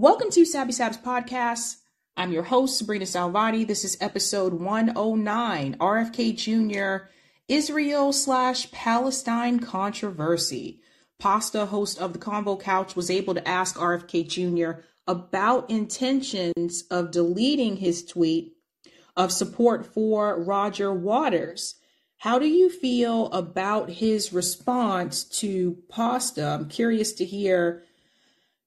Welcome to Sabby Sab's podcast. I'm your host, Sabrina Salvati. This is episode 109 RFK Jr. Israel slash Palestine controversy. Pasta, host of the Convo Couch, was able to ask RFK Jr. about intentions of deleting his tweet of support for Roger Waters. How do you feel about his response to Pasta? I'm curious to hear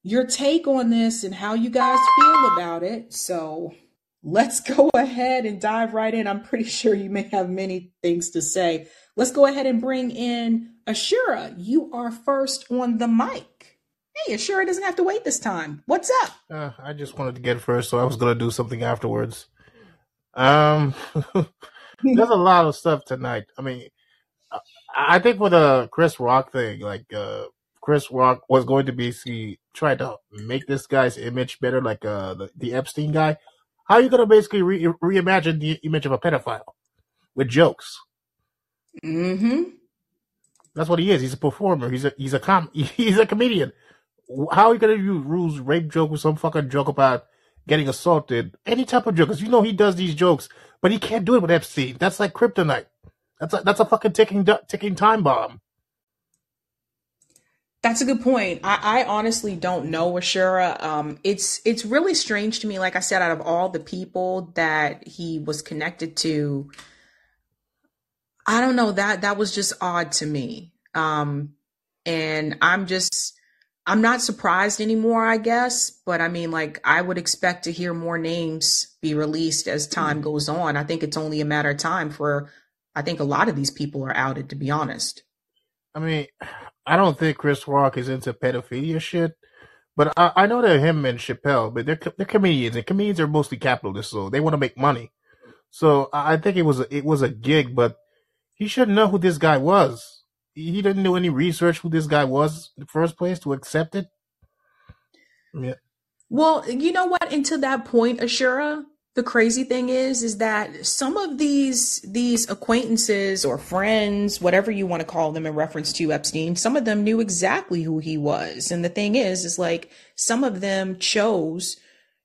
your take on this and how you guys feel about it. So let's go ahead and dive right in. I'm pretty sure you may have many things to say. Let's go ahead and bring in Ashura. You are first on the mic. Hey, Ashura doesn't have to wait this time. What's up? Uh, I just wanted to get first, so I was gonna do something afterwards. Um, there's a lot of stuff tonight. I mean, I think for the Chris Rock thing, like uh, Chris Rock was going to basically try to make this guy's image better, like uh, the, the Epstein guy. How are you gonna basically re- reimagine the image of a pedophile with jokes? Mm-hmm. That's what he is. He's a performer. He's a he's a com he's a comedian. How are you gonna use rules rape joke with some fucking joke about getting assaulted? Any type of joke, because you know he does these jokes, but he can't do it with Epstein. That's like kryptonite. That's a, that's a fucking ticking ticking time bomb. That's a good point. I, I honestly don't know Ashura. Um, it's it's really strange to me. Like I said, out of all the people that he was connected to, I don't know that that was just odd to me. Um, and I'm just I'm not surprised anymore. I guess, but I mean, like I would expect to hear more names be released as time goes on. I think it's only a matter of time for. I think a lot of these people are outed. To be honest. I mean, I don't think Chris Rock is into pedophilia shit, but I, I know that him and Chappelle, but they're they're comedians, and comedians are mostly capitalists, so they want to make money. So I think it was a, it was a gig, but he should know who this guy was. He didn't do any research who this guy was in the first place to accept it. Yeah. Well, you know what? Until that point, Ashura, the crazy thing is, is that some of these these acquaintances or friends, whatever you want to call them in reference to Epstein, some of them knew exactly who he was. And the thing is, is like some of them chose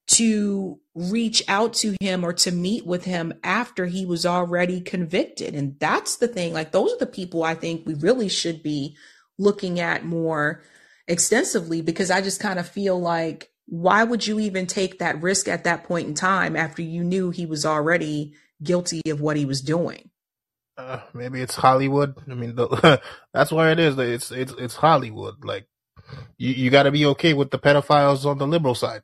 to reach out to him or to meet with him after he was already convicted. And that's the thing. Like those are the people I think we really should be looking at more extensively because I just kind of feel like why would you even take that risk at that point in time after you knew he was already guilty of what he was doing? Uh, maybe it's Hollywood. I mean, the, that's where it is. It's it's it's Hollywood. Like you, you got to be okay with the pedophiles on the liberal side.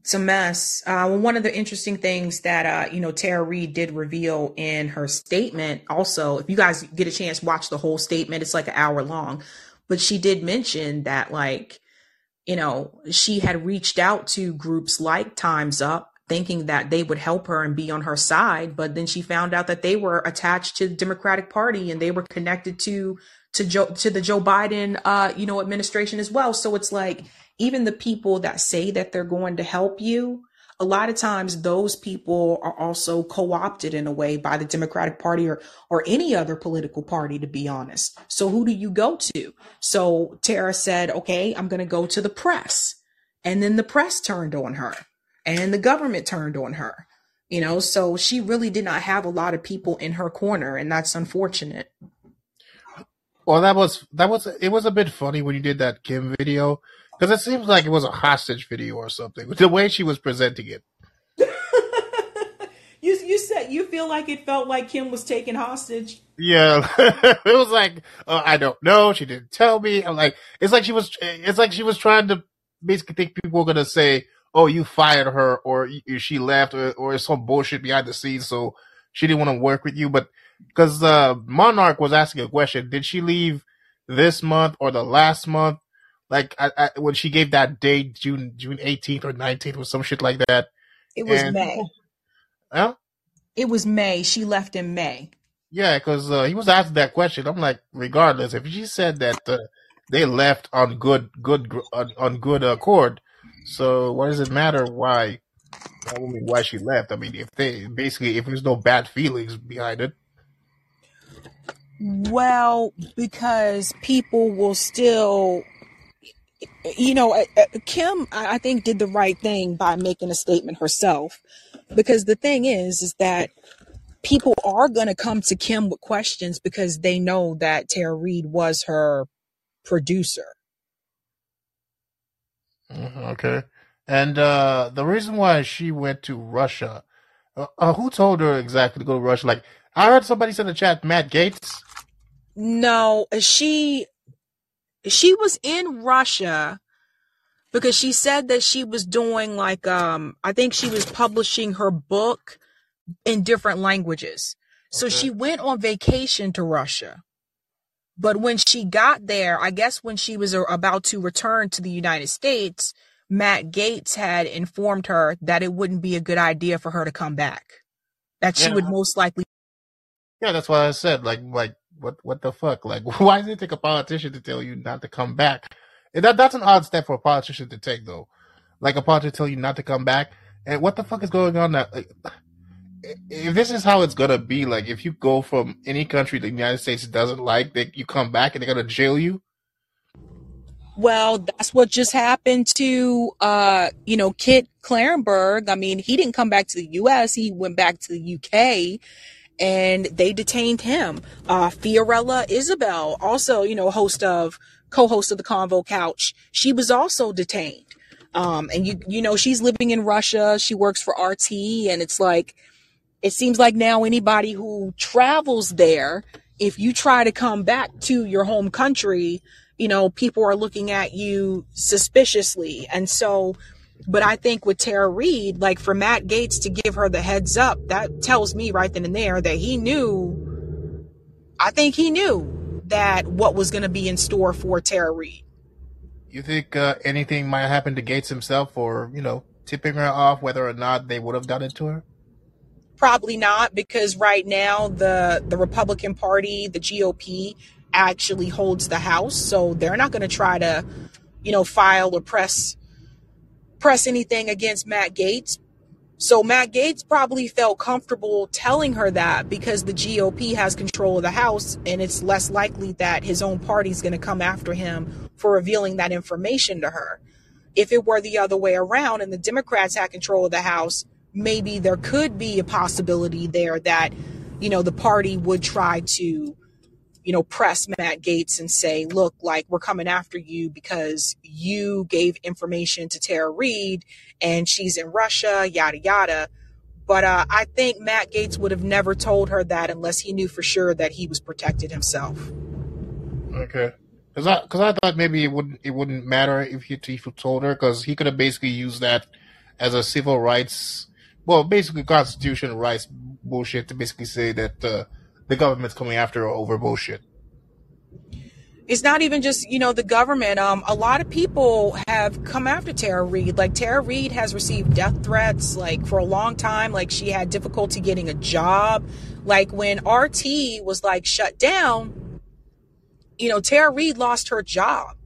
It's a mess. Uh, well, one of the interesting things that uh, you know Tara Reade did reveal in her statement, also, if you guys get a chance, watch the whole statement. It's like an hour long, but she did mention that like you know, she had reached out to groups like Time's Up thinking that they would help her and be on her side, but then she found out that they were attached to the Democratic Party and they were connected to to Joe to the Joe Biden uh, you know, administration as well. So it's like even the people that say that they're going to help you, a lot of times those people are also co-opted in a way by the Democratic Party or or any other political party to be honest. So who do you go to? So Tara said, "Okay, I'm going to go to the press." And then the press turned on her and the government turned on her. You know, so she really did not have a lot of people in her corner and that's unfortunate. Well, that was that was it was a bit funny when you did that Kim video because it seems like it was a hostage video or something. The way she was presenting it. you you said you feel like it felt like Kim was taken hostage. Yeah, it was like uh, I don't know. She didn't tell me. I'm like, it's like she was. It's like she was trying to basically think people were gonna say, "Oh, you fired her," or she left, or, or some bullshit behind the scenes, so she didn't want to work with you. But because uh, Monarch was asking a question, did she leave this month or the last month? Like I, I, when she gave that date, June June 18th or 19th or some shit like that. It was and, May. Huh? It was May. She left in May. Yeah, because uh, he was asked that question. I'm like, regardless, if she said that uh, they left on good, good, on, on good accord, so what does it matter why? I mean, why she left? I mean, if they basically, if there's no bad feelings behind it. Well, because people will still you know, Kim, I think, did the right thing by making a statement herself. Because the thing is, is that people are going to come to Kim with questions because they know that Tara Reade was her producer. Mm-hmm, okay. And uh, the reason why she went to Russia, uh, uh, who told her exactly to go to Russia? Like, I heard somebody said in the chat, Matt Gaetz. No, she she was in Russia because she said that she was doing like um I think she was publishing her book in different languages. So Okay. she went on vacation to Russia. But when she got there, I guess when she was about to return to the United States, Matt Gaetz had informed her that it wouldn't be a good idea for her to come back. That she Yeah. would most likely Yeah, that's what I said. Like, like what, what the fuck? Like, why does it take a politician to tell you not to come back? And that that's an odd step for a politician to take, though. Like a politician tell you not to come back, and what the fuck is going on? Like, if this is how it's gonna be, like if you go from any country the United States doesn't like, that you come back and they're gonna jail you. Well, that's what just happened to uh, you know, Kit Klarenberg. I mean, he didn't come back to the US, he went back to the UK and they detained him. Uh Fiorella Isabel, also, you know, host of co-host of the Convo Couch, she was also detained. Um, and you you know, she's living in Russia, she works for RT, and it's like it seems like now anybody who travels there, if you try to come back to your home country, you know, people are looking at you suspiciously. And so, but I think with Tara Reade, like for Matt Gaetz to give her the heads up, that tells me right then and there that he knew, I think he knew that what was going to be in store for Tara Reade. You think uh, anything might happen to Gaetz himself, or you know, tipping her off, whether or not they would have done it to her? Probably not, because right now the the Republican Party, the GOP, actually holds the House, so they're not going to try to, you know, file or press press anything against Matt Gaetz. So Matt Gaetz probably felt comfortable telling her that because the GOP has control of the House, and it's less likely that his own party is going to come after him for revealing that information to her. If it were the other way around and the Democrats had control of the House, maybe there could be a possibility there that, you know, the party would try to, you know, press Matt Gaetz and say, look, like we're coming after you because you gave information to Tara Reade and she's in Russia, yada, yada. But uh, I think Matt Gaetz would have never told her that unless he knew for sure that he was protected himself. Okay. Cause I, cause I thought maybe it wouldn't, it wouldn't matter if he, if he told her, cause he could have basically used that as a civil rights, well, basically constitution rights bullshit to basically say that uh, the government's coming after over bullshit. it's not even just you know the government. Um a lot of people have come after tara reade. Like tara reade has received death threats like for a long time. Like she had difficulty getting a job. Like when rt was like shut down you know tara reade lost her job.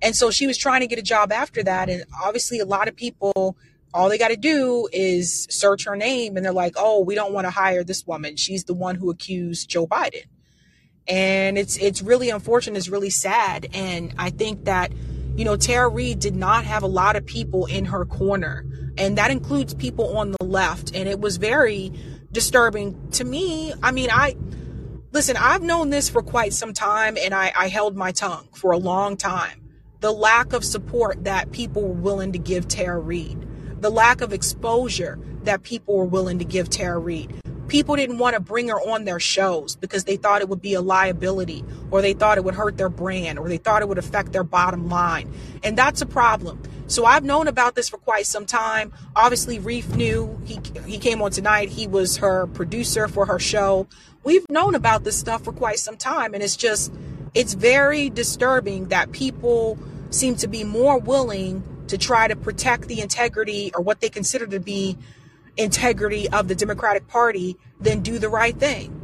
And so she was trying to get a job after that. And obviously a lot of people all they got to do is search her name and they're like oh we don't want to hire this woman. She's the one who accused joe biden. And it's it's really unfortunate it's really sad and i think that you know tara reade did not have a lot of people in her corner and that includes people on the left and it was very disturbing to me. I mean i listen i've known this for quite some time and i, I held my tongue for a long time. The lack of support that people were willing to give tara reade the lack of exposure that people were willing to give tara reade people didn't want to bring her on their shows because they thought it would be a liability or they thought it would hurt their brand or they thought it would affect their bottom line. And that's a problem. So I've known about this for quite some time. Obviously, Reef knew he he came on tonight. He was her producer for her show. We've known about this stuff for quite some time and it's just it's very disturbing that people seem to be more willing to try to protect the integrity or what they consider to be integrity of the Democratic Party then do the right thing.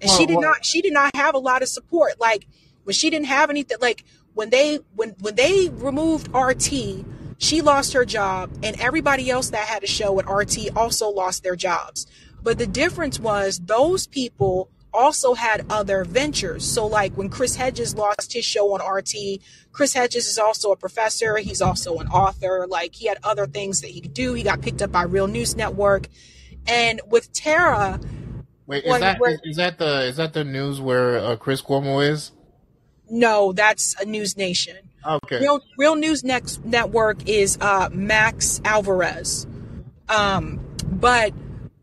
And she did well, not she did not have a lot of support. Like when she didn't have anything like when they when when they removed RT, she lost her job and everybody else that had a show at RT also lost their jobs. But the difference was those people also had other ventures. So, like when Chris Hedges lost his show on RT, Chris Hedges is also a professor. He's also an author. Like he had other things that he could do. He got picked up by Real News Network. And with Tara, Wait, is that is that the is that the news where uh, Chris Cuomo is? no, that's a News Nation. Okay. Real Real News Next Network is uh, Max Alvarez, um, but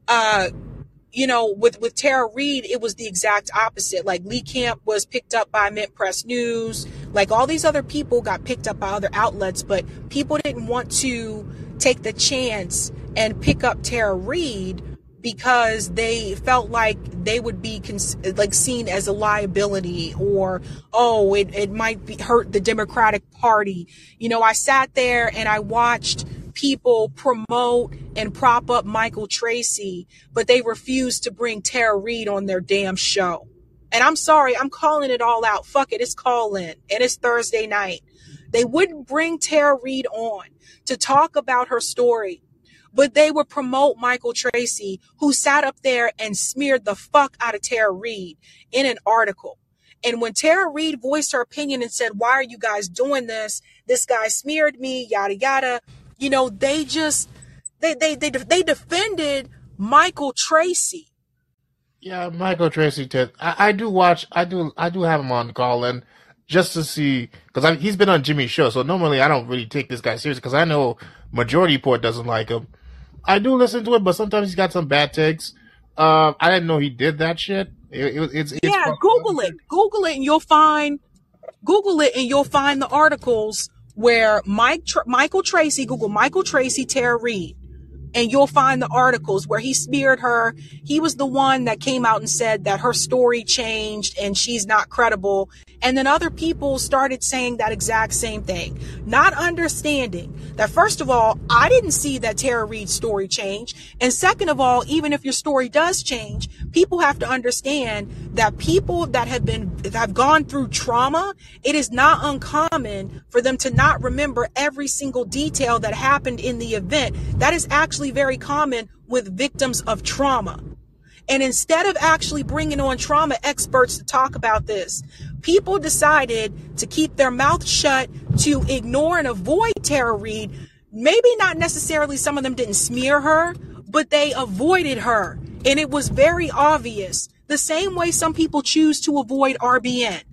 uh, you know, with with Tara Reade, it was the exact opposite. Like Lee Camp was picked up by Mint Press News. Like all these other people got picked up by other outlets, but people didn't want to take the chance and pick up Tara Reade because they felt like they would be cons- like seen as a liability or oh it, it might be hurt the democratic party you know i sat there and i watched people promote and prop up michael tracey but they refuse to bring tara reade on their damn show and i'm sorry i'm calling it all out fuck it it's Callin and it's thursday night they wouldn't bring tara reid on to talk about her story but they would promote Michael Tracey, who sat up there and smeared the fuck out of Tara Reade in an article. And when Tara Reade voiced her opinion and said, Why are you guys doing this? This guy smeared me, yada yada. You know, they just they they they they defended Michael Tracey. Yeah, Michael Tracey did. I, I do watch. I do. I do have him on Callin just to see because he's been on Jimmy's show. So normally I don't really take this guy seriously because I know Majority Report doesn't like him. I do listen to it, but sometimes he's got some bad takes. Uh, I didn't know he did that shit. It, it, it's, it's yeah, Google it. Google it and you'll find Google it and you'll find the articles where Mike Tr- Michael Tracey, Google Michael Tracey Tara Reade, and you'll find the articles where he smeared her. He was the one that came out and said that her story changed and she's not credible. And then other people started saying that exact same thing, not understanding that first of all, I didn't see that Tara Reade's story change. And second of all, even if your story does change, people have to understand that people that have been, that have gone through trauma, it is not uncommon for them to not remember every single detail that happened in the event. That is actually very common with victims of trauma. And instead of actually bringing on trauma experts to talk about this, people decided to keep their mouth shut, to ignore and avoid Tara Reade. Maybe not necessarily some of them didn't smear her, but they avoided her. And it was very obvious. The same way some people choose to avoid RBN.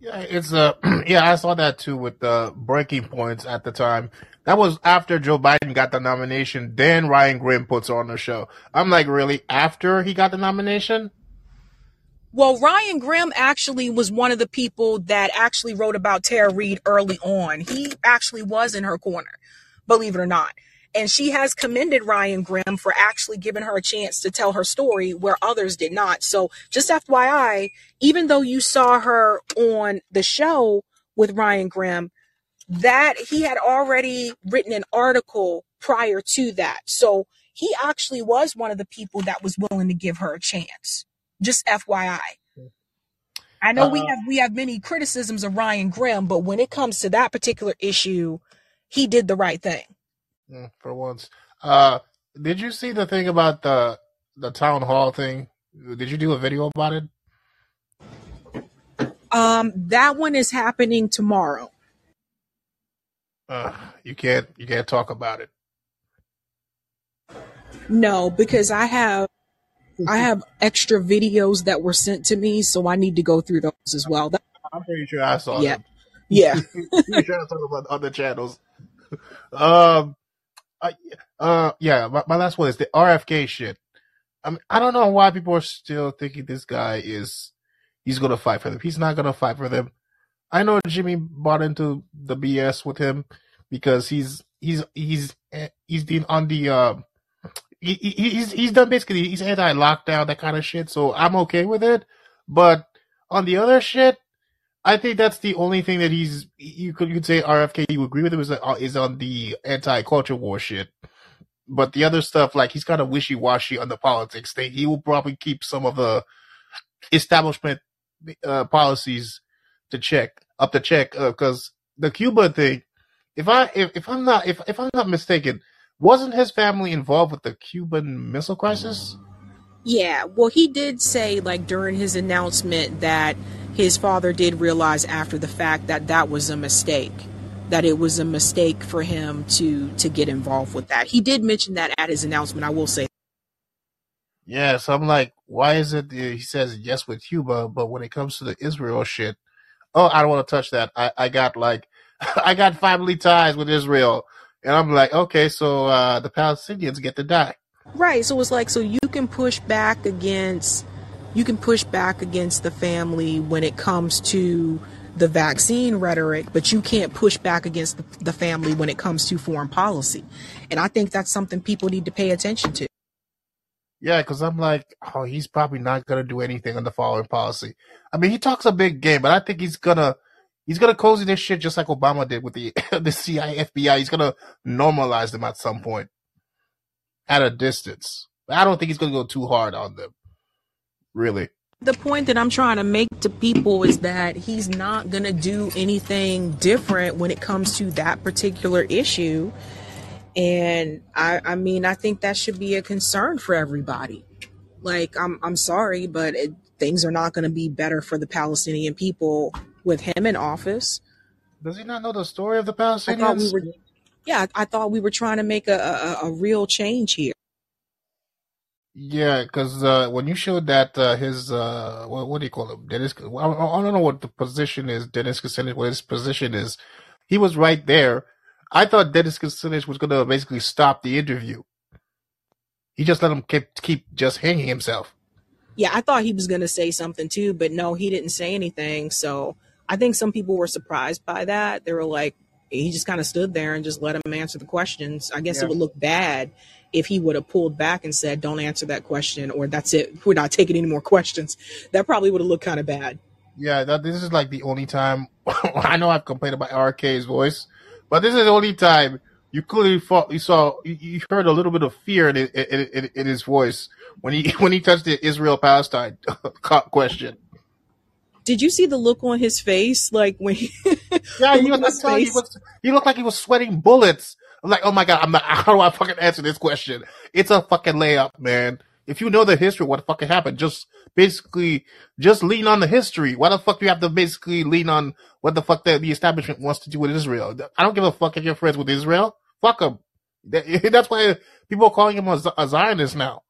Yeah, it's uh yeah, I saw that too with the breaking points at the time. That was after Joe Biden got the nomination. Then Ryan Grim puts on the show. I'm like, really? After he got the nomination? Well, Ryan Grim actually was one of the people that actually wrote about Tara Reade early on. He actually was in her corner, believe it or not. And she has commended Ryan Grim for actually giving her a chance to tell her story where others did not. So, just FYI, even though you saw her on the show with Ryan Grim, that he had already written an article prior to that. So, he actually was one of the people that was willing to give her a chance. Just FYI. I know we Uh, have we have many criticisms of Ryan Grimm, but when it comes to that particular issue, he did the right thing. Mm, For once. Uh did you see the thing about the the town hall thing? Did you do a video about it? Um, that one is happening tomorrow. Uh, you can't you can't talk about it. No, because I have I have extra videos that were sent to me, so I need to go through those as well. That, I'm pretty sure I saw yeah, them. yeah. you trying to talk about other channels. Um, uh, uh, yeah. My, my last one is the RFK shit. I mean, I don't know why people are still thinking this guy is he's gonna fight for them. He's not gonna fight for them. I know Jimmy bought into the BS with him because he's he's he's eh, he's been on the he, he- he's he's done basically he's anti lockdown that kind of shit. So I'm okay with it. But on the other shit, I think that's the only thing that he's you could you could say RFK you agree with him is uh, is on the anti culture war shit. But the other stuff like he's kind of wishy washy on the politics thing. He will probably keep some of the establishment uh, policies to check up to check because the Cuba thing. If I if, if I'm not if if I'm not mistaken, wasn't his family involved with the Cuban Missile Crisis? Yeah, well, he did say, like, during his announcement that his father did realize after the fact that that was a mistake that it was a mistake for him to to get involved with that. He did mention that at his announcement i will say. Yeah so i'm like why is it he says yes with cuba but when it comes to the israel shit oh i don't want to touch that. I, I got like i got family ties with israel. And i'm like okay so uh the palestinians get to die. Right so it's like so you can push back against you can push back against the family when it comes to the vaccine rhetoric, but you can't push back against the, the family when it comes to foreign policy. And I think that's something people need to pay attention to. Yeah, because I'm like, oh, he's probably not gonna do anything on the foreign policy. I mean, he talks a big game, but I think he's gonna he's gonna cozy this shit just like Obama did with the the CIA, FBI. He's gonna normalize them at some point, at a distance. I don't think he's gonna go too hard on them really. The point that I'm trying to make to people is that he's not going to do anything different when it comes to that particular issue. And I, I mean, I think that should be a concern for everybody. Like, I'm, I'm sorry, but it, things are not going to be better for the Palestinian people with him in office. Does he not know the story of the Palestinians? We were, yeah, I thought we were trying to make a, a, a real change here. Yeah, because uh, when you showed that uh, his uh, what, what do you call him, Dennis? I, I don't know what the position is. Dennis Kucinich, what his position is. He was right there. I thought Dennis Kucinich was going to basically stop the interview. He just let him keep keep just hanging himself. Yeah, I thought he was going to say something too, but no, he didn't say anything. So I think some people were surprised by that. They were like, he just kind of stood there and just let him answer the questions. I guess yeah. it would look bad if he would have pulled back and said, "Don't answer that question," or "That's it, we're not taking any more questions," that probably would have looked kind of bad. Yeah, that, this is like the only time I know I've complained about RK's voice, but this is the only time you clearly fought, you saw you, heard a little bit of fear in, in, in, in his voice when he when he touched the Israel Palestine question. Did you see the look on his face, like when he? yeah, he, was, he, was, he looked like he was sweating bullets I'm like, oh my god, I'm not, how do I fucking answer this question? It's a fucking layup, man. If you know the history, what the fuck happened, just basically, just lean on the history. Why the fuck do you have to basically lean on what the fuck the, the establishment wants to do with Israel? I don't give a fuck if you're friends with Israel. Fuck them. That's why people are calling him a, a Zionist now.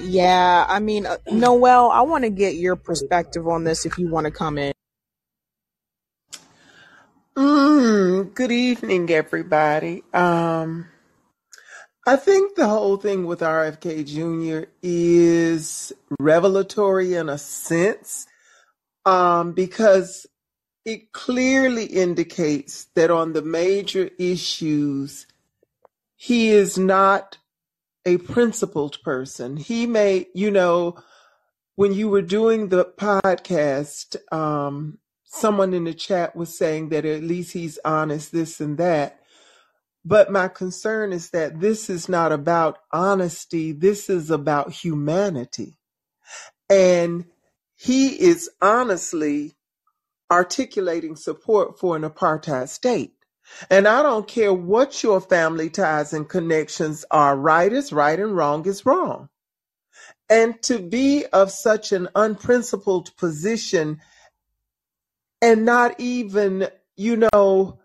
Yeah, I mean, uh, Noel, I want to get your perspective on this if you want to come in. Mm, good evening, everybody. Um, I think the whole thing with RFK Jr. is revelatory in a sense, um, because it clearly indicates that on the major issues, he is not a principled person. He may, you know, when you were doing the podcast, um, someone in the chat was saying that at least he's honest, this and that. But my concern is that this is not about honesty. This is about humanity. And he is honestly articulating support for an apartheid state. And I don't care what your family ties and connections are. Right is right and wrong is wrong. And to be of such an unprincipled position and not even, you know,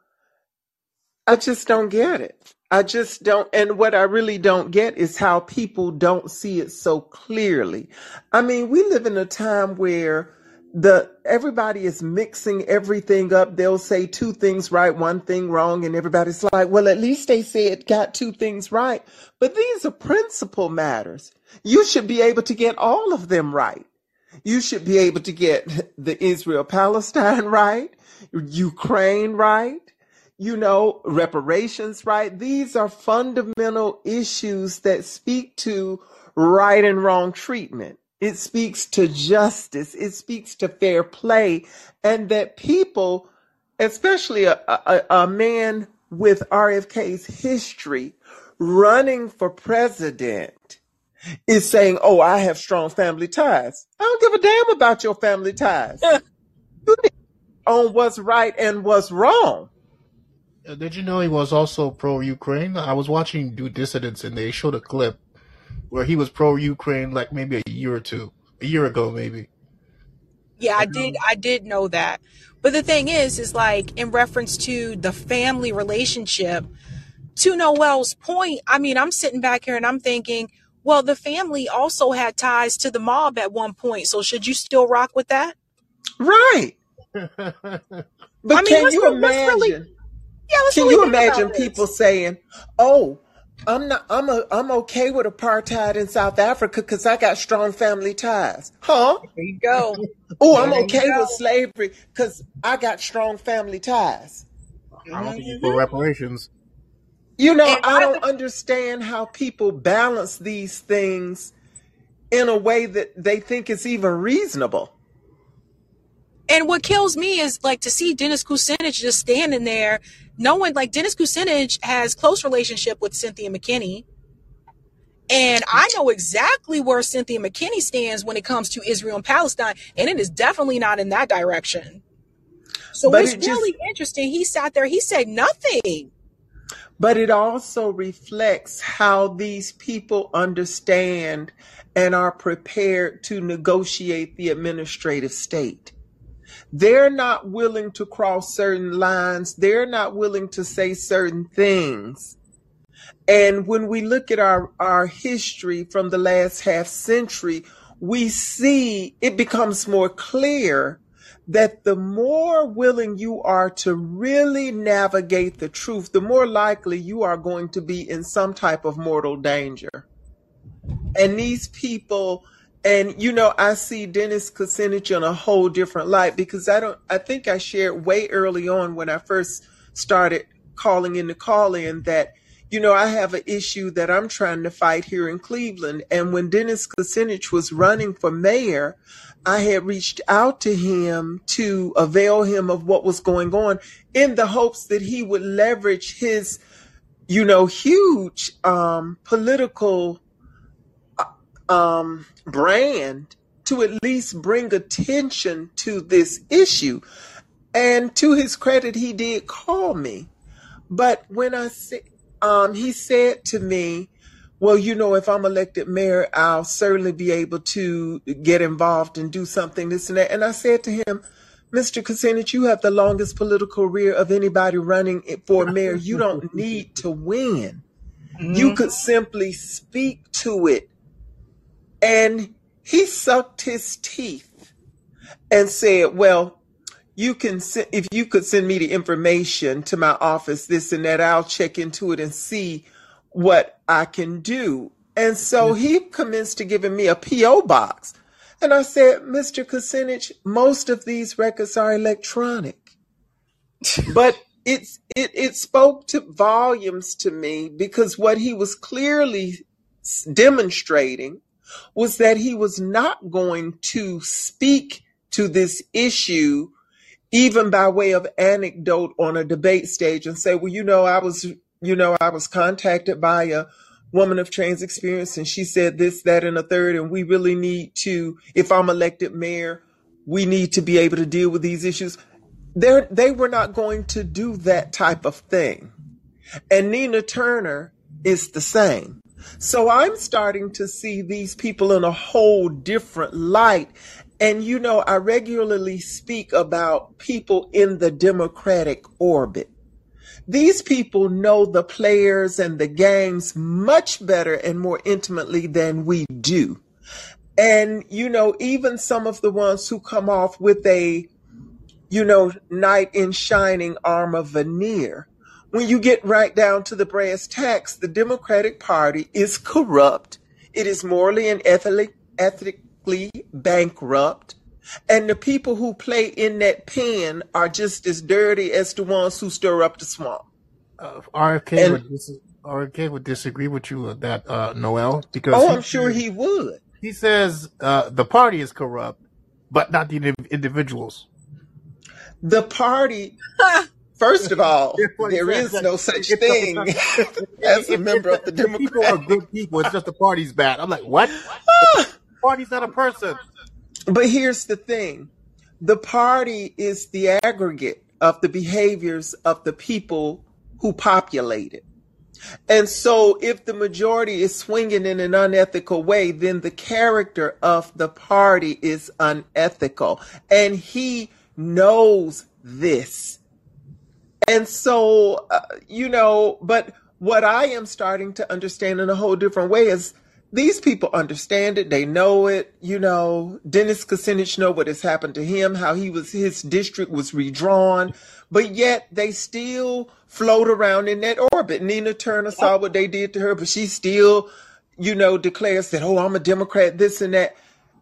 I just don't get it. I just don't. And what I really don't get is how people don't see it so clearly. I mean, we live in a time where the everybody is mixing everything up. They'll say two things right, one thing wrong, and everybody's like, well, at least they said got two things right. But these are principle matters. You should be able to get all of them right. You should be able to get the Israel Palestine right, Ukraine right, you know, reparations right. These are fundamental issues that speak to right and wrong treatment. It speaks to justice. It speaks to fair play and that people, especially a, a, a man with RFK's history running for president is saying, "Oh, I have strong family ties." I don't give a damn about your family ties. you on what's right and what's wrong. Uh, did you know he was also pro Ukraine? I was watching Due Dissidence and they showed a clip where he was pro Ukraine like maybe a year or two, a year ago maybe. Yeah, I did. I did know that. But the thing is, is like in reference to the family relationship. To Noel's point, I mean, I'm sitting back here and I'm thinking, well, the family also had ties to the mob at one point. So should you still rock with that? Right. But I mean, can let's, you re- let's really, imagine? yeah, let's Can really you think about imagine this. people saying, "Oh, I'm not. I'm a. I'm okay with apartheid in South Africa because I got strong family ties." Huh? There you go. Oh, I'm okay with slavery because I got strong family ties. I don't think you for reparations. You know, And I don't understand how people balance these things in a way that they think is even reasonable. And what kills me is like to see Dennis Kucinich just standing there, knowing like Dennis Kucinich has close relationship with Cynthia McKinney. And I know exactly where Cynthia McKinney stands when it comes to Israel and Palestine, and it is definitely not in that direction. So But it's it just really interesting. He sat there, he said nothing. But it also reflects how these people understand and are prepared to negotiate the administrative state. They're not willing to cross certain lines. They're not willing to say certain things. And when we look at our, our history from the last half century, we see it becomes more clear that the more willing you are to really navigate the truth, the more likely you are going to be in some type of mortal danger. And these people, and you know, I see Dennis Kucinich in a whole different light because I don't, I think I shared way early on when I first started calling in the call in that, you know, I have an issue that I'm trying to fight here in Cleveland. And when Dennis Kucinich was running for mayor, I had reached out to him to avail him of what was going on in the hopes that he would leverage his, you know, huge um, political um, brand to at least bring attention to this issue. And to his credit, he did call me. But when I um, he said to me, well, you know, if I'm elected mayor, I'll certainly be able to get involved and do something, this and that. And I said to him, Mr. Kucinich, you have the longest political career of anybody running for mayor. You don't need to win. You Mhm. could simply speak to it. And he sucked his teeth and said, well, you can se- if you could send me the information to my office this and that i'll check into it and see what i can do. And so mm-hmm. he commenced to giving me a po box. And i said mr kucinich most of these records are electronic. But it's it, it spoke to volumes to me because what he was clearly demonstrating was that he was not going to speak to this issue even by way of anecdote on a debate stage and say, well, you know, I was, you know, I was contacted by a woman of trans experience and she said this, that, and a third. And we really need to, if I'm elected mayor, we need to be able to deal with these issues. They're, they were not going to do that type of thing. And Nina Turner is the same. So I'm starting to see these people in a whole different light. And you know, I regularly speak about people in the Democratic orbit. These people know the players and the games much better and more intimately than we do. And you know, even some of the ones who come off with a you know, knight in shining armor veneer. When you get right down to the brass tacks, the Democratic Party is corrupt. It is morally and ethically, bankrupt. And the people who play in that pen are just as dirty as the ones who stir up the swamp. Uh, RFK And would dis- RFK would disagree with you on that, uh, Noel, because oh, I'm sure he would. he says uh, the party is corrupt, but not the individuals. The party, first of all, That's what he there is no such thing as a member of the the people are good people. It's just the party's bad. I'm like, what? Party's not a person. But here's the thing the party is the aggregate of the behaviors of the people who populate it. And so, if the majority is swinging in an unethical way, then the character of the party is unethical. And he knows this. And so, uh, you know, but what I am starting to understand in a whole different way is these people understand it. They know it. You know, Dennis Kucinich know what has happened to him, how he was, his district was redrawn, but yet they still float around in that orbit. Nina Turner saw what they did to her, but she still, you know, declares that, oh, I'm a Democrat, this and that.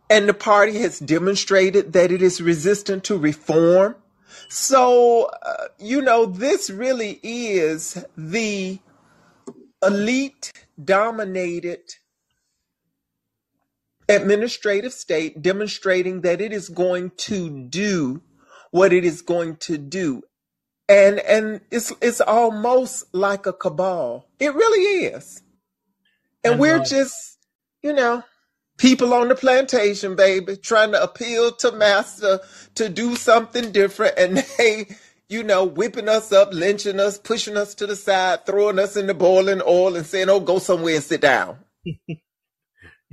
And the party has demonstrated that it is resistant to reform. So, uh, you know, this really is the elite dominated administrative state demonstrating that it is going to do what it is going to do. And and it's it's almost like a cabal. It really is. And And we're just you know people on the plantation baby trying to appeal to master to do something different. And they you know whipping us up lynching us pushing us to the side throwing us in the boiling oil and saying oh go somewhere and sit down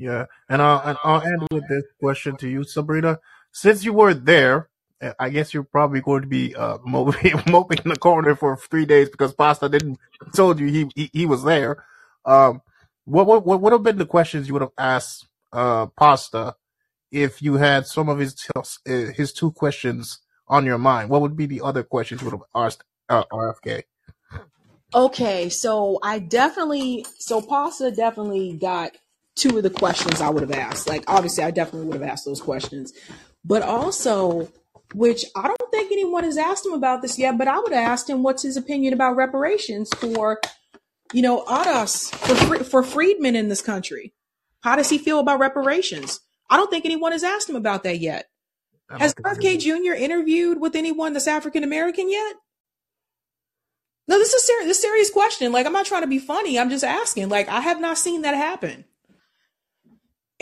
yeah, and I'll and I'll end with this question to you, Sabrina. Since you were there, uh, I guess you're probably going to be uh, moping, moping in the corner for three days because Pasta didn't told you he he, he was there. Um, what what what would have been the questions you would have asked uh, Pasta if you had some of his uh, his two questions on your mind? What would be the other questions you would have asked uh, RFK? Okay, so I definitely, so Pasta definitely got two of the questions I would have asked. Like, obviously, I definitely would have asked those questions. But also, which I don't think anyone has asked him about this yet, but I would have asked him what's his opinion about reparations for, you know, ADOS, for, for freedmen in this country. How does he feel about reparations? I don't think anyone has asked him about that yet. Has RFK Jr. interviewed with anyone that's African American yet? No, this is serious. This serious question. Like, I'm not trying to be funny. I'm just asking. Like, I have not seen that happen.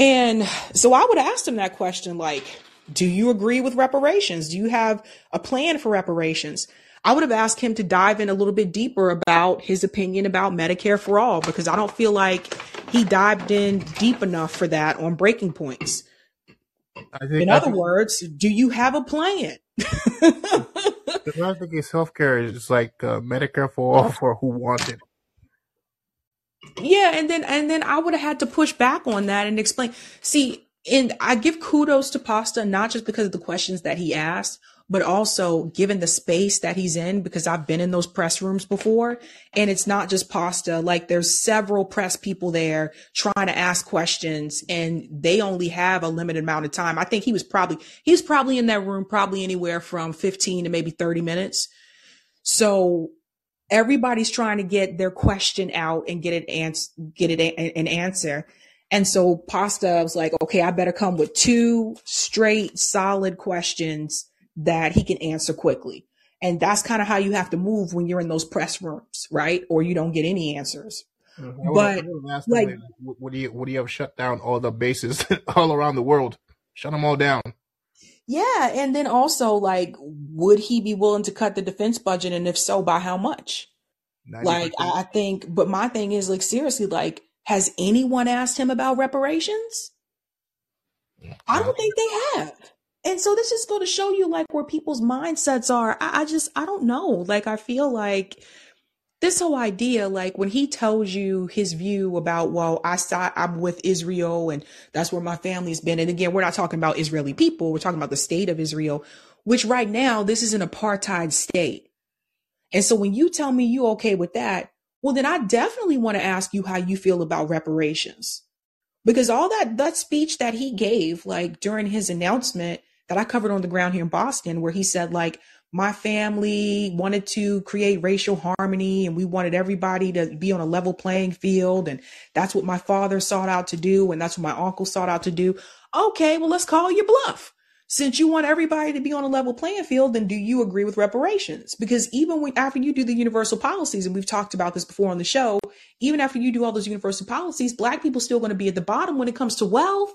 And so I would ask him that question. Like, do you agree with reparations? Do you have a plan for reparations? I would have asked him to dive in a little bit deeper about his opinion about Medicare for all because I don't feel like he dived in deep enough for that on breaking points. Think In I other think words, do you have a plan? I think his healthcare is like uh, Medicare for all for who wants it. Yeah, and then and then I would have had to push back on that and explain. See, and I give kudos to Pasta not just because of the questions that he asked, but also given the space that he's in because I've been in those press rooms before and it's not just Pasta. Like there's several press people there trying to ask questions and they only have a limited amount of time. I think he was probably he was probably in that room probably anywhere from 15 to maybe 30 minutes. So everybody's trying to get their question out and get it ans- get it a- an answer. And so Pasta was like, okay, I better come with two straight, solid questions that he can answer quickly. And that's kind of how you have to move when you're in those press rooms, right? Or you don't get any answers. Mhm. I would have, I But would have asked like, like, would would he would he have shut down all the bases all around the world? Shut them all down. Yeah. And then also like, would he be willing to cut the defense budget? And if so, by how much? Ninety Like, percent. I I think, but my thing is like, seriously, like, has anyone asked him about reparations? I don't think they have. And so this is going to show you like where people's mindsets are. I, I just, I don't know. Like, I feel like this whole idea, like when he tells you his view about, well, I saw, I'm with Israel and that's where my family's been. And again, we're not talking about Israeli people. We're talking about the state of Israel, which right now, this is an apartheid state. And so when you tell me you okay with that, well, then I definitely want to ask you how you feel about reparations because all that that speech that he gave like during his announcement that I covered on the ground here in Boston where he said like my family wanted to create racial harmony and we wanted everybody to be on a level playing field and that's what my father sought out to do and that's what my uncle sought out to do. Okay, well let's call your bluff. Since you want everybody to be on a level playing field, then do you agree with reparations? Because even when after you do the universal policies, and we've talked about this before on the show, even after you do all those universal policies, black people still going to be at the bottom when it comes to wealth.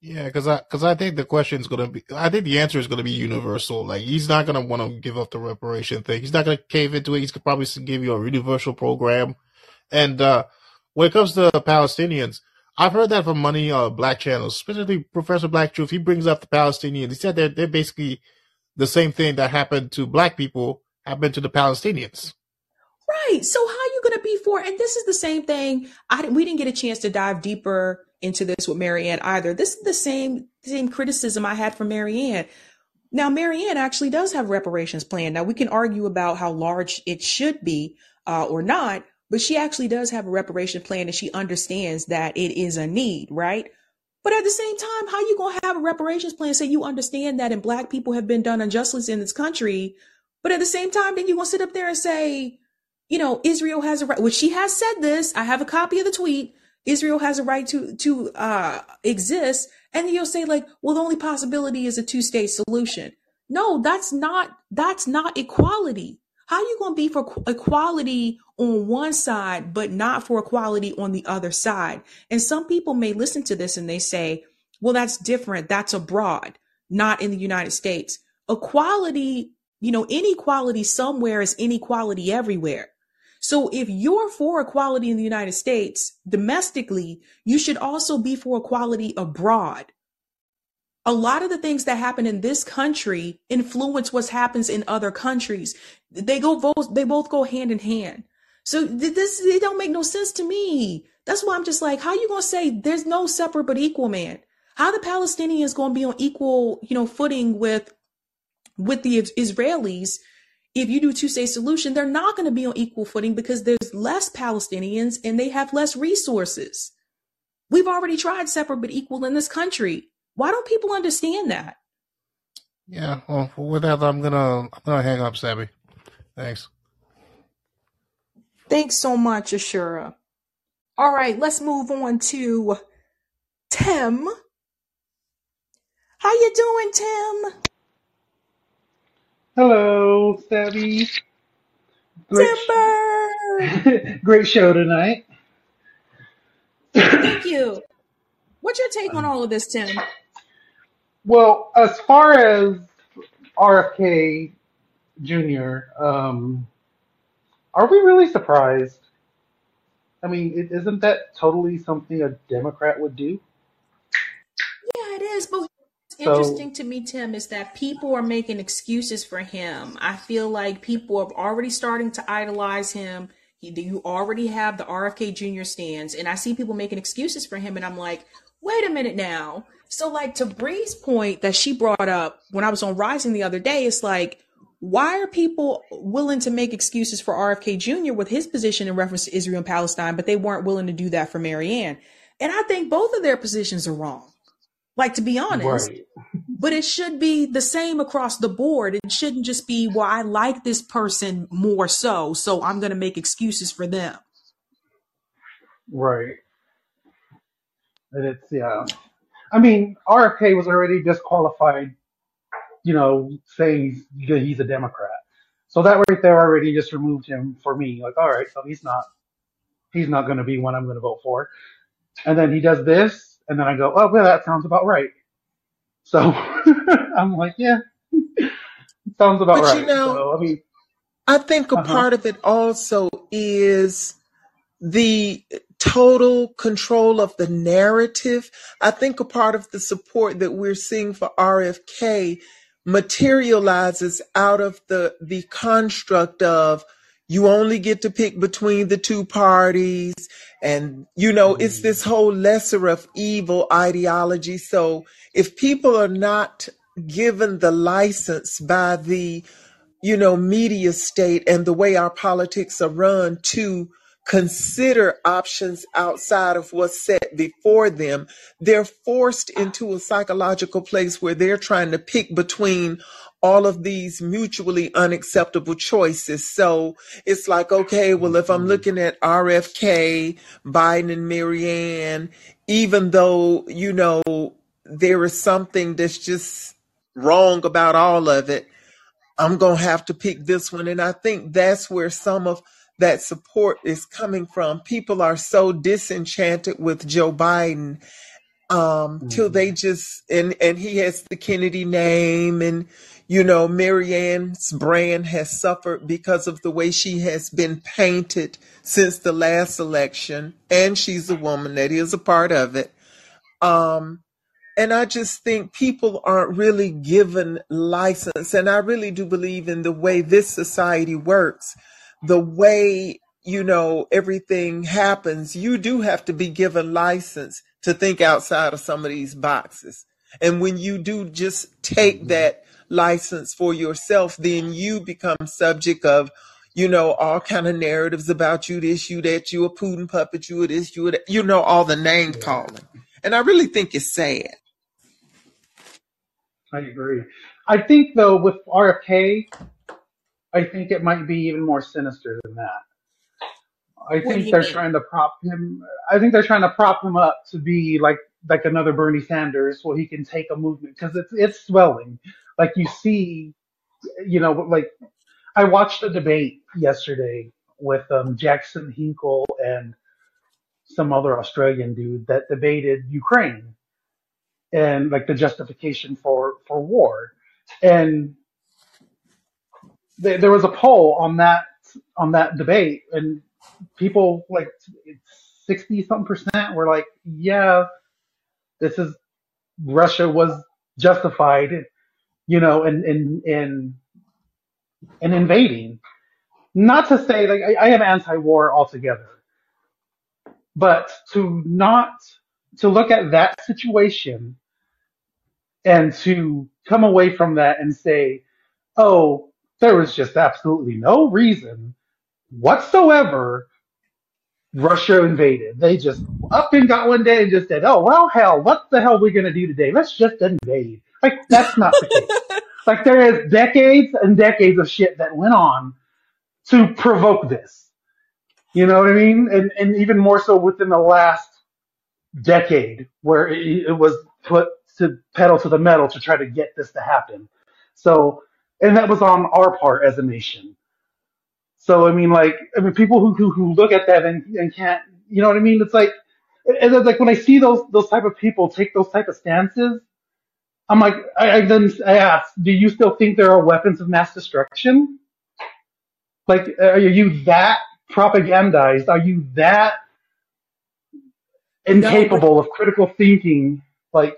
Yeah, because I because I think the question is gonna be I think the answer is gonna be universal. Like he's not gonna want to give up the reparation thing. He's not gonna cave into it. He's gonna probably give you a universal program And uh, when it comes to Palestinians, I've heard that from many uh, black channels, specifically Professor Black Truth. He brings up the Palestinians. He said that they're basically the same thing that happened to black people happened to the Palestinians. Right. So how are you going to be for? And this is the same thing. I we didn't get a chance to dive deeper into this with Marianne either. This is the same same criticism I had for Marianne. Now, Marianne actually does have reparations plan. Now we can argue about how large it should be uh, or not, but she actually does have a reparation plan and she understands that it is a need, right? But at the same time, how you gonna have a reparations plan say you understand that and black people have been done injustice in this country, but at the same time, then you gonna sit up there and say, you know, Israel has a right, which she has said this. I have a copy of the tweet. Israel has a right to to uh, exist, and you'll say like, well, the only possibility is a two state solution. No, that's not that's not equality. How are you going to be for equality on one side, but not for equality on the other side? And some people may listen to this and they say, well, that's different. That's abroad, not in the United States. Equality, you know, inequality somewhere is inequality everywhere. So if you're for equality in the United States domestically, you should also be for equality abroad. A lot of the things that happen in this country influence what happens in other countries. They go both, they both go hand in hand. So this, it don't make no sense to me. That's why I'm just like, how you going to say there's no separate but equal man? How the Palestinians going to be on equal, you know, footing with, with the Israelis if you do two state solution, they're not going to be on equal footing because there's less Palestinians and they have less resources. We've already tried separate but equal in this country. Why don't people understand that? Yeah, well, with that, I'm gonna I'm gonna hang up, Sabby. Thanks. Thanks so much, Ashura. All right, let's move on to Tim. How you doing, Tim? Hello, Sabby. Great, Timber. great show tonight. Thank you. What's your take on all of this, Tim? Well, as far as RFK Jr., um, are we really surprised? I mean, isn't that totally something a Democrat would do? Yeah, it is. But interesting to me, Tim, is that people are making excuses for him. I feel like people are already starting to idolize him. He, you already have the RFK Jr. stands, and I see people making excuses for him, and I'm like, wait a minute now. So, like to Bree's point that she brought up when I was on Rising the other day, it's like, why are people willing to make excuses for RFK Jr. with his position in reference to Israel and Palestine, but they weren't willing to do that for Marianne? And I think both of their positions are wrong. Like to be honest, right. but it should be the same across the board. It shouldn't just be, well, I like this person more so, so I'm going to make excuses for them. Right. And it's yeah. I mean, RFK was already disqualified. You know, saying he's, he's a Democrat. So that right there already just removed him for me. Like, all right, so he's not he's not going to be one I'm going to vote for. And then he does this, and then I go, oh, well, that sounds about right. So I'm like, yeah, sounds about but right. You know, so, I mean, I think a uh-huh. part of it also is the total control of the narrative. I think a part of the support that we're seeing for RFK materializes out of the the construct of you only get to pick between the two parties. And you know it's this mm. whole lesser of evil ideology. So if people are not given the license by the you know media state and the way our politics are run to consider options outside of what's set before them, they're forced into a psychological place where they're trying to pick between all of these mutually unacceptable choices. So it's like, okay, well, if I'm mm-hmm. looking at RFK, Biden, and Marianne, even though, you know, there is something that's just wrong about all of it, I'm going to have to pick this one. And I think that's where some of that support is coming from. People are so disenchanted with Joe Biden um mm-hmm. till they just and and he has the Kennedy name and You know, Marianne's brand has suffered because of the way she has been painted since the last election, and she's a woman that is a part of it. Um, and I just think people aren't really given license. And I really do believe in the way this society works, the way, you know, everything happens. You do have to be given license to think outside of some of these boxes. And when you do just take hmm that license for yourself, then you become subject of, you know, all kind of narratives about you, this, you, that, you a Putin puppet, you a this, you a that, you know, all the name calling. And I really think it's sad. I agree. I think though with RFK, I think it might be even more sinister than that. I What do think you they're mean? trying to prop him. I think they're trying to prop him up to be like like another Bernie Sanders, where he can take a movement because it's it's swelling. Like you see, you know, like I watched a debate yesterday with um, Jackson Hinkle and some other Australian dude that debated Ukraine and like the justification for for war. And there there was a poll on that on that debate, and people like sixty something percent were like, "Yeah, this is Russia was justified, you know, in in, in invading." Not to say like I, I am anti-war altogether, but to not to look at that situation and to come away from that and say, "Oh, there was just absolutely no reason whatsoever Russia invaded. They just up and got one day and just said, "Oh well, hell, what the hell are we gonna do today? Let's just invade." Like that's not the case. Like there is decades and decades of shit that went on to provoke this. You know what I mean? And and even more so within the last decade, where it, it was put to pedal to the metal to try to get this to happen. So, and that was on our part as a nation. So I mean, like, I mean, people who who, who look at that and, and can't, you know what I mean? It's like, and it's like when I see those those type of people take those type of stances, I'm like, I, I then I ask, do you still think there are weapons of mass destruction? Like, are you that propagandized? Are you that No, but incapable of critical thinking? Like,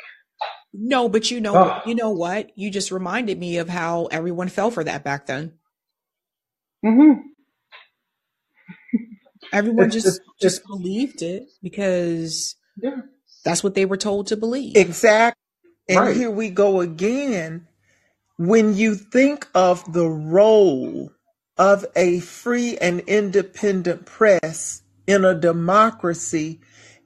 no, but you know, oh, you know what? You just reminded me of how everyone fell for that back then. hmm Everyone it's it's just it's just believed it because yeah, that's what they were told to believe. Exactly. And right. here we go again. When you think of the role of a free and independent press in a democracy,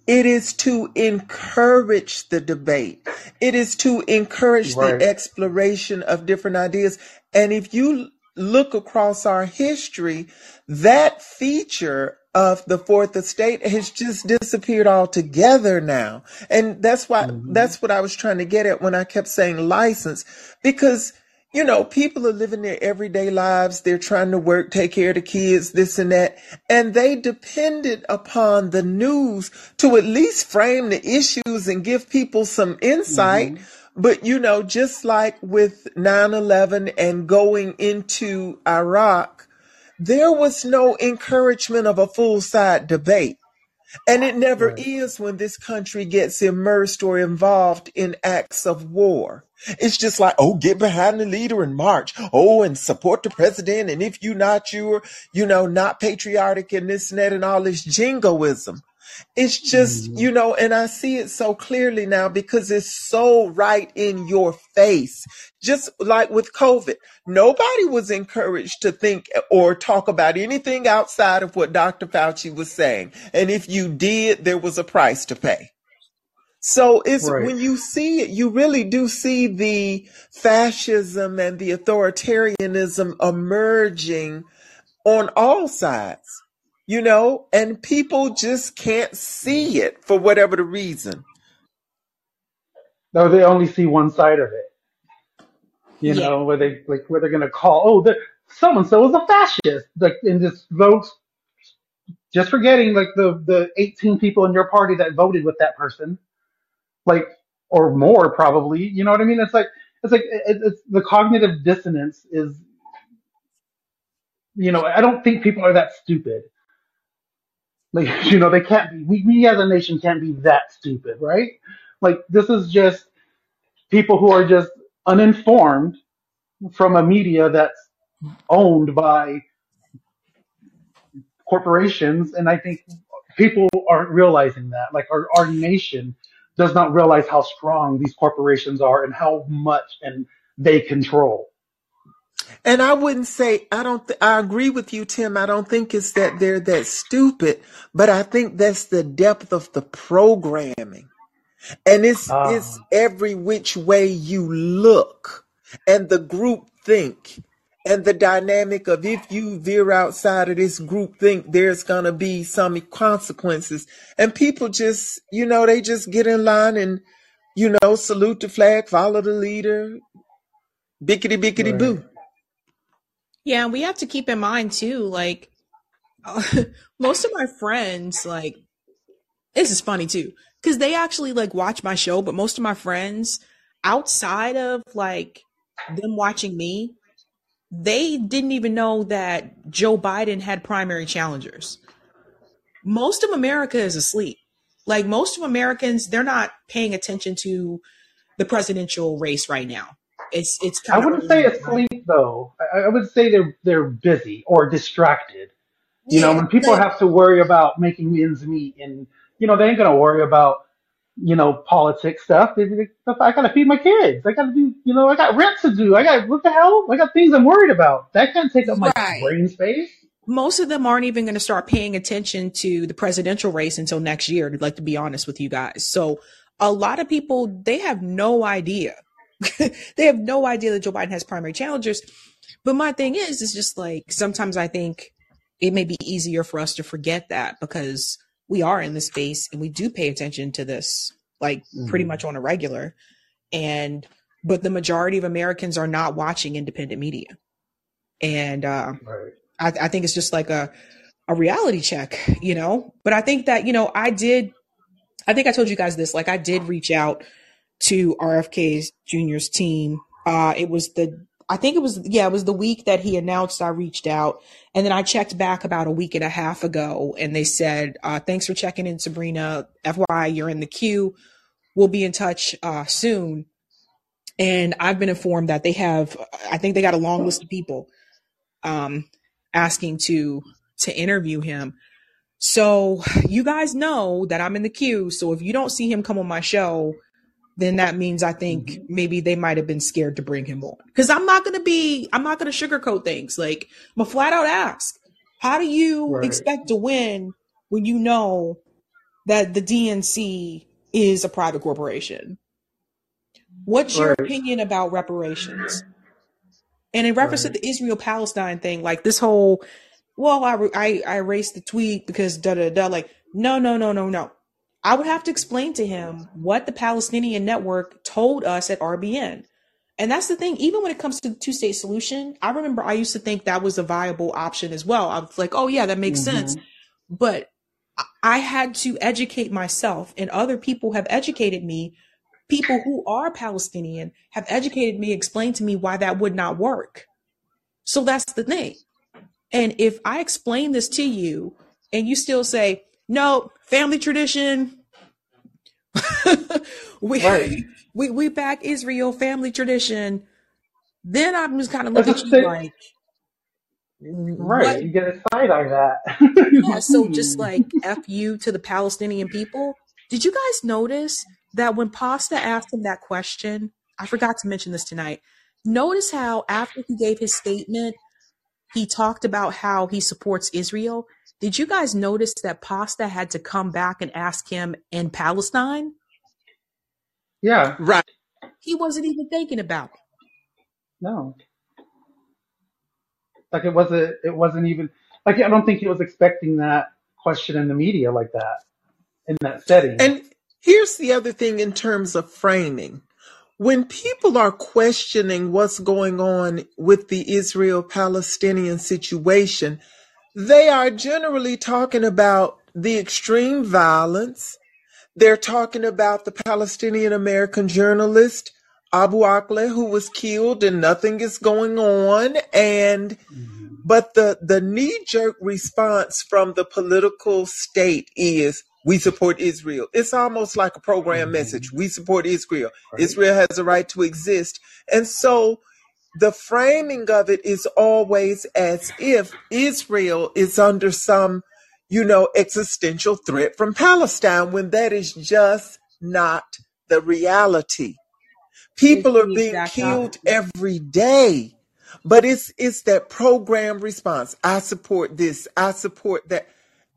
it is to encourage the debate. It is to encourage the exploration of different ideas. And if you look across our history, that feature of the fourth estate has just disappeared altogether now. And that's why, hmm that's what I was trying to get at when I kept saying license, because you know, people are living their everyday lives. They're trying to work, take care of the kids, this and that. And they depended upon the news to at least frame the issues and give people some insight. hmm But, you know, just like with 9 11 and going into Iraq, there was no encouragement of a full side debate. And it never Right. is when this country gets immersed or involved in acts of war. It's just like, oh, get behind the leader and march. Oh, and support the president. And if you're not, you're, you know, not patriotic and this and that and all this jingoism. It's just, hmm you know, and I see it so clearly now because it's so right in your face. Just like with COVID, nobody was encouraged to think or talk about anything outside of what Dr. Fauci was saying. And if you did, there was a price to pay. So it's Right. when you see it, you really do see the fascism and the authoritarianism emerging on all sides, you know, and people just can't see it for whatever the reason. No, they only see one side of it. You Yeah. know, where they like where they're gonna call, oh, the so and so is a fascist, like and just votes, just forgetting like the the 18 people in your party that voted with that person, like or more probably. You know what I mean? It's like it's like it, it's the cognitive dissonance is, you know, I don't think people are that stupid. Like, you know, they can't be. We, we as a nation can't be that stupid, right? Like, this is just people who are just uninformed from a media that's owned by corporations, and I think people aren't realizing that. Like, our our nation does not realize how strong these corporations are and how much and they control. And I wouldn't say I don't. Th- I agree with you, Tim. I don't think it's that they're that stupid, but I think that's the depth of the programming, and it's it's Ah, every which way you look, and the group think, and the dynamic of if you veer outside of this group think, there's gonna be some consequences, and people just, you know, they just get in line and, you know, salute the flag, follow the leader, bickety bickety right. boo. Yeah, we have to keep in mind too, like most of my friends, like this is funny too, because they actually like watch my show, but most of my friends outside of like them watching me, they didn't even know that Joe Biden had primary challengers. Most of America is asleep. Like most of Americans, they're not paying attention to the presidential race right now. It's it's I of wouldn't say asleep though. I, I would say they're they're busy or distracted. You know, when people have to worry about making ends meet, and you know, they ain't gonna worry about you know politics stuff. I gotta feed my kids. I gotta do. You know, I got rent to do. I got what the hell? I got things I'm worried about. That can't take up my right. brain space. most of them aren't even going to start paying attention to the presidential race until next year to like to be honest with you guys so a lot of people they have no idea they have no idea that joe biden has primary challengers but my thing is is just like sometimes i think it may be easier for us to forget that because we are in this space and we do pay attention to this like pretty hmm much on a regular and but the majority of americans are not watching independent media and uh Right. I, I think it's just like a a reality check, you know. But I think that you know I did. I think I told you guys this. Like I did reach out to RFK's juniors team. Uh, it was the I think it was yeah it was the week that he announced I reached out, and then I checked back about a week and a half ago, and they said uh, thanks for checking in, Sabrina. FYI, you're in the queue. We'll be in touch uh, soon. And I've been informed that they have. I think they got a long list of people um, asking to to interview him. So you guys know that I'm in the queue. So if you don't see him come on my show, then that means I think hmm maybe they might have been scared to bring him on. Because I'm not gonna be, I'm not gonna sugarcoat things. Like I'm gonna flat out ask, how do you Right. expect to win when you know that the DNC is a private corporation? What's your Right. opinion about reparations? And in reference to the Israel Palestine thing, like this whole, well, I, I, I erased the tweet because da da da. Like, no, no, no, no, no. I would have to explain to him what the Palestinian Network told us at RBN. And that's the thing, even when it comes to the two state solution, I remember I used to think that was a viable option as well. I was like, oh, yeah, that makes sense. hmm But I had to educate myself, and other people have educated me. People who are Palestinian have educated me, explained to me why that would not work. So that's the thing. And if I explain this to you and you still say, no, family tradition, we, Right. we, we back Israel family tradition, then I'm just kind of That's look at you sick. like, what? Right. You get a side eye that. Yeah, so just like F you to the Palestinian people. Did you guys notice that when Pasta asked him that question, I forgot to mention this tonight. Notice how after he gave his statement, he talked about how he supports Israel. Did you guys notice that Pasta had to come back and ask him in Palestine? yeah. Right. He wasn't even thinking about it. No. Like it wasn't. It wasn't even. Like I don't think he was expecting that question in the media like that in that setting. And here's the other thing in terms of framing. When people are questioning what's going on with the Israel Palestinian situation, they are generally talking about the extreme violence. They're talking about the Palestinian American journalist Abu Akleh who was killed and nothing is going on and Mhm. but the the knee jerk response from the political state is we support Israel. It's almost like a program Mhm. message. We support Israel. Israel has a right to exist. And so the framing of it is always as if Israel is under some, you know, existential threat from Palestine when that is just not the reality. People are being killed every day. But it's it's that program response. I support this. I support that.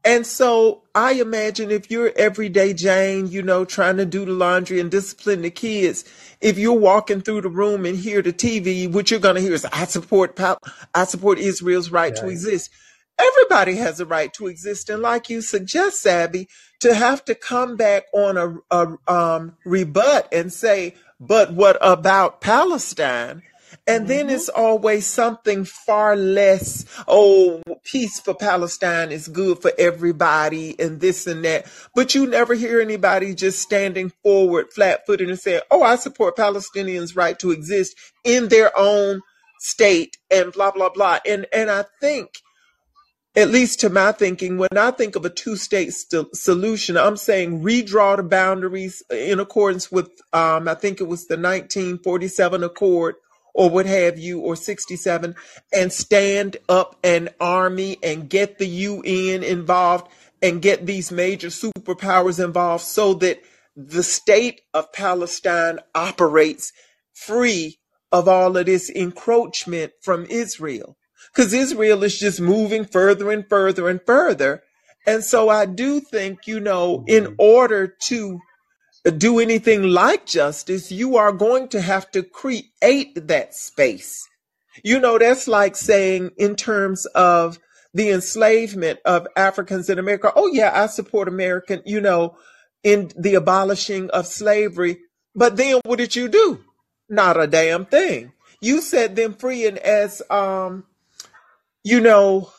And so I imagine if you're everyday Jane, you know, trying to do the laundry and discipline the kids, if you're walking through the room and hear the TV, what you're going to hear is, I support, Pal- I support Israel's right to exist. Everybody has a right to exist. And like you suggest, Sabby, to have to come back on a, a um, rebut and say, but what about Palestine? And then hmm it's always something far less, oh, peace for Palestine is good for everybody and this and that. But you never hear anybody just standing forward flat footed and saying, oh, I support Palestinians' right to exist in their own state and blah, blah, blah. And, and I think at least to my thinking, when I think of a two state st- solution, I'm saying redraw the boundaries in accordance with, um, I think it was the 1947 Accord or what have you, or 67, and stand up an army and get the UN involved and get these major superpowers involved so that the state of Palestine operates free of all of this encroachment from Israel because Israel is just moving further and further and further. And so I do think, you know, in order to do anything like justice, you are going to have to create that space. You know, that's like saying, in terms of the enslavement of Africans in America, oh, yeah, I support American, you know, in the abolishing of slavery. But then what did you do? Not a damn thing. You set them free. And as, um, you know,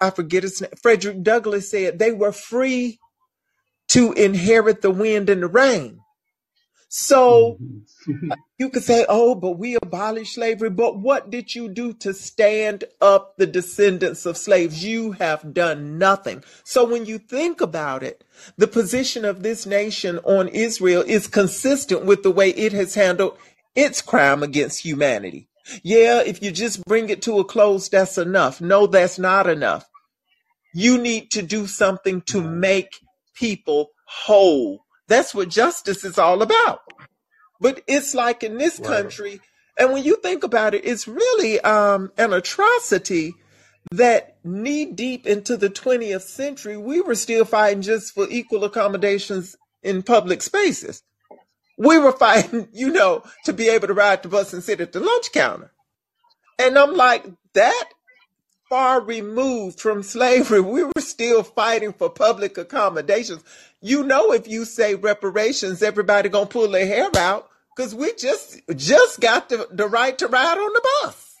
I forget his name, Frederick Douglass said they were free to inherit the wind and the rain. So Mhm. you could say, oh, but we abolished slavery. But what did you do to stand up the descendants of slaves? You have done nothing. So when you think about it, the position of this nation on Israel is consistent with the way it has handled its crime against humanity. Yeah, if you just bring it to a close, that's enough. No, that's not enough. You need to do something to make people whole. That's what justice is all about. But it's like in this Right. country, and when you think about it, it's really um, an atrocity that knee deep into the 20th century, we were still fighting just for equal accommodations in public spaces. We were fighting, you know, to be able to ride the bus and sit at the lunch counter. And I'm like, that far removed from slavery, we were still fighting for public accommodations. You know, if you say reparations, everybody gonna pull their hair out because we just just got the, the right to ride on the bus.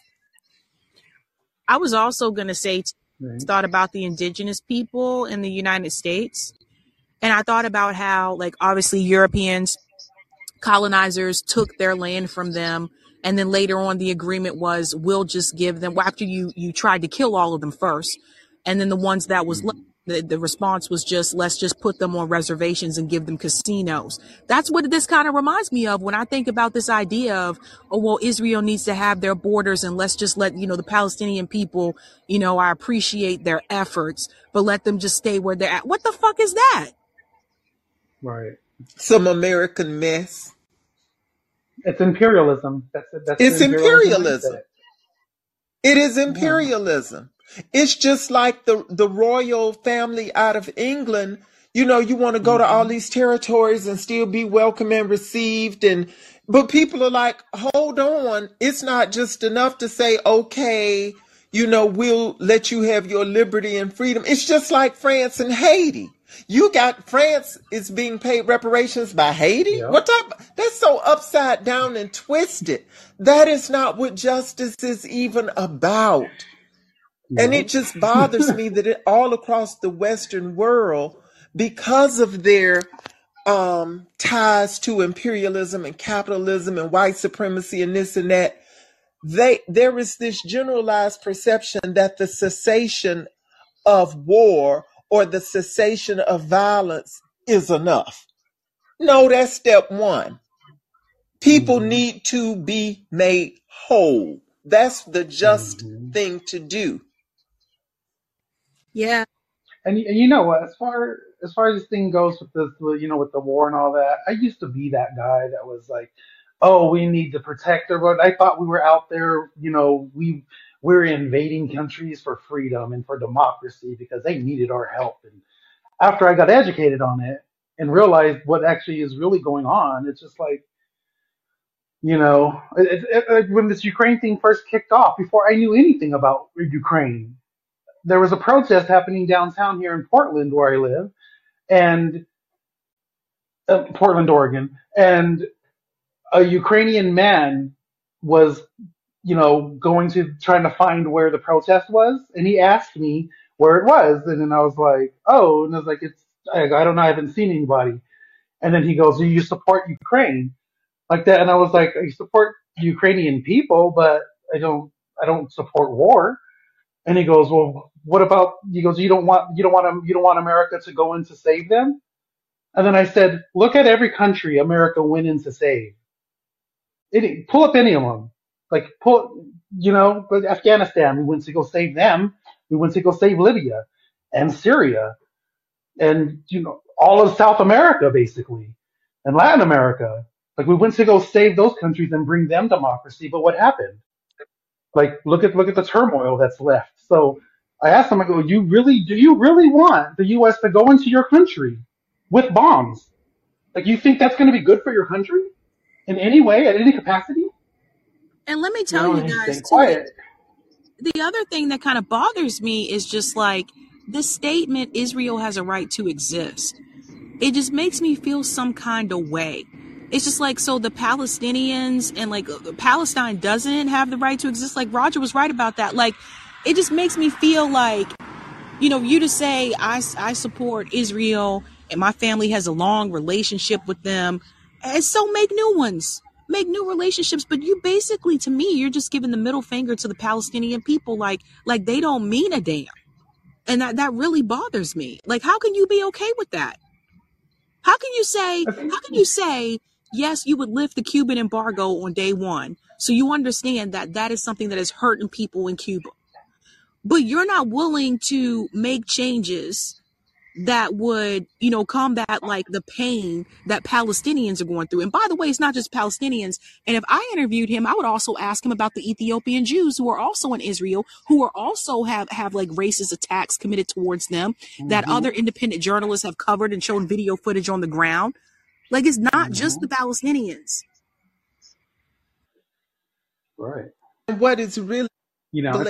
I was also going to say, t- Right. thought about the indigenous people in the United States. And I thought about how, like, obviously Europeans, colonizers took their land from them. And then later on, the agreement was, we'll just give them, well, after you, you tried to kill all of them first. And then the ones that was mm-hmm. left, the, the response was just, let's just put them on reservations and give them casinos. That's what this kind of reminds me of when I think about this idea of, oh, well, Israel needs to have their borders and let's just let, you know, the Palestinian people, you know, I appreciate their efforts, but let them just stay where they're at. What the fuck is that? Right. Some American mess. It's imperialism. That's that's It's imperialism mindset. It is imperialism. It's just like the the royal family out of England. You know, you want to go to all hmm these territories and still be welcome and received and but people are like, "Hold on. It's not just enough to say, "Okay, you know, we'll let you have your liberty and freedom." It's just like France and Haiti. You got France is being paid reparations by Haiti? Yep. What type? That's so upside down and twisted. That is not what justice is even about. And it just bothers me that it all across the Western world, because of their um, ties to imperialism and capitalism and white supremacy and this and that, they there is this generalized perception that the cessation of war or the cessation of violence is enough. No, that's step one. People hmm need to be made whole. That's the just hmm thing to do. Yeah. And, y- and you know what? As far as far as this thing goes with the with, you know with the war and all that, I used to be that guy that was like, oh, we need to protect everyone. I thought we were out there, you know, we we're invading countries for freedom and for democracy because they needed our help. And after I got educated on it and realized what actually is really going on, it's just like, you know, it, it, it, when this Ukraine thing first kicked off, before I knew anything about Ukraine, there was a protest happening downtown here in Portland, where I live, and uh, Portland, Oregon, and a Ukrainian man was, you know, going to trying to find where the protest was, and he asked me where it was, and then I was like, oh, and I was like, it's, I, I don't know, I haven't seen anybody, and then he goes, do you support Ukraine like that? And I was like, I support Ukrainian people, but I don't, I don't support war. And he goes, well, what about? He goes, you don't want, you don't want, you don't want America to go in to save them. And then I said, look at every country America went in to save. It, pull up any of them. Like you know, Afghanistan, we went to go save them. We went to go save Libya and Syria and, you know, all of South America basically and Latin America. Like we went to go save those countries and bring them democracy. But what happened? Like look at, look at the turmoil that's left. So I asked them, I go, you really, do you really want the U.S. to go into your country with bombs? Like you think that's going to be good for your country in any way, at any capacity? And let me tell know, you guys too, quiet. the other thing that kind of bothers me is just like this statement Israel has a right to exist. It just makes me feel some kind of way. It's just like so the Palestinians and like uh, Palestine doesn't have the right to exist. Like Roger was right about that. Like it just makes me feel like you know you to say I I support Israel and my family has a long relationship with them, and so make new ones, make new relationships. But you basically, to me, you're just giving the middle finger to the Palestinian people, like like they don't mean a damn, and that that really bothers me. Like how can you be okay with that? How can you say, how can you say, yes, you would lift the Cuban embargo on day one? So you understand that that is something that is hurting people in Cuba, but you're not willing to make changes that would, you know, combat like the pain that Palestinians are going through. And by the way, it's not just Palestinians. And if I interviewed him, I would also ask him about the Ethiopian Jews who are also in Israel, who are also have, have like racist attacks committed towards them that hmm other independent journalists have covered and shown video footage on the ground. Like it's not just hmm the Palestinians. right. And what is really You know,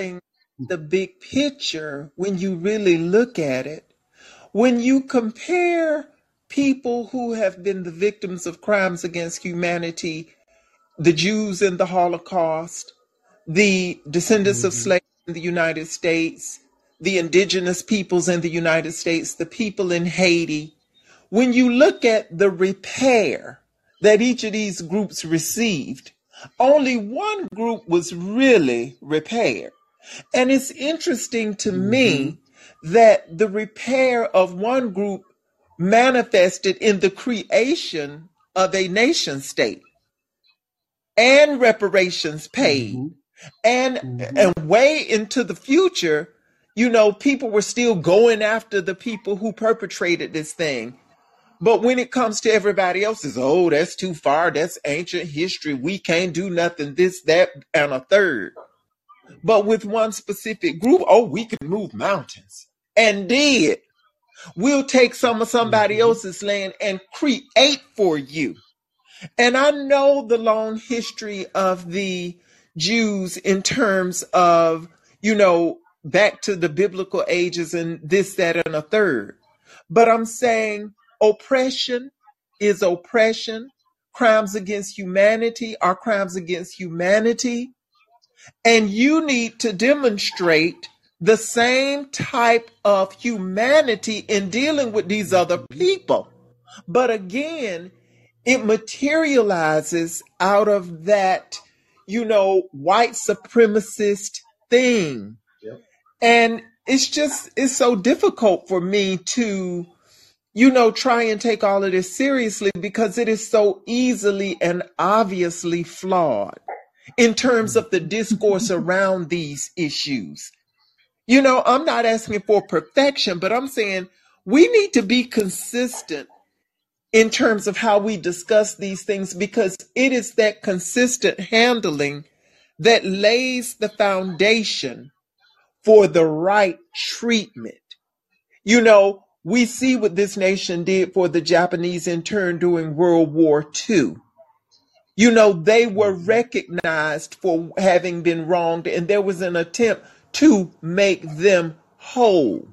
the big picture when you really look at it, when you compare people who have been the victims of crimes against humanity, the Jews in the Holocaust, the descendants of hmm slaves in the United States, the indigenous peoples in the United States, the people in Haiti, when you look at the repair that each of these groups received, only one group was really repaired. And it's interesting to hmm me that the repair of one group manifested in the creation of a nation state and reparations paid hmm and hmm and way into the future you know people were still going after the people who perpetrated this thing. But when it comes to everybody else is oh that's too far. That's ancient history. We can't do nothing this that and a third. But with one specific group oh we can move mountains and did we'll take some of somebody hmm else's land and create for you and I know the long history of the Jews in terms of, you know, back to the biblical ages and this, that, and a third. But I'm saying oppression is oppression. Crimes against humanity are crimes against humanity. And you need to demonstrate the same type of humanity in dealing with these other people. But again, it materializes out of that, you know, white supremacist thing. Yep. And it's just, it's so difficult for me to, you know, try and take all of this seriously because it is so easily and obviously flawed in terms of the discourse around these issues. You know, I'm not asking for perfection, but I'm saying we need to be consistent in terms of how we discuss these things because it is that consistent handling that lays the foundation for the right treatment. You know, we see what this nation did for the Japanese intern during World War II. You know, they were recognized for having been wronged, and there was an attempt to make them whole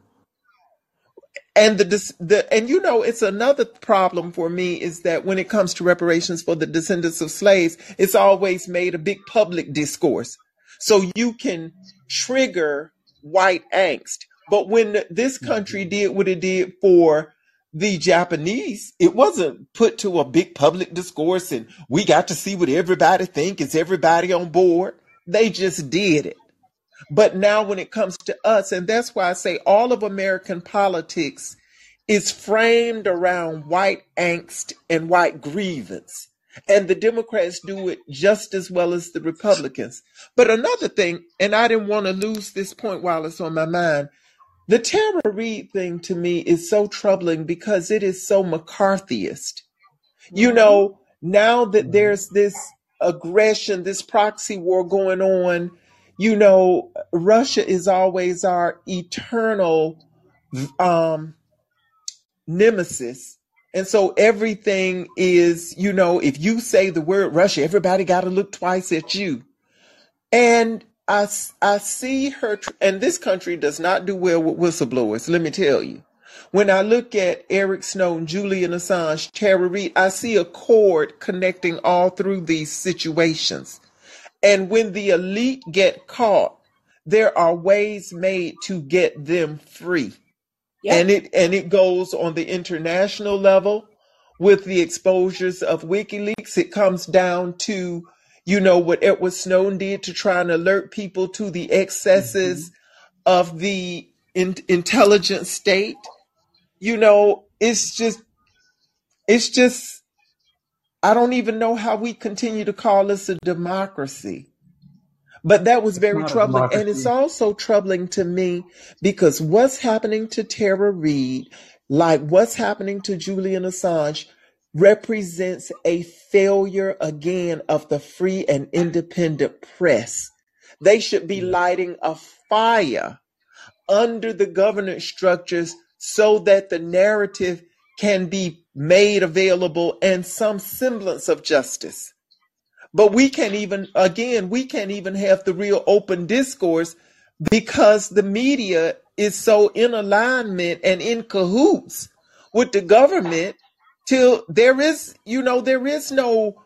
and the the and you know it's another problem for me is that when it comes to reparations for the descendants of slaves it's always made a big public discourse so you can trigger white angst but when this mm-hmm. country did what it did for the Japanese, it wasn't put to a big public discourse and we got to see what everybody think. Is everybody on board? They just did it. But now when it comes to us, and that's why I say all of American politics is framed around white angst and white grievance. And the Democrats do it just as well as the Republicans. But another thing, and I didn't want to lose this point while it's on my mind, the Tara Reade thing to me is so troubling because it is so McCarthyist. You mm-hmm. know, now that mm-hmm. there's this aggression, this proxy war going on you know, Russia is always our eternal um, nemesis. And so everything is, you know, if you say the word Russia, everybody got to look twice at you. And I, I see her, and this country does not do well with whistleblowers, let me tell you. When I look at Eric Snowden, Julian Assange, Tara Reade, I see a cord connecting all through these situations. And when the elite get caught, there are ways made to get them free. Yep. And it and it goes on the international level with the exposures of WikiLeaks. It comes down to, you know, what Edward Snowden did to try and alert people to the excesses mm-hmm. of the in, intelligence state. You know, it's just it's just I don't even know how we continue to call this a democracy. But that was very troubling. And it's also troubling to me because what's happening to Tara Reade, like what's happening to Julian Assange, represents a failure again of the free and independent press. They should be lighting a fire under the governance structures so that the narrative can be made available and some semblance of justice. But we can't even, again, we can't even have the real open discourse because the media is so in alignment and in cahoots with the government till there is, you know, there is no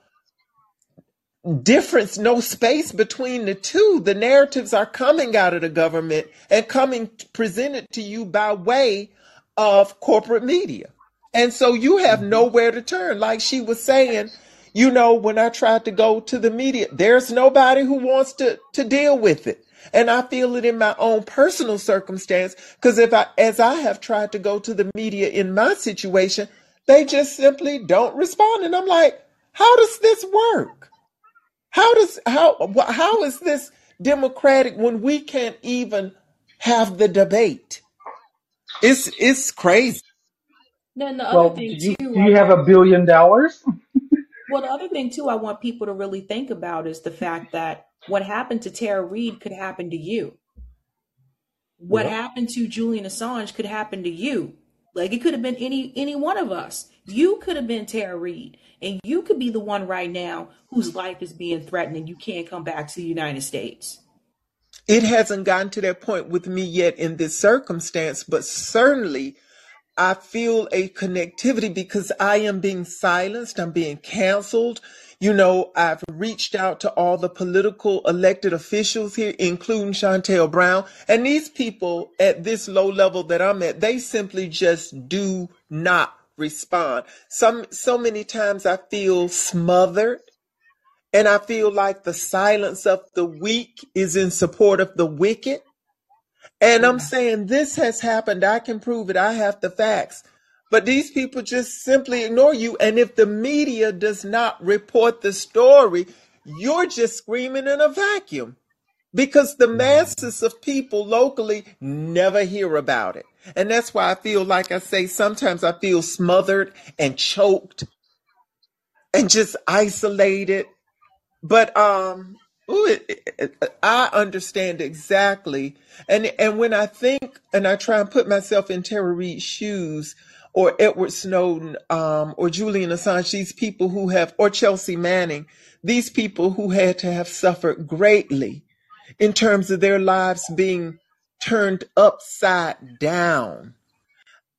difference, no space between the two. The narratives are coming out of the government and coming presented to you by way of corporate media. And so you have mm-hmm. nowhere to turn. Like she was saying, you know, when I tried to go to the media, there's nobody who wants to, to deal with it. And I feel it in my own personal circumstance because if I, as I have tried to go to the media in my situation, they just simply don't respond. And I'm like, how does this work? How does, how, how is this democratic when we can't even have the debate? It's, it's crazy. Then the well, other thing do you, too, do you have a billion dollars? well, the other thing too, I want people to really think about is the fact that what happened to Tara Reade could happen to you. What yeah. happened to Julian Assange could happen to you. Like it could have been any any one of us. You could have been Tara Reade, and you could be the one right now whose life is being threatened, and you can't come back to the United States. It hasn't gotten to that point with me yet in this circumstance, but certainly I feel a connectivity because I am being silenced. I'm being canceled. You know, I've reached out to all the political elected officials here, including Shontel Brown. And these people at this low level that I'm at, they simply just do not respond. Some so many times I feel smothered and I feel like the silence of the weak is in support of the wicked. And I'm saying this has happened. I can prove it. I have the facts. But these people just simply ignore you. And if the media does not report the story, you're just screaming in a vacuum because the masses of people locally never hear about it. And that's why I feel like I say sometimes I feel smothered and choked and just isolated but um ooh, it, it, i understand exactly. And and when i think and i try and put myself in tara reade's shoes or edward snowden um or julian assange these people who have or chelsea manning these people who had to have suffered greatly in terms of their lives being turned upside down.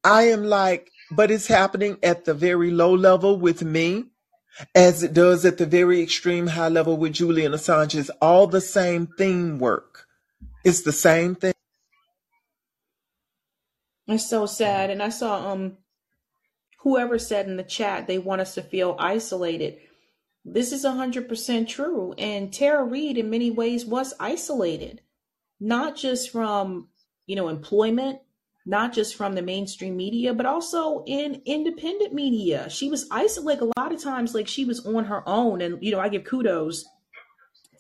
I am like but it's happening at the very low level with me as it does at the very extreme high level with Julian Assange, is all the same theme work. It's the same thing. It's so sad. And I saw um whoever said in the chat they want us to feel isolated. This is 100% true. And Tara Reade, in many ways, was isolated, not just from, you know, employment, not just from the mainstream media, but also in independent media. She was isolated a lot of times, like she was on her own. And, you know, I give kudos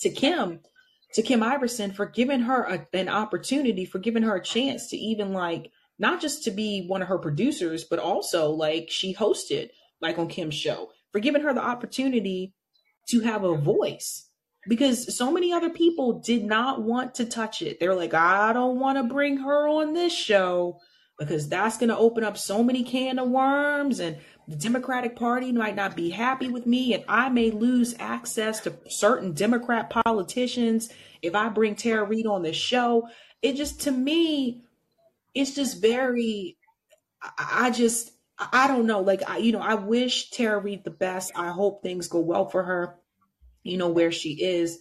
to Kim, to Kim Iversen for giving her a, an opportunity, for giving her a chance to even like not just to be one of her producers, but also like she hosted like on Kim's show, for giving her the opportunity to have a voice. Because so many other people did not want to touch it. They're like, I don't want to bring her on this show because that's going to open up so many can of worms and the Democratic Party might not be happy with me, and I may lose access to certain Democrat politicians if I bring Tara Reade on this show. It just, to me, it's just very, I just, I don't know. Like, I, you know, I wish Tara Reade the best. I hope things go well for her, you know, where she is.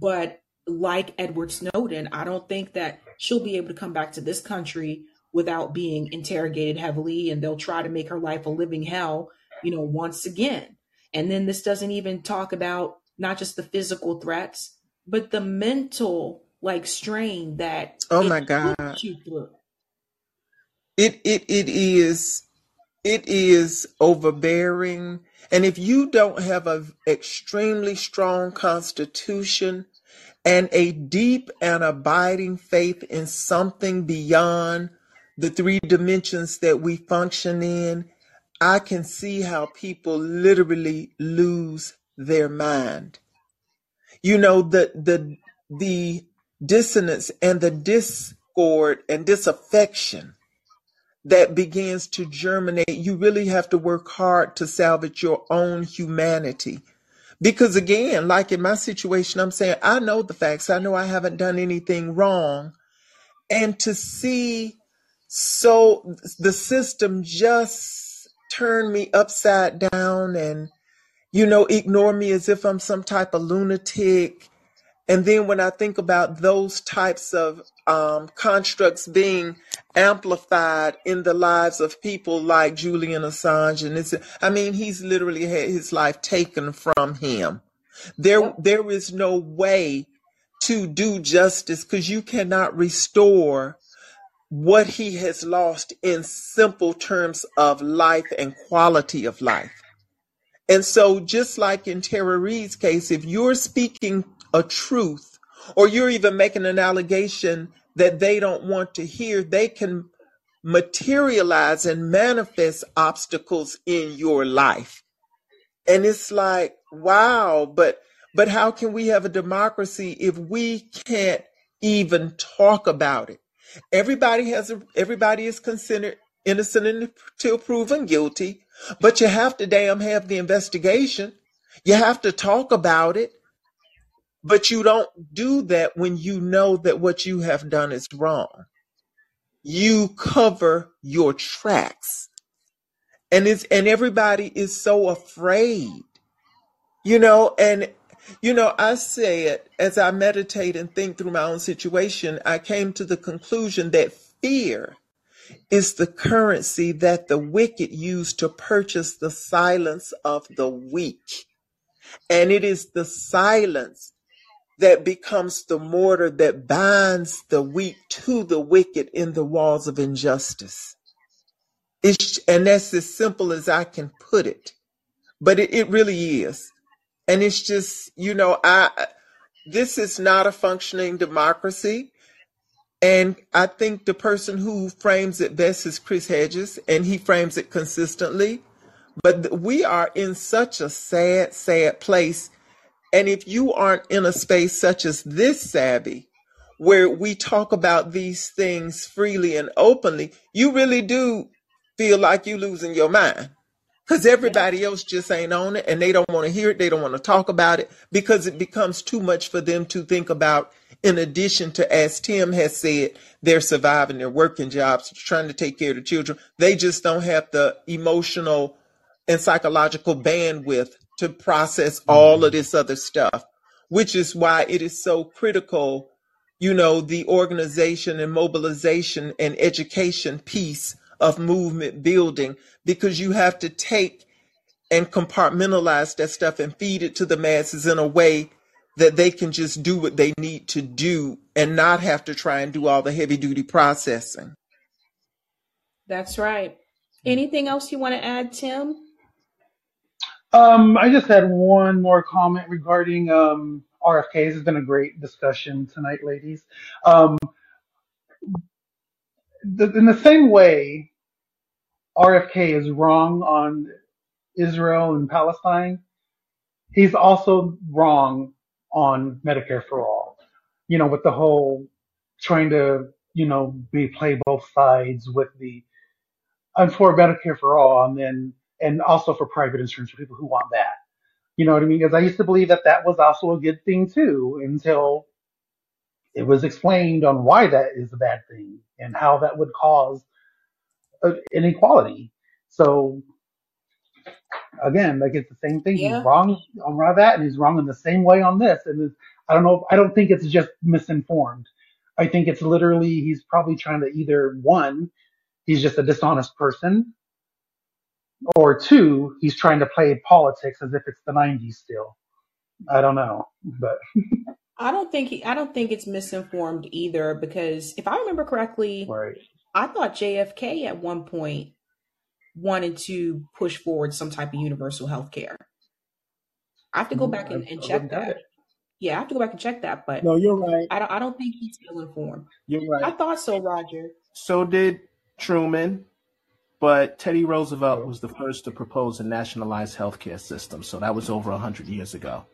But like Edward Snowden, I don't think that she'll be able to come back to this country without being interrogated heavily, and they'll try to make her life a living hell, you know, once again. And then this doesn't even talk about not just the physical threats, but the mental like strain that Oh my God. It it it is it is overbearing. And if you don't have an extremely strong constitution and a deep and abiding faith in something beyond the three dimensions that we function in, I can see how people literally lose their mind. You know, the the the dissonance and the discord and disaffection that begins to germinate, you really have to work hard to salvage your own humanity. Because again, like in my situation, I'm saying, I know the facts. I know I haven't done anything wrong. And to see so the system just turn me upside down and, you know, ignore me as if I'm some type of lunatic. And then when I think about those types of um, constructs being amplified in the lives of people like Julian Assange, and it's, I mean, he's literally had his life taken from him. There, there is no way to do justice because you cannot restore what he has lost in simple terms of life and quality of life. And so, just like in Tara Reade's case, if you're speaking a truth or you're even making an allegation that they don't want to hear, they can materialize and manifest obstacles in your life. And it's like, wow, but but how can we have a democracy if we can't even talk about it? Everybody has a everybody is considered innocent until proven guilty, but you have to damn have the investigation. You have to talk about it, but you don't do that when you know that what you have done is wrong. You cover your tracks. And it's and everybody is so afraid you know, and you know, I said as I meditate and think through my own situation, I came to the conclusion that fear is the currency that the wicked use to purchase the silence of the weak. And it is the silence that becomes the mortar that binds the weak to the wicked in the walls of injustice. It's, and that's as simple as I can put it. But it, it really is. And it's just, you know, I this is not a functioning democracy. And I think the person who frames it best is Chris Hedges, and he frames it consistently. But we are in such a sad, sad place. And if you aren't in a space such as this, Sabby, where we talk about these things freely and openly, you really do feel like you're losing your mind. Because everybody else just ain't on it and they don't want to hear it. They don't want to talk about it because it becomes too much for them to think about. In addition to, as Tim has said, they're surviving, they're working jobs, trying to take care of the children. They just don't have the emotional and psychological bandwidth to process all of this other stuff, which is why it is so critical, you know, the organization and mobilization and education piece of movement building because you have to take and compartmentalize that stuff and feed it to the masses in a way that they can just do what they need to do and not have to try and do all the heavy duty processing. That's right. Anything else you want to add, Tim? Um, I just had one more comment regarding um, RFK. This has been a great discussion tonight, ladies. Um, the, in the same way, RFK is wrong on Israel and Palestine. He's also wrong on Medicare for all. You know, with the whole trying to, you know, be play both sides with the I'm for Medicare for all, and then and also for private insurance for people who want that. You know what I mean? Because I used to believe that that was also a good thing too, until it was explained on why that is a bad thing and how that would cause uh, inequality. So again, like it's the same thing. He's Yeah. wrong on that, and he's wrong in the same way on this. And it's, I don't know. I don't think it's just misinformed. I think it's literally he's probably trying to either one, he's just a dishonest person, or two, he's trying to play politics as if it's the '90s still. I don't know, but I don't think he, I don't think it's misinformed either because if I remember correctly, right. I thought JFK at one point wanted to push forward some type of universal health care. I have to go mm, back and, and check that. it. Yeah, I have to go back and check that, but No, you're right. I don't I don't think he's ill informed. You're right. I thought so, Roger. So did Truman, but Teddy Roosevelt was the first to propose a nationalized healthcare system. So that was over 100 years ago.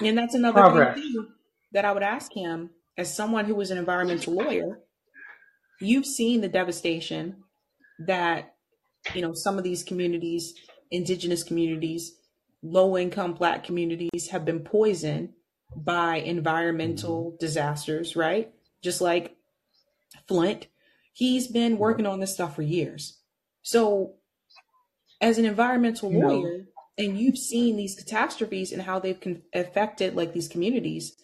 And that's another Progress. thing that I would ask him as someone who was an environmental lawyer. You've seen the devastation that you know some of these communities, indigenous communities, low income black communities have been poisoned by environmental mm-hmm. disasters, right? Just like Flint, he's been working on this stuff for years. So, as an environmental You know, lawyer, and you've seen these catastrophes and how they've con- affected like these communities,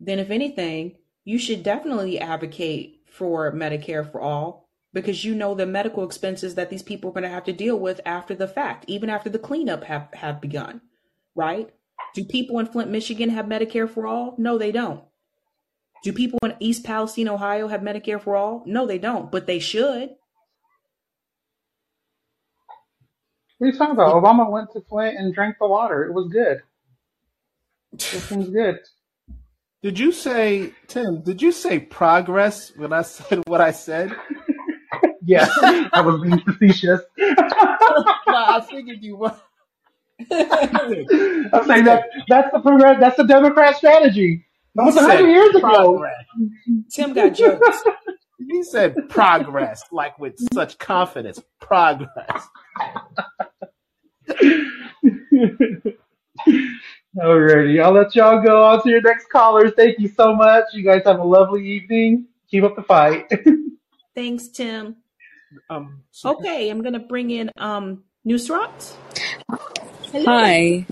then if anything, you should definitely advocate for Medicare for all because you know the medical expenses that these people are going to have to deal with after the fact, even after the cleanup have, have begun, right? Do people in Flint, Michigan have Medicare for all? No, they don't. Do people in East Palestine, Ohio have Medicare for all? No, they don't, but they should. what are you talking about? Obama went to Flint and drank the water. It was good. It seems good. Did you say, Tim, did you say progress when I said what I said? Yes, I was being facetious. no, I figured you were. I'm saying that that's the progress. That's the Democrat strategy. That You was a hundred said years ago. progress. Tim got jokes. he said progress, like with such confidence. Progress. Alrighty, I'll let y'all go on to your next callers. Thank you so much. You guys have a lovely evening. Keep up the fight. Thanks, Tim. Um, Okay, I'm gonna bring in um Nusrat. Hello. Hi.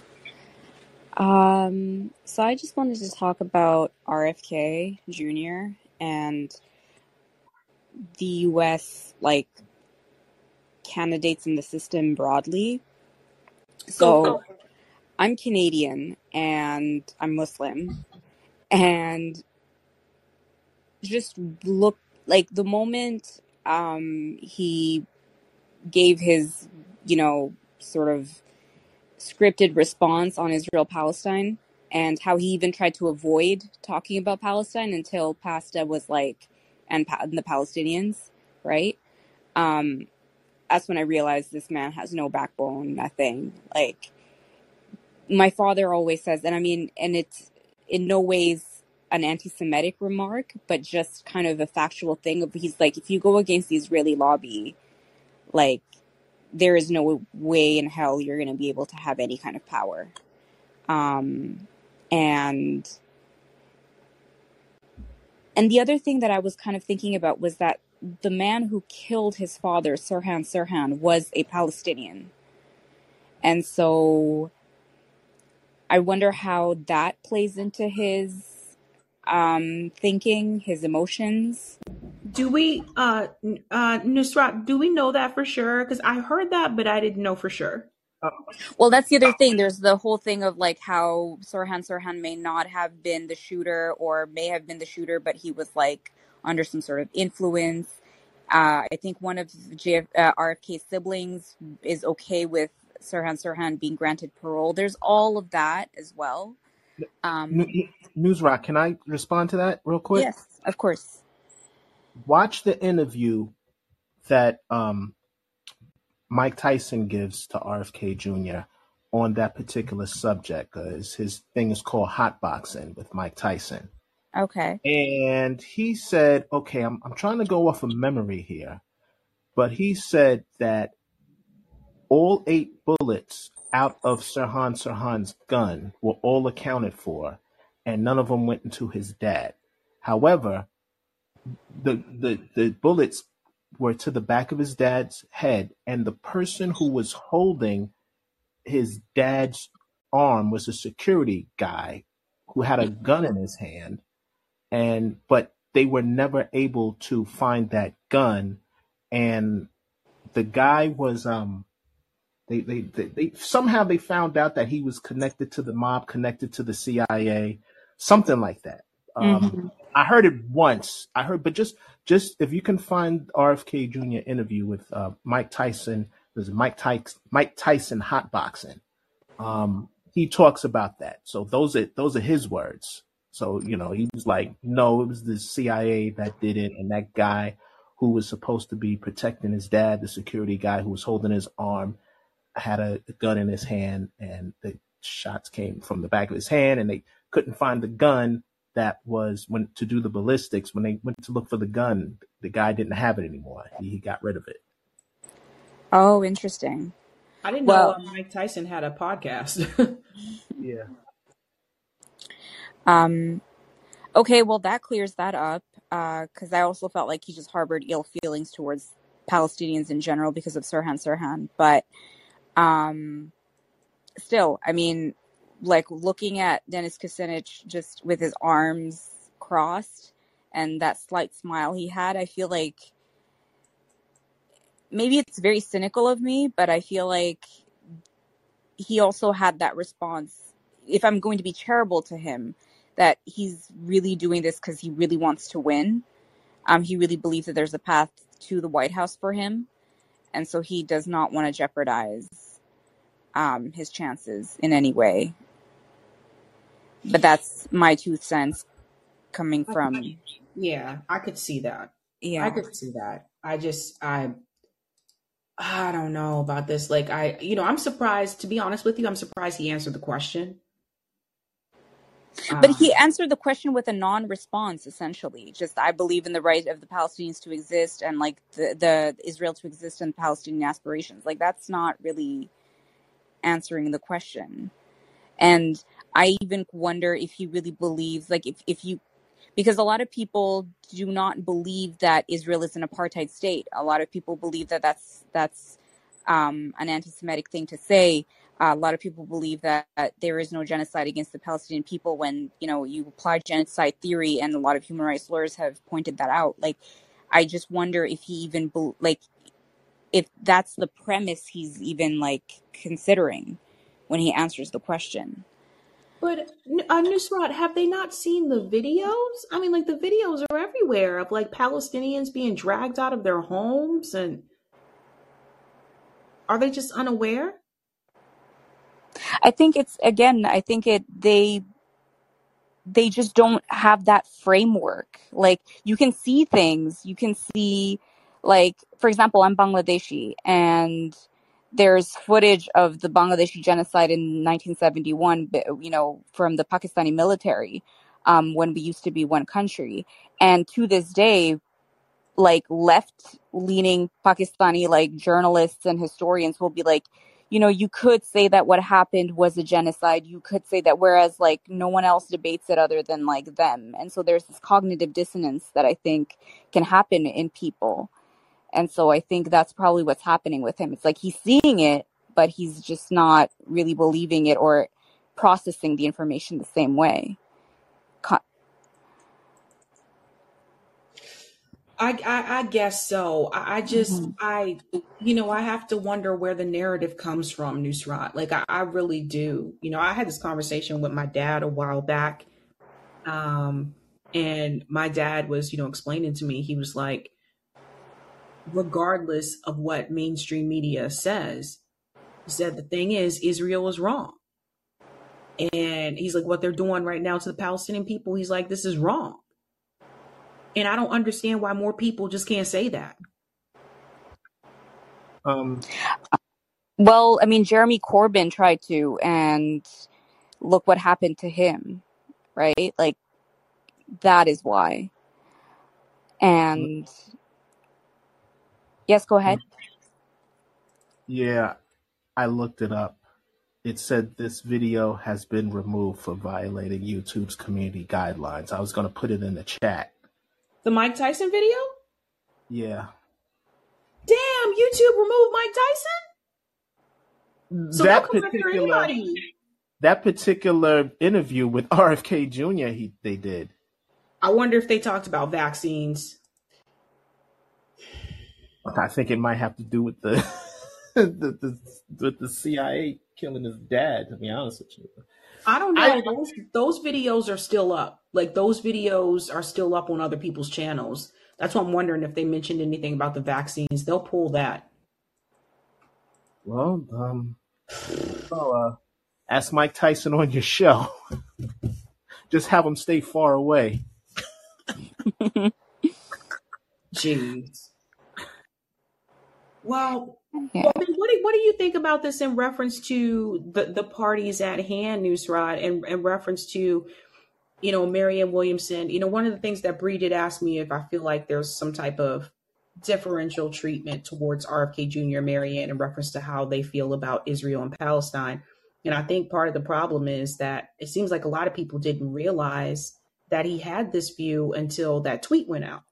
Um, so I just wanted to talk about RFK Jr. and the U.S. like candidates in the system broadly. So I'm Canadian and I'm Muslim, and just look like the moment um, he gave his, you know, sort of scripted response on Israel Palestine and how he even tried to avoid talking about Palestine until Pasta was like, and, pa- and the Palestinians, right? Um, that's when I realized this man has no backbone, nothing. Like, my father always says, and I mean, and it's in no ways an anti-Semitic remark, but just kind of a factual thing. Of he's like, if you go against the Israeli lobby, like there is no way in hell you're going to be able to have any kind of power. Um, and and the other thing that I was kind of thinking about was that the man who killed his father, Sirhan Sirhan, was a Palestinian. And so I wonder how that plays into his um, thinking, his emotions. Do we, uh, uh, Nusrat, do we know that for sure? Because I heard that, but I didn't know for sure. Well, that's the other thing. There's the whole thing of like how Sirhan Sirhan may not have been the shooter or may have been the shooter, but he was like under some sort of influence. Uh, I think one of JF, uh, RFK's siblings is okay with Sirhan Sirhan being granted parole. There's all of that as well. Um, Nusrat, can I respond to that real quick? yes, of course. Watch the interview that um, Mike Tyson gives to RFK Jr. on that particular subject. Because his thing is called Hot Boxing with Mike Tyson. Okay. And he said, okay, I'm, I'm trying to go off of memory here, but he said that all eight bullets out of Sirhan Sirhan's gun were all accounted for, and none of them went into his dad. However, the the, the bullets were to the back of his dad's head, and the person who was holding his dad's arm was a security guy who had a gun in his hand, and but they were never able to find that gun, and the guy was um they, they, they, they somehow they found out that he was connected to the mob, connected to the CIA, something like that. Um, hmm I heard it once. I heard, but just just if you can find RFK Jr. interview with uh, Mike Tyson, there's Mike Tyson, Mike Tyson hotboxing. Um, he talks about that. So those are those are his words. So you know, he was like, no, it was the CIA that did it, and that guy who was supposed to be protecting his dad, the security guy who was holding his arm, had a, a gun in his hand, and the shots came from the back of his hand, and they couldn't find the gun that was when to do the ballistics. When they went to look for the gun, the guy didn't have it anymore. He, he got rid of it. Oh, interesting. I didn't Well, know uh, Mike Tyson had a podcast. Yeah. um, okay, well that clears that up. Uh, because I also felt like he just harbored ill feelings towards Palestinians in general because of Sirhan Sirhan. But um, still, I mean, like looking at Dennis Kucinich just with his arms crossed and that slight smile he had, I feel like maybe it's very cynical of me, but I feel like he also had that response. If I'm going to be charitable to him, that he's really doing this because he really wants to win. Um, he really believes that there's a path to the White House for him, and so he does not want to jeopardize um, his chances in any way. But that's my two cents coming from yeah, I could see that. Yeah, I could see that. I just, I, I don't know about this. Like, I, you know, I'm surprised. To be honest with you, I'm surprised he answered the question. But he Um, answered the question with a non-response, essentially. Just I believe in the right of the Palestinians to exist and like the, the Israel to exist and Palestinian aspirations. Like that's not really answering the question. And I even wonder if he really believes, like if, if you, because a lot of people do not believe that Israel is an apartheid state. A lot of people believe that that's, that's um, an anti-Semitic thing to say. A lot of people believe that, that there is no genocide against the Palestinian people when, you know, you apply genocide theory and a lot of human rights lawyers have pointed that out. Like, I just wonder if he even like if that's the premise he's even like considering when he answers the question. But uh, Nusrat, have they not seen the videos? I mean, like the videos are everywhere of like Palestinians being dragged out of their homes, and are they just unaware? I think it's again. I think it they they just don't have that framework. Like you can see things, you can see like for example, I'm Bangladeshi and there's footage of the Bangladeshi genocide in 1971, you know, from the Pakistani military um, when we used to be one country. And to this day, like left leaning Pakistani like journalists and historians will be like, you know, you could say that what happened was a genocide. You could say that, whereas like no one else debates it other than like them. And so there's this cognitive dissonance that I think can happen in people. And so I think that's probably what's happening with him. It's like he's seeing it, but he's just not really believing it or processing the information the same way. I, I, I guess so. I, I just hmm I you know I have to wonder where the narrative comes from, Nusrat. Like I, I really do. You know, I had this conversation with my dad a while back, um, and my dad was you know explaining to me. He was like, regardless of what mainstream media says, he said the thing is Israel is wrong, and he's like, what they're doing right now to the Palestinian people. He's like, this is wrong and I don't understand why more people just can't say that. Um, well, I mean, Jeremy Corbyn tried to, and look what happened to him, right? Like, that is why. And yes, go ahead. Yeah, I looked it up. It said this video has been removed for violating YouTube's community guidelines. I was going to put it in the chat. The Mike Tyson video? Yeah. Damn, YouTube removed Mike Tyson? So that particular that particular interview with RFK Jr. he they did. I wonder if they talked about vaccines. I think it might have to do with the, the, the with the CIA killing his dad. To be honest with you, I don't know. I, those those videos are still up. Like those videos are still up on other people's channels. That's why I'm wondering if they mentioned anything about the vaccines. They'll pull that. Well, um, well, uh, ask Mike Tyson on your show. Just have him stay far away. Jeez. Well, yeah. Well, what do, what do you think about this in reference to the, the parties at hand, Nusrat, and in reference to, you know, Marianne Williamson? You know, one of the things that Bree did ask me if I feel like there's some type of differential treatment towards RFK Jr. Marianne in reference to how they feel about Israel and Palestine. And I think part of the problem is that it seems like a lot of people didn't realize that he had this view until that tweet went out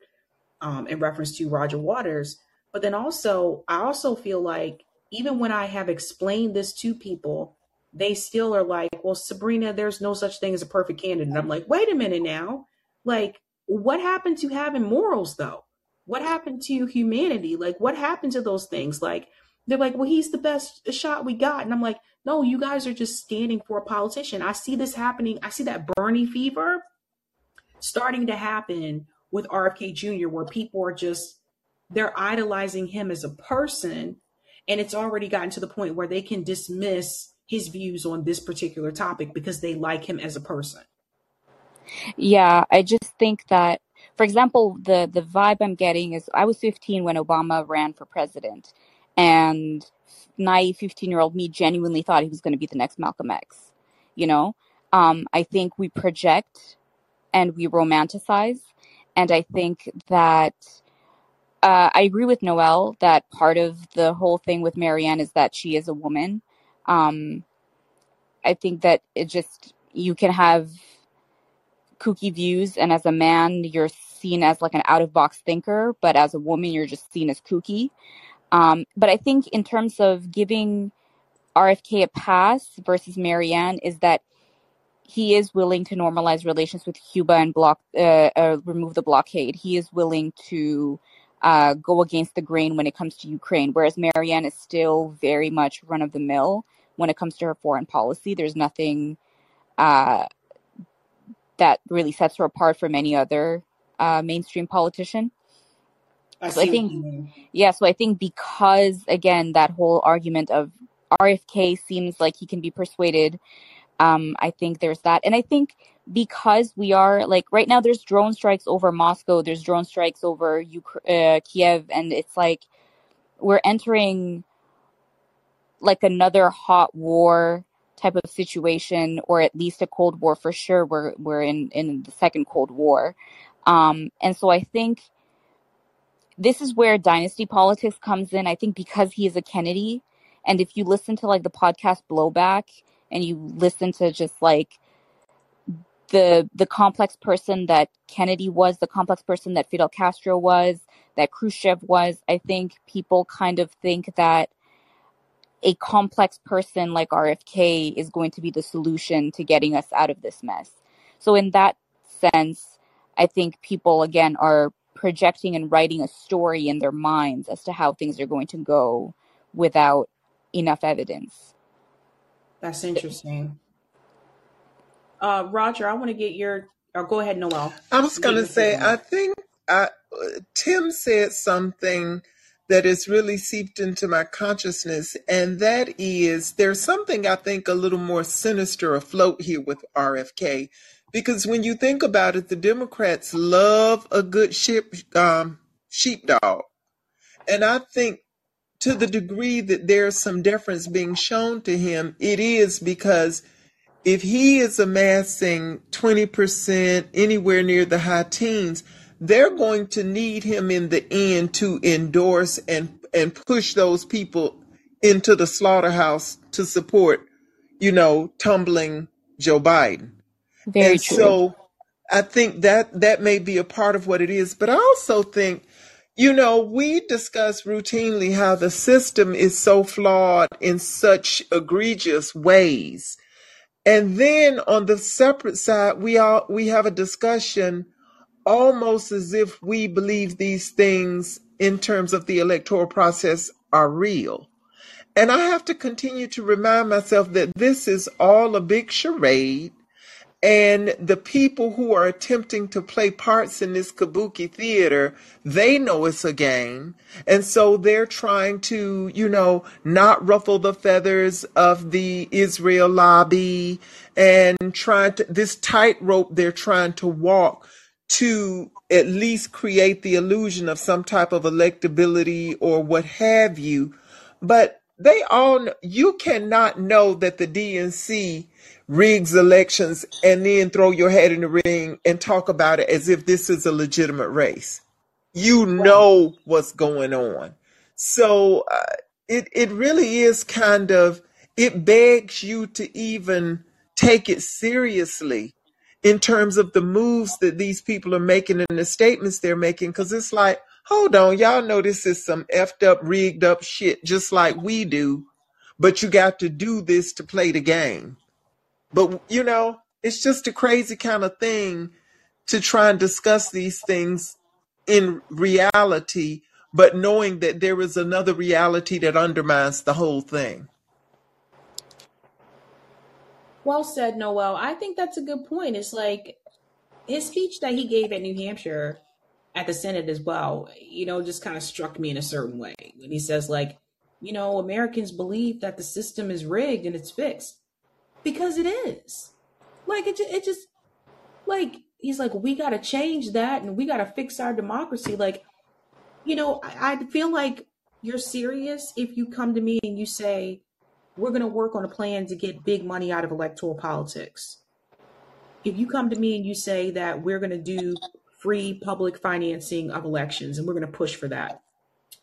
um, in reference to Roger Waters but then also, I also feel like even when I have explained this to people, they still are like, well, Sabrina, there's no such thing as a perfect candidate. And I'm like, wait a minute now. Like, what happened to having morals though? What happened to humanity? Like, what happened to those things? Like, they're like, well, he's the best shot we got. And I'm like, no, you guys are just standing for a politician. I see this happening. I see that Bernie fever starting to happen with RFK Jr., where people are just they're idolizing him as a person and it's already gotten to the point where they can dismiss his views on this particular topic because they like him as a person. Yeah i just think that for example the the vibe i'm getting is i was 15 when obama ran for president and naive 15 year old me genuinely thought he was going to be the next malcolm x you know? Um, i think we project and we romanticize and i think that uh, I agree with Noel that part of the whole thing with Marianne is that she is a woman. Um, I think that it just you can have kooky views, and as a man, you're seen as like an out of box thinker, but as a woman, you're just seen as kooky. Um, but I think in terms of giving RFK a pass versus Marianne, is that he is willing to normalize relations with Cuba and block uh, uh, remove the blockade. He is willing to uh, go against the grain when it comes to Ukraine, whereas Marianne is still very much run of the mill when it comes to her foreign policy. There's nothing uh, that really sets her apart from any other uh, mainstream politician. I So I see what you think, yeah, so I think because, again, that whole argument of RFK seems like he can be persuaded um, I think there's that. And I think because we are like right now, there's drone strikes over Moscow, there's drone strikes over uh, Kiev, and it's like we're entering like another hot war type of situation, or at least a cold war for sure. We're we're in in the second Cold War, um, and so I think this is where dynasty politics comes in. I think because he is a Kennedy, and if you listen to like the podcast Blowback and you listen to just like the the complex person that Kennedy was, the complex person that Fidel Castro was, that Khrushchev was, I think people kind of think that a complex person like RFK is going to be the solution to getting us out of this mess. So in that sense, I think people again are projecting and writing a story in their minds as to how things are going to go without enough evidence. That's interesting. Uh, Roger, I want to get your, or go ahead, Noel. I was going to say, I think I, Tim said something that has really seeped into my consciousness, and that is there's something I think a little more sinister afloat here with RFK. Because when you think about it, the Democrats love a good sheep, um, sheepdog. And I think to the degree that there's some deference being shown to him, it is because if he is amassing 20%, anywhere near the high teens, they're going to need him in the end to endorse and, and push those people into the slaughterhouse to support, you know, tumbling Joe Biden. Very And true. so I think that that may be a part of what it is. But I also think, you know, we discuss routinely how the system is so flawed in such egregious ways. And then on the separate side, we all we have a discussion almost as if we believe these things in terms of the electoral process are real. And I have to continue to remind myself that this is all a big charade and the people who are attempting to play parts in this kabuki theater, they know it's a game. And so they're trying to, you know, not ruffle the feathers of the Israel lobby and trying to, this tightrope they're trying to walk to at least create the illusion of some type of electability or what have you. But they all, you cannot know that the DNC rigs elections and then throw your head in the ring and talk about it as if this is a legitimate race. You know what's going on. So uh, it it really is kind of it begs you to even take it seriously in terms of the moves that these people are making and the statements they're making because it's like hold on y'all know this is some effed up rigged up shit just like we do but you got to do this to play the game but you know it's just a crazy kind of thing to try and discuss these things in reality but knowing that there is another reality that undermines the whole thing Well said, Noel. I think that's a good point. It's like his speech that he gave at New Hampshire at the Senate as well, you know, just kind of struck me in a certain way. When he says, like, you know, Americans believe that the system is rigged and it's fixed because it is. Like, it, it just, like, he's like, we got to change that and we got to fix our democracy. Like, you know, I, I feel like you're serious if you come to me and you say, we're going to work on a plan to get big money out of electoral politics. If you come to me and you say that we're going to do free public financing of elections and we're going to push for that.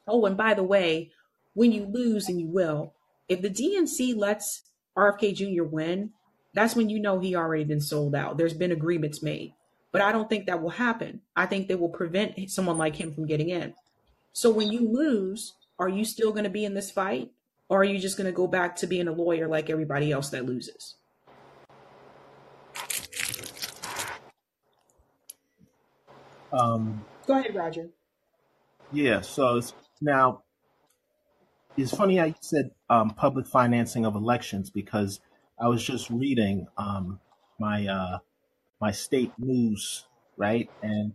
Oh, and by the way, when you lose, and you will, if the DNC lets RFK Jr. win, that's when you know he already been sold out. There's been agreements made. But I don't think that will happen. I think they will prevent someone like him from getting in. So when you lose, are you still going to be in this fight? Or are you just going to go back to being a lawyer like everybody else that loses? Um, go ahead, Roger. Yeah, so now it's funny I said um, public financing of elections because I was just reading um, my uh, my state news, right? And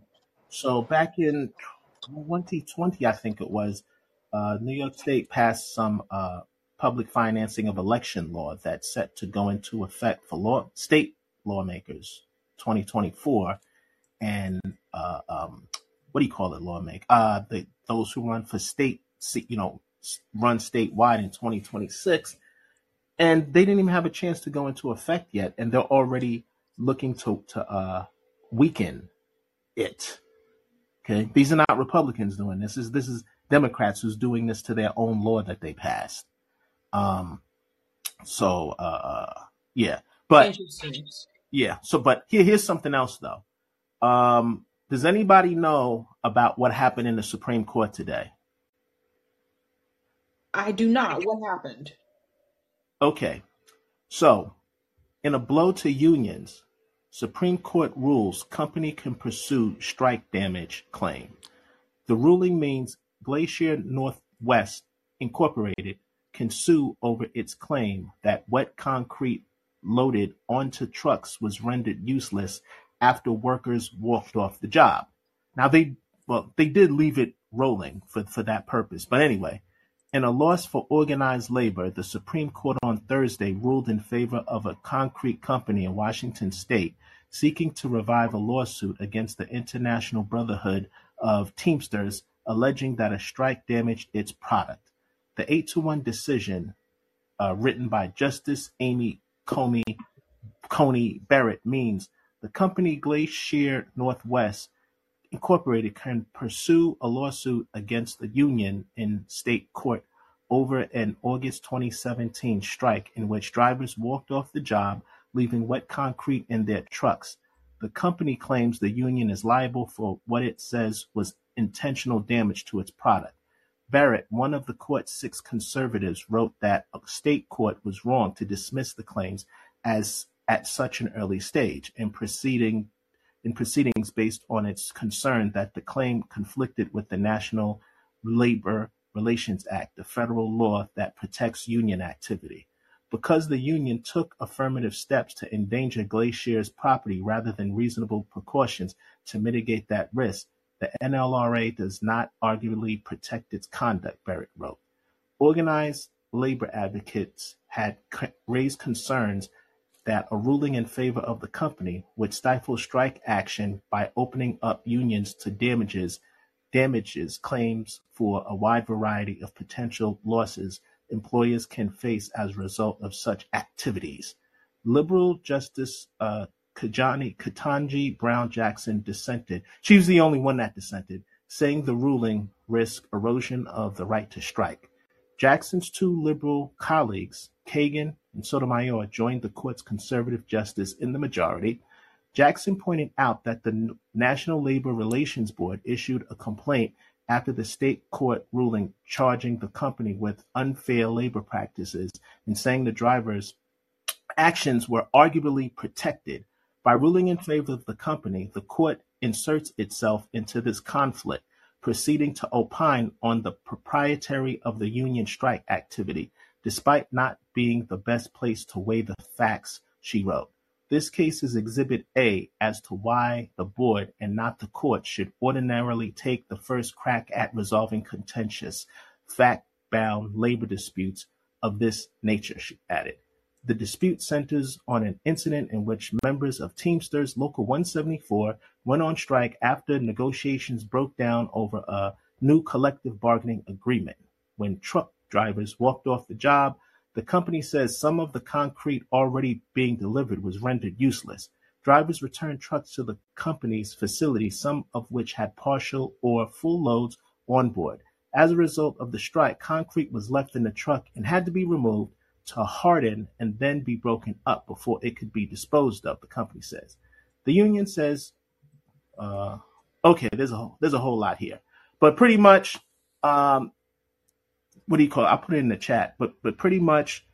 so back in 2020, I think it was, uh, New York State passed some uh, public financing of election law that's set to go into effect for law state lawmakers 2024 and uh, um, what do you call it lawmaker uh, the, those who run for state you know run statewide in 2026 and they didn't even have a chance to go into effect yet and they're already looking to to uh, weaken it okay these are not republicans doing this. this is this is democrats who's doing this to their own law that they passed um, so uh, yeah, but yeah, so but here here's something else though. Um, does anybody know about what happened in the Supreme Court today? I do not. What happened? Okay, so in a blow to unions, Supreme Court rules company can pursue strike damage claim. The ruling means Glacier Northwest Incorporated can sue over its claim that wet concrete loaded onto trucks was rendered useless after workers walked off the job. Now they well they did leave it rolling for, for that purpose. But anyway, in a loss for organized labor, the Supreme Court on Thursday ruled in favor of a concrete company in Washington state seeking to revive a lawsuit against the International Brotherhood of Teamsters alleging that a strike damaged its product. The eight to one decision, uh, written by Justice Amy Coney, Coney Barrett, means the company Glacier Northwest Incorporated can pursue a lawsuit against the union in state court over an August 2017 strike in which drivers walked off the job, leaving wet concrete in their trucks. The company claims the union is liable for what it says was intentional damage to its product. Barrett, one of the court's six conservatives, wrote that a state court was wrong to dismiss the claims as at such an early stage, in proceeding in proceedings based on its concern that the claim conflicted with the National Labor Relations Act, the federal law that protects union activity. Because the union took affirmative steps to endanger Glacier's property rather than reasonable precautions to mitigate that risk, the NLRA does not arguably protect its conduct, Barrett wrote. Organized labor advocates had raised concerns that a ruling in favor of the company would stifle strike action by opening up unions to damages damages claims for a wide variety of potential losses employers can face as a result of such activities. Liberal Justice uh, Ketanji Brown Jackson dissented. She was the only one that dissented, saying the ruling risked erosion of the right to strike. Jackson's two liberal colleagues, Kagan and Sotomayor, joined the court's conservative justice in the majority. Jackson pointed out that the National Labor Relations Board issued a complaint after the state court ruling charging the company with unfair labor practices and saying the drivers' actions were arguably protected by ruling in favor of the company, the court inserts itself into this conflict, proceeding to opine on the propriety of the union strike activity, despite not being the best place to weigh the facts, she wrote. This case is Exhibit A as to why the board and not the court should ordinarily take the first crack at resolving contentious, fact-bound labor disputes of this nature, she added. The dispute centers on an incident in which members of Teamsters Local 174 went on strike after negotiations broke down over a new collective bargaining agreement. When truck drivers walked off the job, the company says some of the concrete already being delivered was rendered useless. Drivers returned trucks to the company's facility, some of which had partial or full loads on board. As a result of the strike, concrete was left in the truck and had to be removed to harden and then be broken up before it could be disposed of, the company says. The union says, uh, okay, there's a there's a whole lot here, but pretty much, um, what do you call it? I'll put it in the chat, but but pretty much,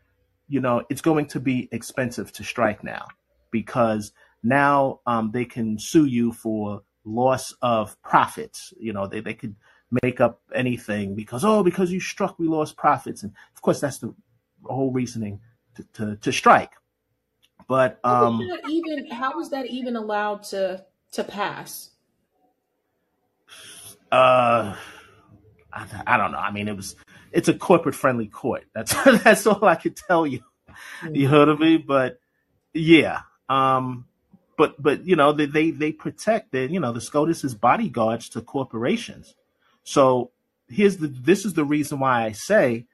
you know, it's going to be expensive to strike now because now um, they can sue you for loss of profits. You know, they, they could make up anything because, oh, because you struck, we lost profits. And of course, that's the whole reasoning to, to, to strike. But um, how even how was that even allowed to to pass? Uh, I, I don't know. I mean, it was it's a corporate friendly court. That's that's all I can tell you. You heard of me, but yeah. Um, but but you know they they, they protect the you know the SCOTUS is bodyguards to corporations. So here's the this is the reason why I say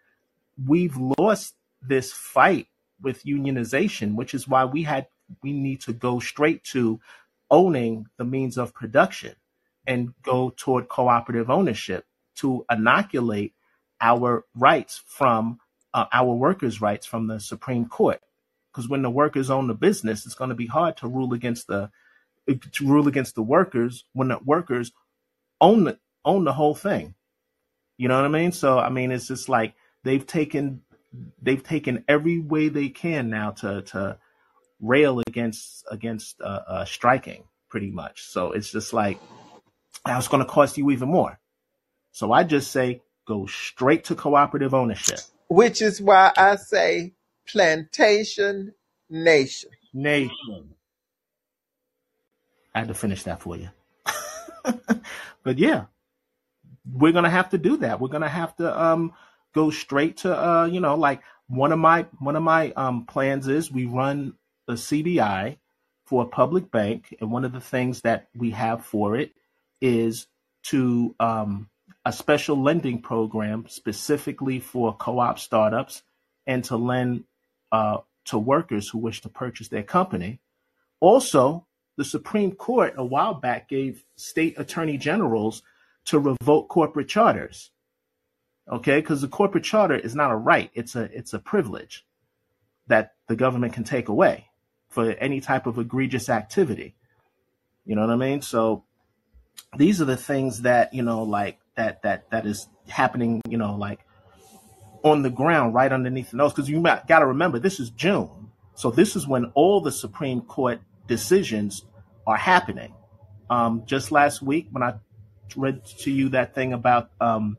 we've lost this fight with unionization, which is why we had we need to go straight to owning the means of production and go toward cooperative ownership to inoculate our rights from uh, our workers' rights from the Supreme Court. Because when the workers own the business, it's going to be hard to rule against the to rule against the workers when the workers own the own the whole thing. You know what I mean? So I mean, it's just like they've taken they've taken every way they can now to to rail against against uh, uh, striking pretty much. So it's just like that's going to cost you even more. So I just say go straight to cooperative ownership. Which is why I say plantation nation. Nation. I had to finish that for you. but yeah, we're gonna have to do that. We're gonna have to um go straight to uh you know like one of my one of my um plans is we run a CDI for a public bank, and one of the things that we have for it is to um a special lending program specifically for co-op startups and to lend uh, to workers who wish to purchase their company. Also, the Supreme Court a while back gave state attorney generals to revoke corporate charters. Okay, because the corporate charter is not a right; it's a it's a privilege that the government can take away for any type of egregious activity. You know what I mean? So these are the things that you know, like that that that is happening. You know, like on the ground right underneath the nose. Because you got to remember, this is June, so this is when all the Supreme Court decisions are happening. Um, just last week, when I read to you that thing about um,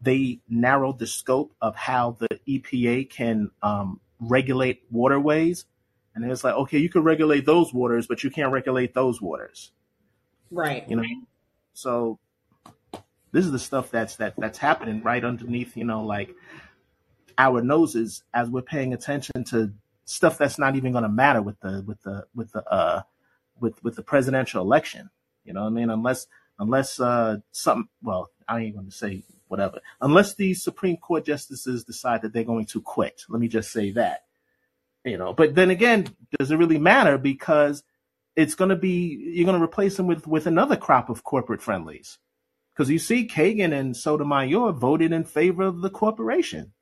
they narrowed the scope of how the EPA can um, regulate waterways. And it's like, okay, you can regulate those waters, but you can't regulate those waters. Right. You know, so this is the stuff that's that that's happening right underneath, you know, like our noses as we're paying attention to stuff that's not even going to matter with the with the with the uh with with the presidential election. You know what I mean? Unless unless uh something well, I ain't going to say whatever. Unless these Supreme Court justices decide that they're going to quit. Let me just say that. You know, but then again, does it really matter because it's going to be you're going to replace them with with another crop of corporate friendlies. Because you see, Kagan and Sotomayor voted in favor of the corporation.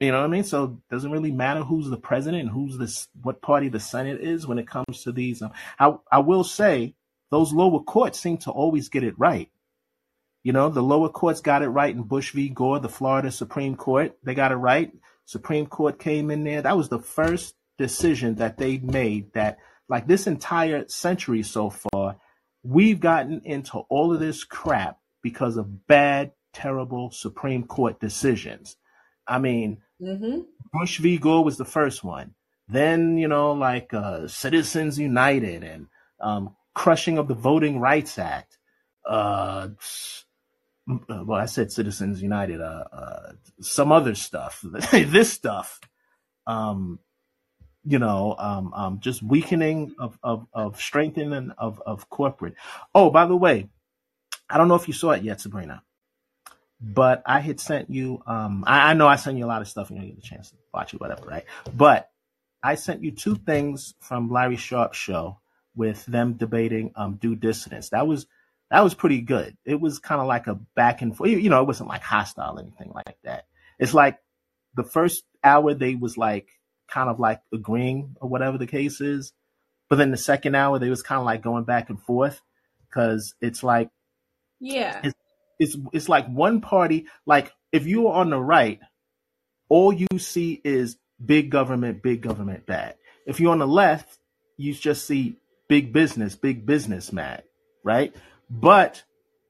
You know what I mean? So it doesn't really matter who's the president and who's this, what party the Senate is when it comes to these. Um, I, I will say those lower courts seem to always get it right. You know, the lower courts got it right in Bush v. Gore, the Florida Supreme Court. They got it right. Supreme Court came in there. That was the first decision that they made that, like this entire century so far, we've gotten into all of this crap because of bad, terrible Supreme Court decisions. I mean, Mm-hmm. Bush v. Gore was the first one. Then, you know, like uh, Citizens United and um, crushing of the Voting Rights Act. Uh, well, I said Citizens United. Uh, uh, some other stuff. this stuff. Um, you know, um, um, just weakening of, of, of strengthening of, of corporate. Oh, by the way, I don't know if you saw it yet, Sabrina but I had sent you. Um, I, I know I sent you a lot of stuff, and you get a chance to watch it, whatever, right? But I sent you two things from Larry Sharpe's show with them debating um, Due Dissidence. That was that was pretty good. It was kind of like a back and forth. You know, it wasn't like hostile or anything like that. It's like the first hour they was like kind of like agreeing or whatever the case is, but then the second hour they was kind of like going back and forth because it's like yeah, it's it's it's like one party like if you're on the right all you see is big government big government bad if you're on the left you just see big business, big business man, right? But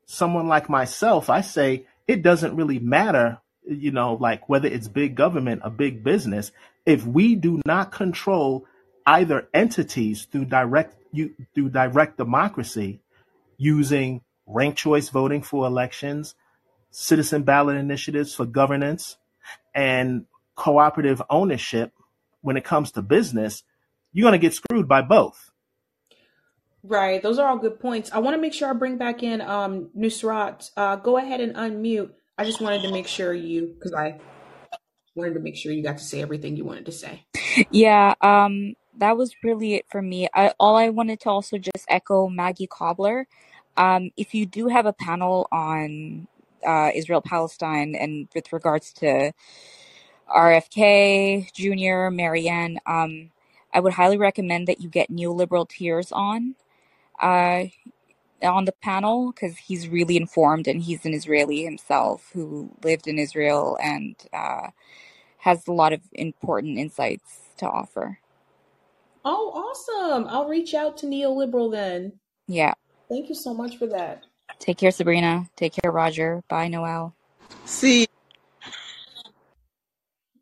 someone like myself, I say it doesn't really matter, you know, like whether it's big government or big business, if we do not control either entities through direct you through direct democracy using ranked choice voting for elections, citizen ballot initiatives for governance, and cooperative ownership when it comes to business, you're going to get screwed by both. Right. Those are all good points. I want to make sure I bring back in um Nusrat. Uh, go ahead and unmute. I just wanted to make sure you, because I wanted to make sure you got to say everything you wanted to say. Yeah, um, that was really it for me. I, all I wanted to also just echo Maggie Cobbler. Um, if you do have a panel on uh, Israel Palestine and with regards to RFK Jr., Marianne, um, I would highly recommend that you get neoliberal tears on uh, on the panel because he's really informed and he's an Israeli himself who lived in Israel and uh, has a lot of important insights to offer. Oh, awesome. I'll reach out to Neoliberal then. Yeah. Thank you so much for that. Take care, Sabrina. Take care, Roger. Bye, Noel. See,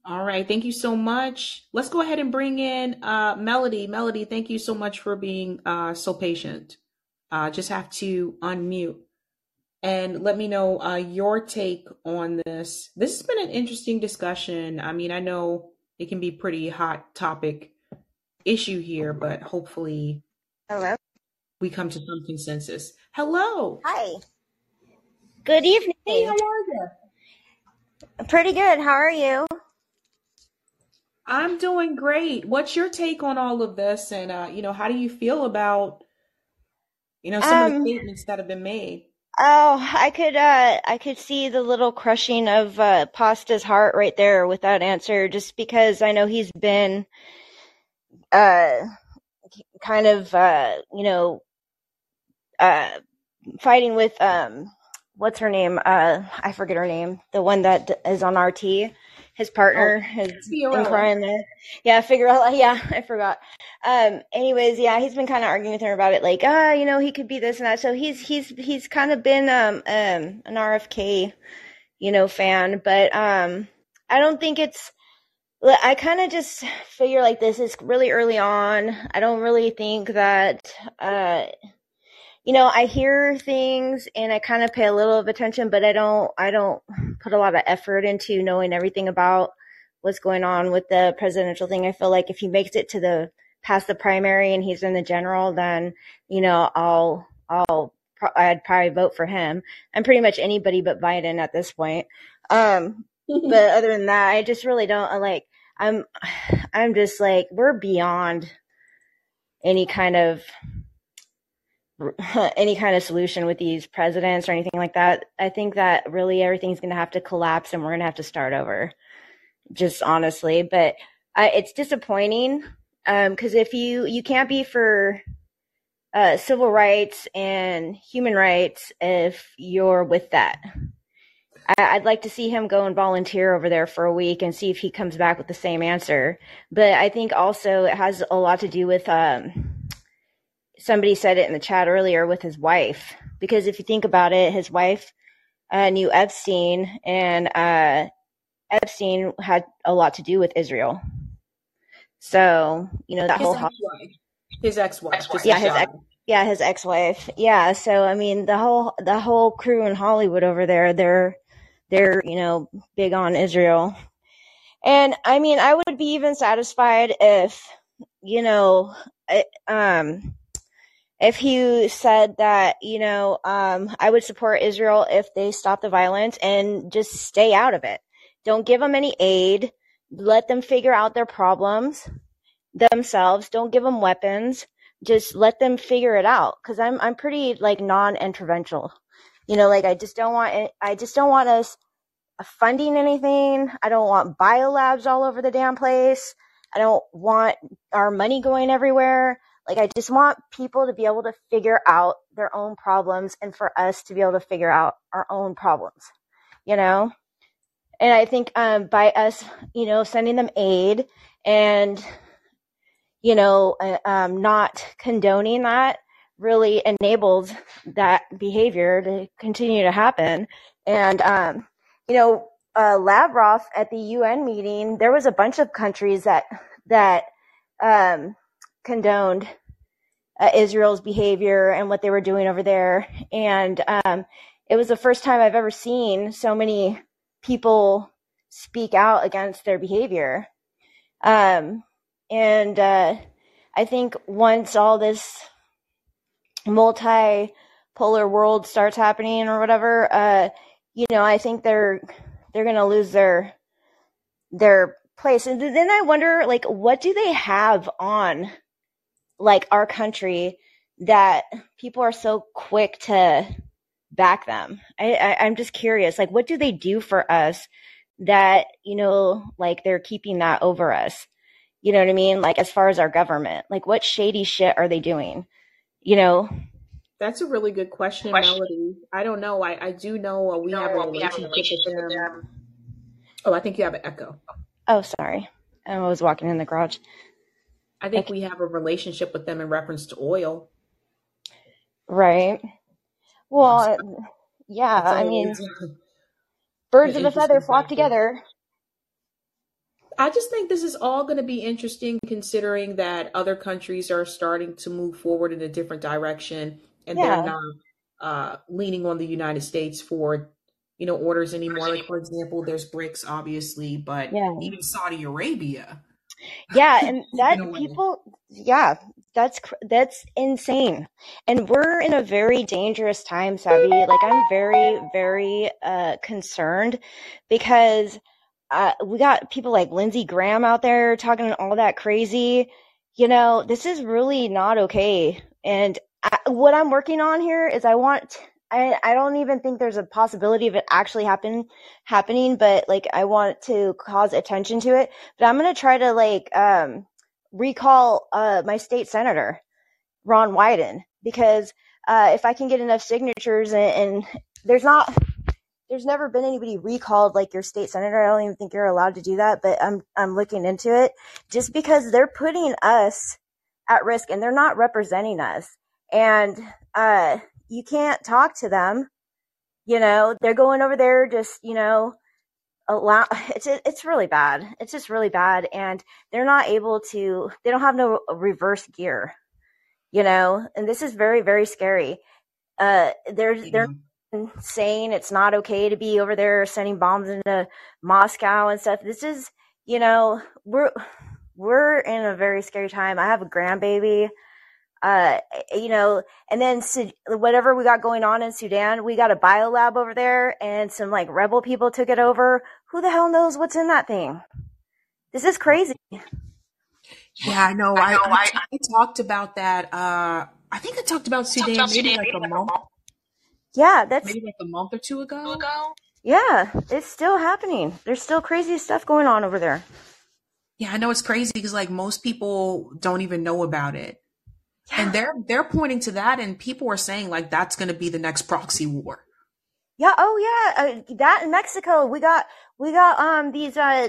All right. Thank you so much. Let's go ahead and bring in uh, Melody. Melody, thank you so much for being uh, so patient. Uh, just have to unmute and let me know uh, your take on this. This has been an interesting discussion. I mean, I know it can be pretty hot topic issue here, but hopefully Hello. we come to some consensus. Hello. Hi. Good Hey, evening. how are you? Pretty good. How are you? I'm doing great. What's your take on all of this? And uh, you know, how do you feel about, you know, some of the Um, statements that have been made? oh, I could uh I could see the little crushing of uh Pasta's heart right there with that answer just because I know he's been uh kind of uh you know uh fighting with um what's her name? Uh I forget her name. The one that is on RT. His Oh, partner is in Fiorella. crime there. Yeah, Figueroa. Yeah, I forgot. Um anyways, yeah, he's been kind of arguing with her about it like, ah, you know, he could be this and that. So he's he's he's kind of been um um an RFK, you know, fan, but um I don't think it's I kind of just figure like this is really early on. I don't really think that, uh, you know, I hear things and I kind of pay a little of attention, but I don't, I don't put a lot of effort into knowing everything about what's going on with the presidential thing. I feel like if he makes it to the past the primary and he's in the general, then you know, I'll, I'll, I'd probably vote for him. I'm pretty much anybody but Biden at this point. Um, but other than that, I just really don't I like. I'm, I'm just like we're beyond any kind of any kind of solution with these presidents or anything like that. I think that really everything's going to have to collapse and we're going to have to start over. Just honestly, but it's disappointing because if you you can't be for uh, civil rights and human rights if you're with that. I, I'd like to see him go and volunteer over there for a week and see if he comes back with the same answer. But I think also it has a lot to do with um, somebody said it in the chat earlier with his wife. Because if you think about it, his wife uh, knew Epstein, and uh, Epstein had a lot to do with Israel. So you know that His whole ex-wife. His ex-wife. Just yeah his ex yeah his ex-wife yeah. So I mean the whole the whole crew in Hollywood over there they're they're you know big on Israel. And I mean, I would be even satisfied if, you know, I- um, if he said that, you know, um, I would support Israel if they stop the violence and just stay out of it. Don't give them any aid. Let them figure out their problems themselves. Don't give them weapons. Just let them figure it out. Cause I'm, I'm pretty like non-interventional. You know, like I just don't want, I just don't want us funding anything. I don't want biolabs all over the damn place. I don't want our money going everywhere. Like I just want people to be able to figure out their own problems and for us to be able to figure out our own problems, you know? And I think um by us, you know, sending them aid and you know, uh, um, not condoning that really enabled that behavior to continue to happen. And, um, you know, uh, Lavrov at the UN meeting, there was a bunch of countries that, that, um, condoned uh, Israel's behavior and what they were doing over there. And, um, it was the first time I've ever seen so many people speak out against their behavior. Um, and, uh, I think once all this multipolar world starts happening or whatever, uh, you know, I think they're they're gonna lose their their place. And then I wonder, like, what do they have on like our country that people are so quick to back them? I, I I'm just curious, like, what do they do for us that you know, like they're keeping that over us? You know what I mean? Like, as far as our government, like, what shady shit are they doing? You know, That's a really good question, Melody. I don't know. I, I do know uh, we have a relationship with them. Oh, I think you have an echo. oh, sorry, I was walking in the garage. I think we have a relationship with them in reference to oil. right. Well, yeah, I mean, birds of a feather flock together. I just think this is all going to be interesting considering that other countries are starting to move forward in a different direction and they're not uh, leaning on the United States for, you know, orders anymore. Like, for example, there's BRICS, obviously, but yeah. even Saudi Arabia, Yeah, and that people, yeah, that's cr- that's insane. And we're in a very dangerous time, Savvy. Like I'm very, very uh concerned because uh we got people like Lindsey Graham out there talking all that crazy. You know, this is really not okay. And I, what I'm working on here is I want I I don't even think there's a possibility of it actually happen happening, but like I want to cause attention to it but I'm gonna try to like um recall uh my state senator Ron Wyden because uh if I can get enough signatures and, and there's not there's never been anybody recalled like your state senator. I don't even think you're allowed to do that, but I'm I'm looking into it just because they're putting us at risk and they're not representing us. And uh you can't talk to them, you know. They're going over there just, you know, allow it's it's really bad. It's just really bad and they're not able to they don't have no reverse gear, you know. And this is very very scary. Uh they're they're saying it's not okay to be over there sending bombs into Moscow and stuff. This is, you know, we're we're in a very scary time. I have a grandbaby uh, you know, and then whatever we got going on in Sudan, we got a bio lab over there and some like rebel people took it over. Who the hell knows what's in that thing? This is crazy. Yeah, I know. I, I, I talked about that. Uh, I think I talked about Sudan maybe like a month, Yeah, that's, maybe like a month or two ago. yeah, it's still happening. There's still crazy stuff going on over there. Yeah, I know it's crazy because like most people don't even know about it. And they're they're pointing to that and people are saying like that's going to be the next proxy war. Yeah. Oh, yeah. Uh, that in Mexico, we got we got um these uh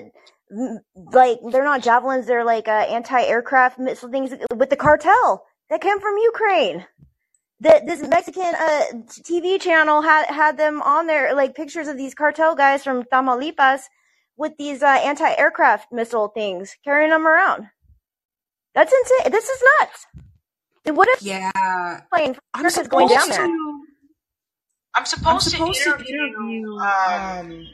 m- like they're not javelins, they're like uh, anti-aircraft missile things with the cartel that came from Ukraine. That this Mexican uh TV channel had had them on there, like pictures of these cartel guys from Tamaulipas with these uh, anti-aircraft missile things, carrying them around. That's insane. This is nuts. And What if Yeah, plane I'm is going down supposed there? to I'm I'm supposed, supposed to to interview. interview Um, um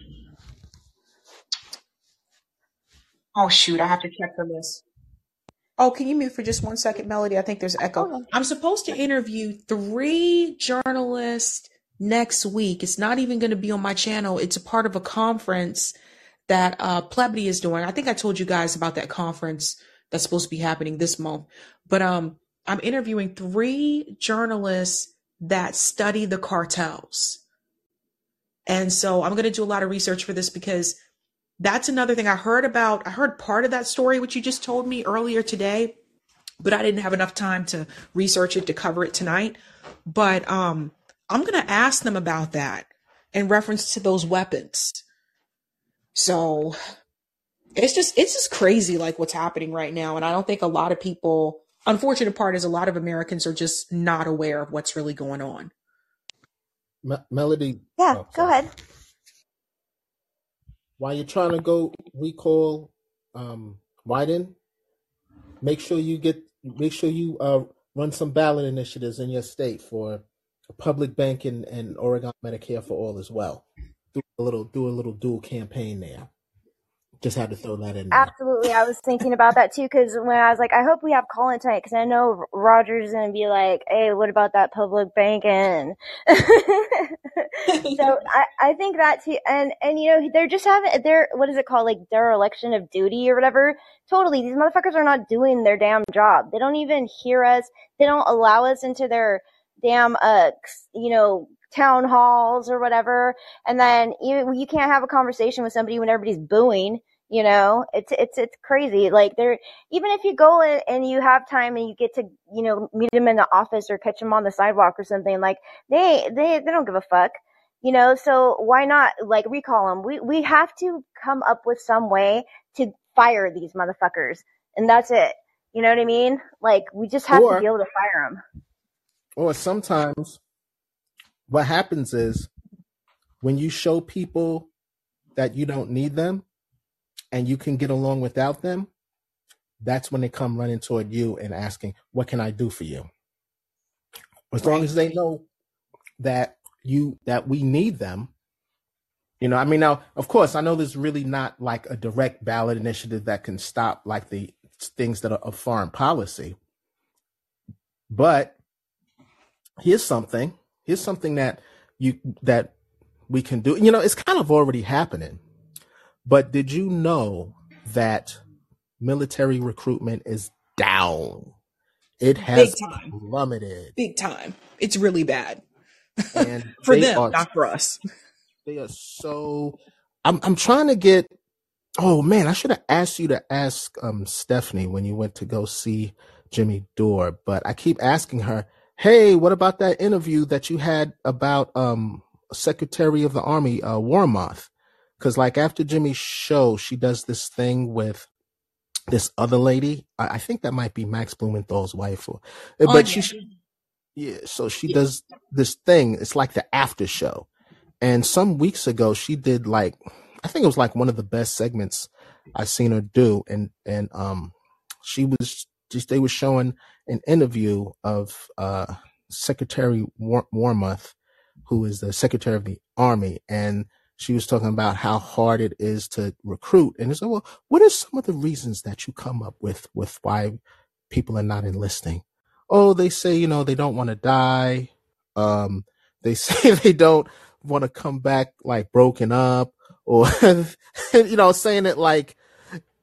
oh shoot, I have to check for this. Oh, can you mute for just one second, Melody? I think there's echo. I'm supposed to interview three journalists next week. It's not even going to be on my channel. It's a part of a conference that uh Plebity is doing. I think I told you guys about that conference that's supposed to be happening this month. But um I'm interviewing three journalists that study the cartels. And so I'm going to do a lot of research for this because that's another thing I heard about. I heard part of that story, which you just told me earlier today, but I didn't have enough time to research it to cover it tonight. But um, I'm going to ask them about that in reference to those weapons. So it's just it's just crazy like what's happening right now and i don't think a lot of people unfortunate part is a lot of americans are just not aware of what's really going on Me- Melody, Yeah, oh, go ahead. While you're trying to go recall um, Wyden, make sure you get make sure you uh, run some ballot initiatives in your state for public banking and, and Oregon Medicare for all as well. Do a little do a little dual campaign there. Just had to throw that in there. Absolutely. I was thinking about that too because when I was like, I hope we have Colin tonight because I know Roger's going to be like, hey, what about that public banking? so I, I think that too. And, and you know, they're just having, they're, what is it called? Like their election of duty or whatever. Totally. These motherfuckers are not doing their damn job. They don't even hear us. They don't allow us into their damn, uh, you know, town halls or whatever. And then you, you can't have a conversation with somebody when everybody's booing. You know, it's it's it's crazy. Like there, even if you go in and you have time and you get to you know meet them in the office or catch them on the sidewalk or something, like they they they don't give a fuck. You know, so why not like recall them? We we have to come up with some way to fire these motherfuckers, and that's it. You know what I mean? Like we just have to be able to fire them. or sometimes what happens is when you show people that you don't need them and you can get along without them, that's when they come running toward you and asking, What can I do for you? As long as they know that you that we need them. You know, I mean now, of course, I know there's really not like a direct ballot initiative that can stop like the things that are of foreign policy. But here's something. Here's something that you that we can do. You know, it's kind of already happening. But did you know that military recruitment is down? It big has time plummeted, big time it's really bad and for them are not for us they are so. I'm I'm trying to get. Oh man, I should have asked you to ask um Stephanie when you went to go see Jimmy Dore, but I keep asking her, "Hey, what about that interview that you had about um Secretary of the Army, uh, Wormuth?" Because like after Jimmy's show, she does this thing with this other lady. I, I think that might be Max Blumenthal's wife, or, uh, but anya she, yeah. So she does this thing. It's like the after show, and some weeks ago she did like, I think it was like one of the best segments I've seen her do, and and um, she was just they were showing an interview of uh Secretary War- Wormuth, who is the Secretary of the Army, and she was talking about how hard it is to recruit. And it's like, well, what are some of the reasons that you come up with with why people are not enlisting? Oh, they say, you know, they don't want to die. Um, they say they don't want to come back like broken up or, you know, saying it like,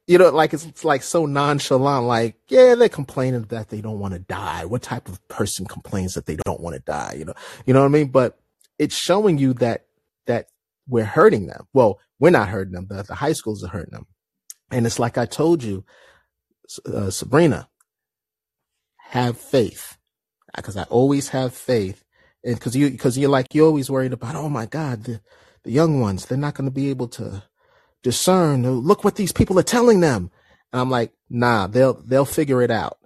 you know, like it's, it's like so nonchalant, like, yeah, they're complaining that they don't want to die. What type of person complains that they don't want to die? You know, you know what I mean? But it's showing you that, that we're hurting them. Well, we're not hurting them. The, the high schools are hurting them. And it's like I told you, uh, Sabrina, have faith because I always have faith. And because you, because you're like, you're always worried about, oh my God, the, the young ones, they're not going to be able to discern. Oh, Look what these people are telling them. And I'm like, nah, they'll, they'll figure it out.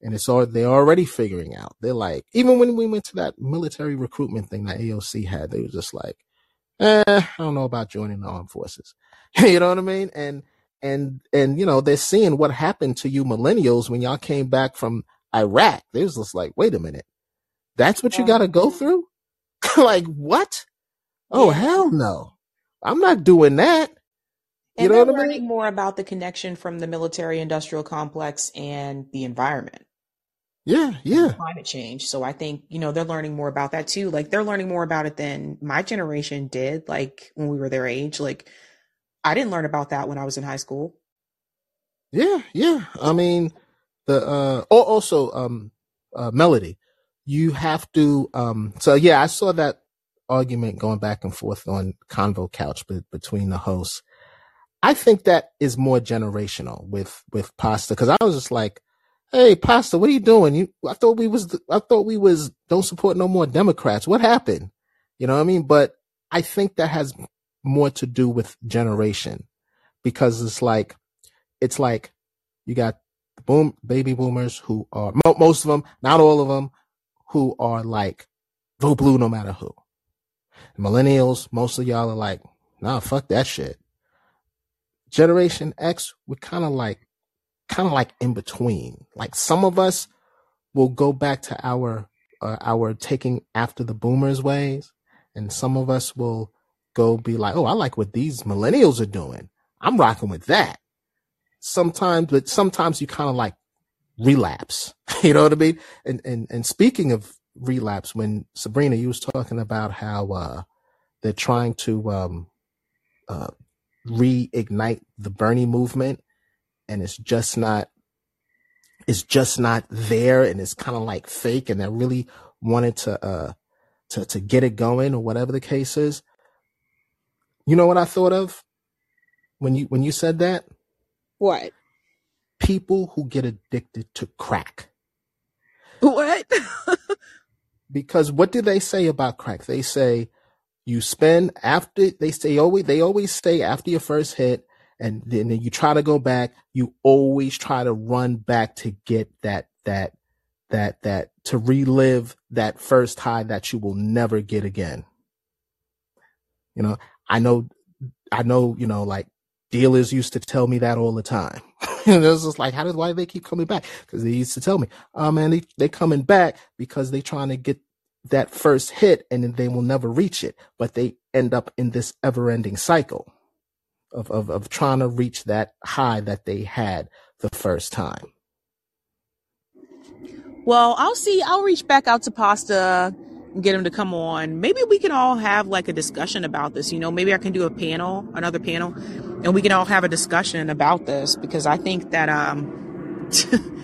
And it's all, they're already figuring out. They're like, even when we went to that military recruitment thing that AOC had, they were just like, eh, I don't know about joining the armed forces. you know what I mean? And, and, and, you know, they're seeing what happened to you millennials when y'all came back from Iraq. They was just like, wait a minute. That's what you got to go through? like, what? Oh, yeah hell no. I'm not doing that. You know they're what I mean? more about the connection from the military industrial complex and the environment Yeah, yeah. climate change. So I think, you know, they're learning more about that too. Like they're learning more about it than my generation did, like when we were their age. Like I didn't learn about that when I was in high school. Yeah, yeah. I mean, the uh oh, also um uh melody. You have to um so yeah, I saw that argument going back and forth on Convo Couch be- between the hosts. I think that is more generational with with Pasta because I was just like, "Hey, Pasta, what are you doing? You, I thought we was, I thought we was don't support no more Democrats. What happened? You know what I mean?" But I think that has more to do with generation because it's like it's like you got boom baby boomers who are most of them, not all of them, who are like vote blue no matter who. Millennials, most of y'all are like, nah, fuck that shit. Generation X, we're kind of like, kind of like in between. Like some of us will go back to our, uh, our taking after the boomers ways. And some of us will go be like, oh, I like what these millennials are doing. I'm rocking with that. Sometimes, but sometimes you kind of like relapse. you know what I mean? And, and, and speaking of relapse, when Sabrina, you was talking about how, uh, they're trying to, um, uh, reignite the Bernie movement and it's just not, it's just not there and it's kind of like fake and they really wanted to, uh, to, to get it going or whatever the case is. You know what I thought of when you, when you said that? What? People who get addicted to crack. What? because what do they say about crack? They say you spend after they say always they always say after your first hit and then you try to go back, you always try to run back to get that that that that to relive that first high that you will never get again. You know, I know I know, you know, like dealers used to tell me that all the time. and it was just like, how did why do they keep coming back? Because they used to tell me, oh man, they they coming back because they trying to get that first hit and then they will never reach it. But they end up in this ever ending cycle of, of, of trying to reach that high that they had the first time. Well, I'll see. I'll reach back out to Pasta and get him to come on. Maybe we can all have like a discussion about this. You know, maybe I can do a panel, another panel, and we can all have a discussion about this because I think that, um,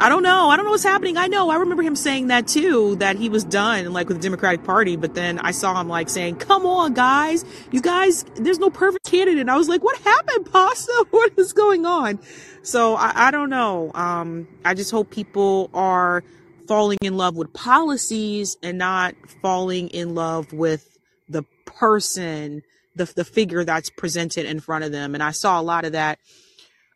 I don't know. I don't know what's happening. I know. I remember him saying that too, that he was done like with the Democratic Party. But then I saw him like saying, come on, guys, you guys, there's no perfect candidate. And I was like, what happened, Pasta? What is going on? So I, I don't know. Um, I just hope people are falling in love with policies and not falling in love with the person, the, the figure that's presented in front of them. And I saw a lot of that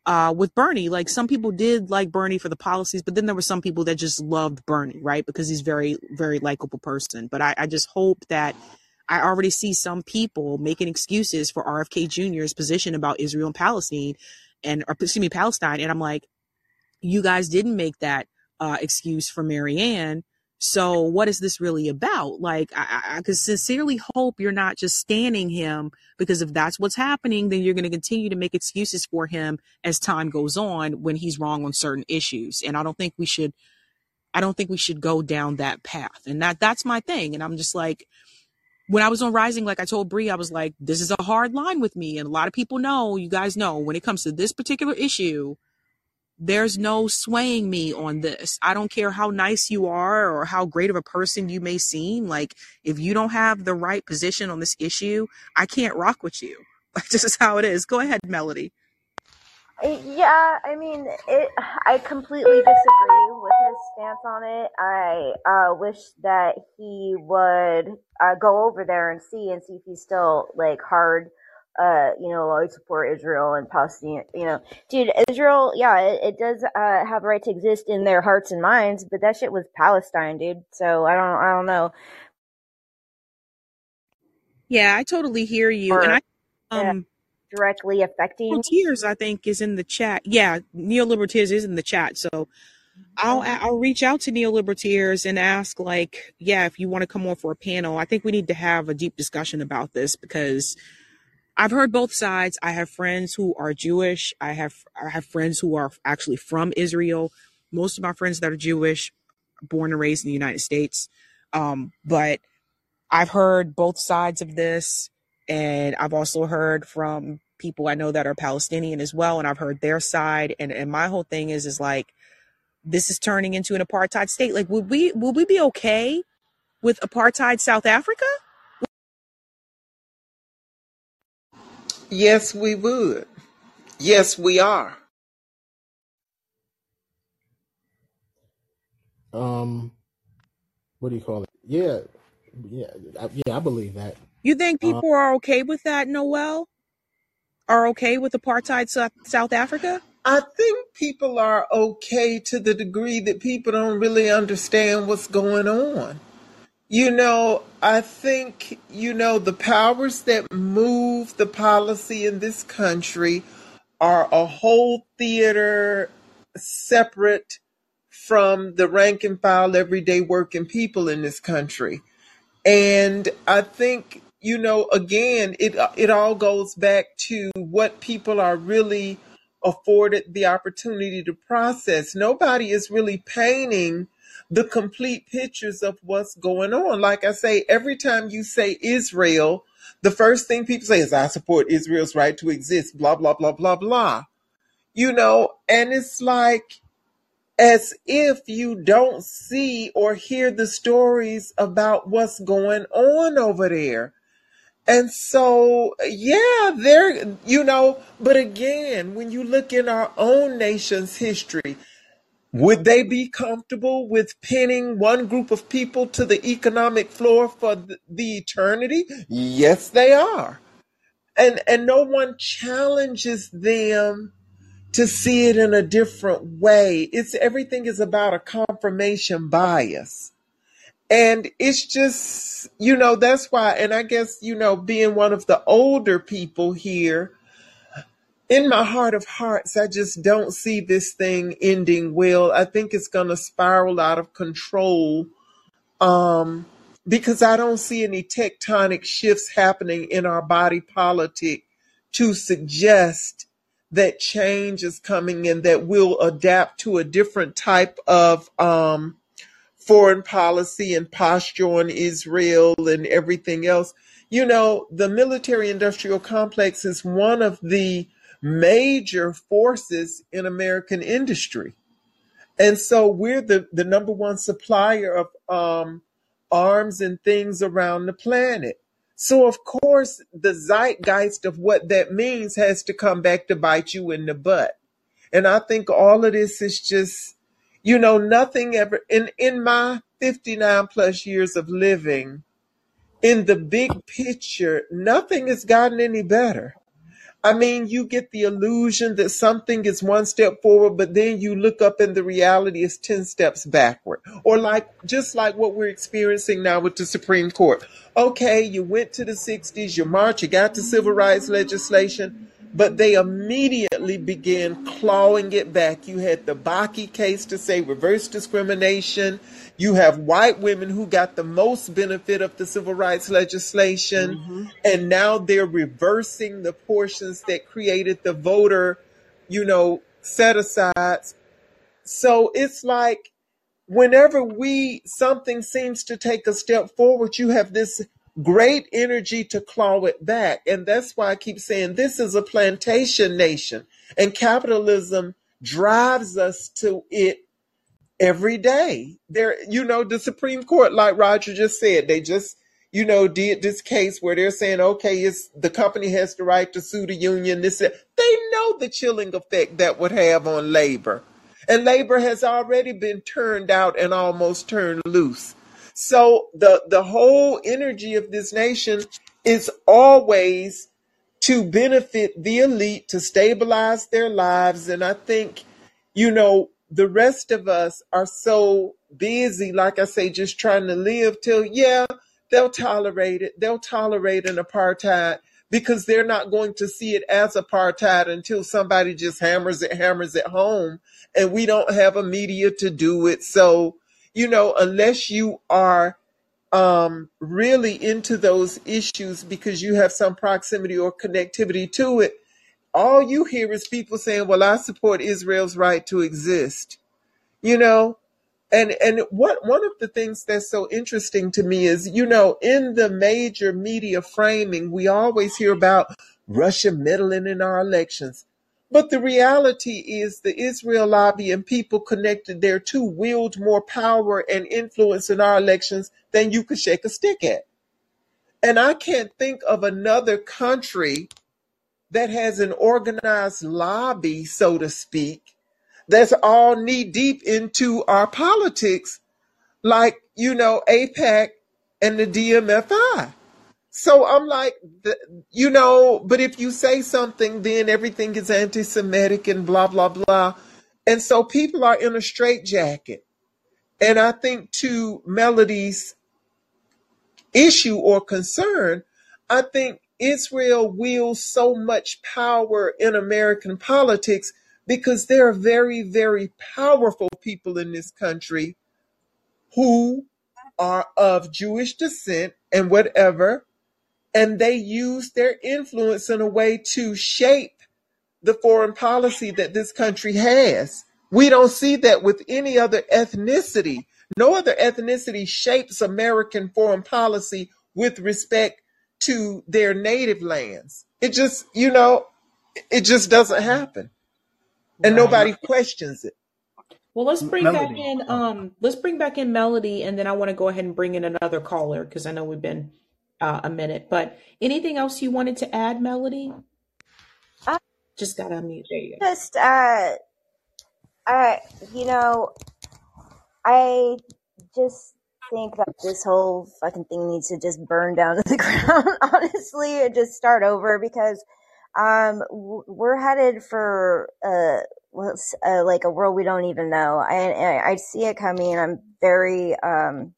uh, with Bernie. Like some people did like Bernie for the policies, but then there were some people that just loved Bernie, right? Because he's very, very likable person. But I, I just hope that I already see some people making excuses for RFK Jr.'s position about Israel and Palestine and, or excuse me, Palestine. And I'm like, you guys didn't make that uh, excuse for Marianne. So what is this really about? Like, I, I could sincerely hope you're not just standing him because if that's what's happening, then you're going to continue to make excuses for him as time goes on when he's wrong on certain issues. And I don't think we should, I don't think we should go down that path. And that, that's my thing. And I'm just like, when I was on Rising, like I told Bree, I was like, this is a hard line with me. And a lot of people know, you guys know, when it comes to this particular issue, there's no swaying me on this. I don't care how nice you are or how great of a person you may seem. Like, if you don't have the right position on this issue, I can't rock with you. Like, this is how it is. Go ahead, Melody. Yeah, I mean, it. I completely disagree with his stance on it. I uh, wish that he would uh, go over there and see and see if he's still like hard uh, you know, I support Israel and Palestine. You know, dude, Israel, yeah, it, it does uh, have a right to exist in their hearts and minds, but that shit was Palestine, dude. So I don't, I don't know. Yeah, I totally hear you, Or and I um. yeah, directly affecting. Tears, I think, is in the chat. Yeah, Neoliberteers is in the chat. So I'll I'll reach out to Neoliberteers and ask, like, yeah, if you want to come on for a panel, I think we need to have a deep discussion about this because I've heard both sides. I have friends who are Jewish. I have I have friends who are actually from Israel. Most of my friends that are Jewish, born and raised in the United States. Um, but I've heard both sides of this, and I've also heard from people I know that are Palestinian as well, and I've heard their side. And and my whole thing is is like this is turning into an apartheid state. Like, would we would we be okay with apartheid South Africa? Yes, we would. Yes, we are. Um, what do you call it? Yeah, yeah, I, yeah. I believe that. You think Um, people are okay with that, Noel? are okay with apartheid South, South Africa? I think people are okay to the degree that people don't really understand what's going on. You know, I think, you know, the powers that move the policy in this country are a whole theater separate from the rank and file everyday working people in this country. And I think, you know, again, it it all goes back to what people are really afforded the opportunity to process. Nobody is really painting the complete pictures of what's going on. Like I say, every time you say Israel, the first thing people say is, I support Israel's right to exist, blah, blah, blah, blah, blah. You know, and it's like, as if you don't see or hear the stories about what's going on over there. And so, yeah, there, you know, but again, when you look in our own nation's history, would they be comfortable with pinning one group of people to the economic floor for the, eternity? Yes, they are. And, and no one challenges them to see it in a different way. It's everything is about a confirmation bias. And it's just, you know, that's why, and I guess, you know, being one of the older people here, in my heart of hearts, I just don't see this thing ending well. I think it's going to spiral out of control um, because I don't see any tectonic shifts happening in our body politic to suggest that change is coming and that we'll adapt to a different type of um, foreign policy and posture on Israel and everything else. You know, the military industrial complex is one of the major forces in American industry. And so we're the, the number one supplier of um, arms and things around the planet. So, of course, the zeitgeist of what that means has to come back to bite you in the butt. And I think all of this is just, you know, nothing ever, in, in my 59 plus years of living, in the big picture, nothing has gotten any better. I mean, you get the illusion that something is one step forward, but then you look up and the reality is 10 steps backward. Or like, just like what we're experiencing now with the Supreme Court. Okay, you went to the 60s, you marched, you got the civil rights legislation, but they immediately began clawing it back. You had the Bakke case to say reverse discrimination. You have white women who got the most benefit of the civil rights legislation, hmm and now they're reversing the portions that created the voter, you know, set asides. So it's like whenever we something seems to take a step forward, you have this great energy to claw it back. And that's why I keep saying this is a plantation nation. And capitalism drives us to it every day. There, you know, the Supreme Court, like Roger just said, they just, you know, did this case where they're saying, okay, it's the company has the right to sue the union. This, they know the chilling effect that would have on labor. And labor has already been turned out and almost turned loose. So the, the whole energy of this nation is always to benefit the elite, to stabilize their lives. And I think, you know, the rest of us are so busy, like I say, just trying to live till, yeah, they'll tolerate it. They'll tolerate an apartheid because they're not going to see it as apartheid until somebody just hammers it, hammers it home. And we don't have a media to do it. So, you know, unless you are um, really into those issues because you have some proximity or connectivity to it, all you hear is people saying, well, I support Israel's right to exist, you know? And, and what, one of the things that's so interesting to me is, you know, in the major media framing, we always hear about Russia meddling in our elections. But the reality is the Israel lobby and people connected there too wield more power and influence in our elections than you could shake a stick at. And I can't think of another country that has an organized lobby, so to speak, that's all knee deep into our politics, like, you know, AIPAC and the DMFI. So I'm like, you know, but if you say something, then everything is anti Semitic and blah, blah, blah. And so people are in a straitjacket. And I think to Melody's issue or concern, I think Israel wields so much power in American politics because there are very, very powerful people in this country who are of Jewish descent and whatever and they use their influence in a way to shape the foreign policy that this country has. We don't see that with any other ethnicity. No other ethnicity shapes American foreign policy with respect to their native lands. It just, you know, it just doesn't happen. And Right. nobody questions it. Well, let's bring back in um let's bring back in Melody and then I want to go ahead and bring in another caller because I know we've been uh, a minute. But anything else you wanted to add, Melody? Uh, Just got to unmute. There you go. just uh, uh, you know, I just think that this whole fucking thing needs to just burn down to the ground, honestly, and just start over because um w- we're headed for uh, uh like a world we don't even know. I, I I see it coming. I'm very um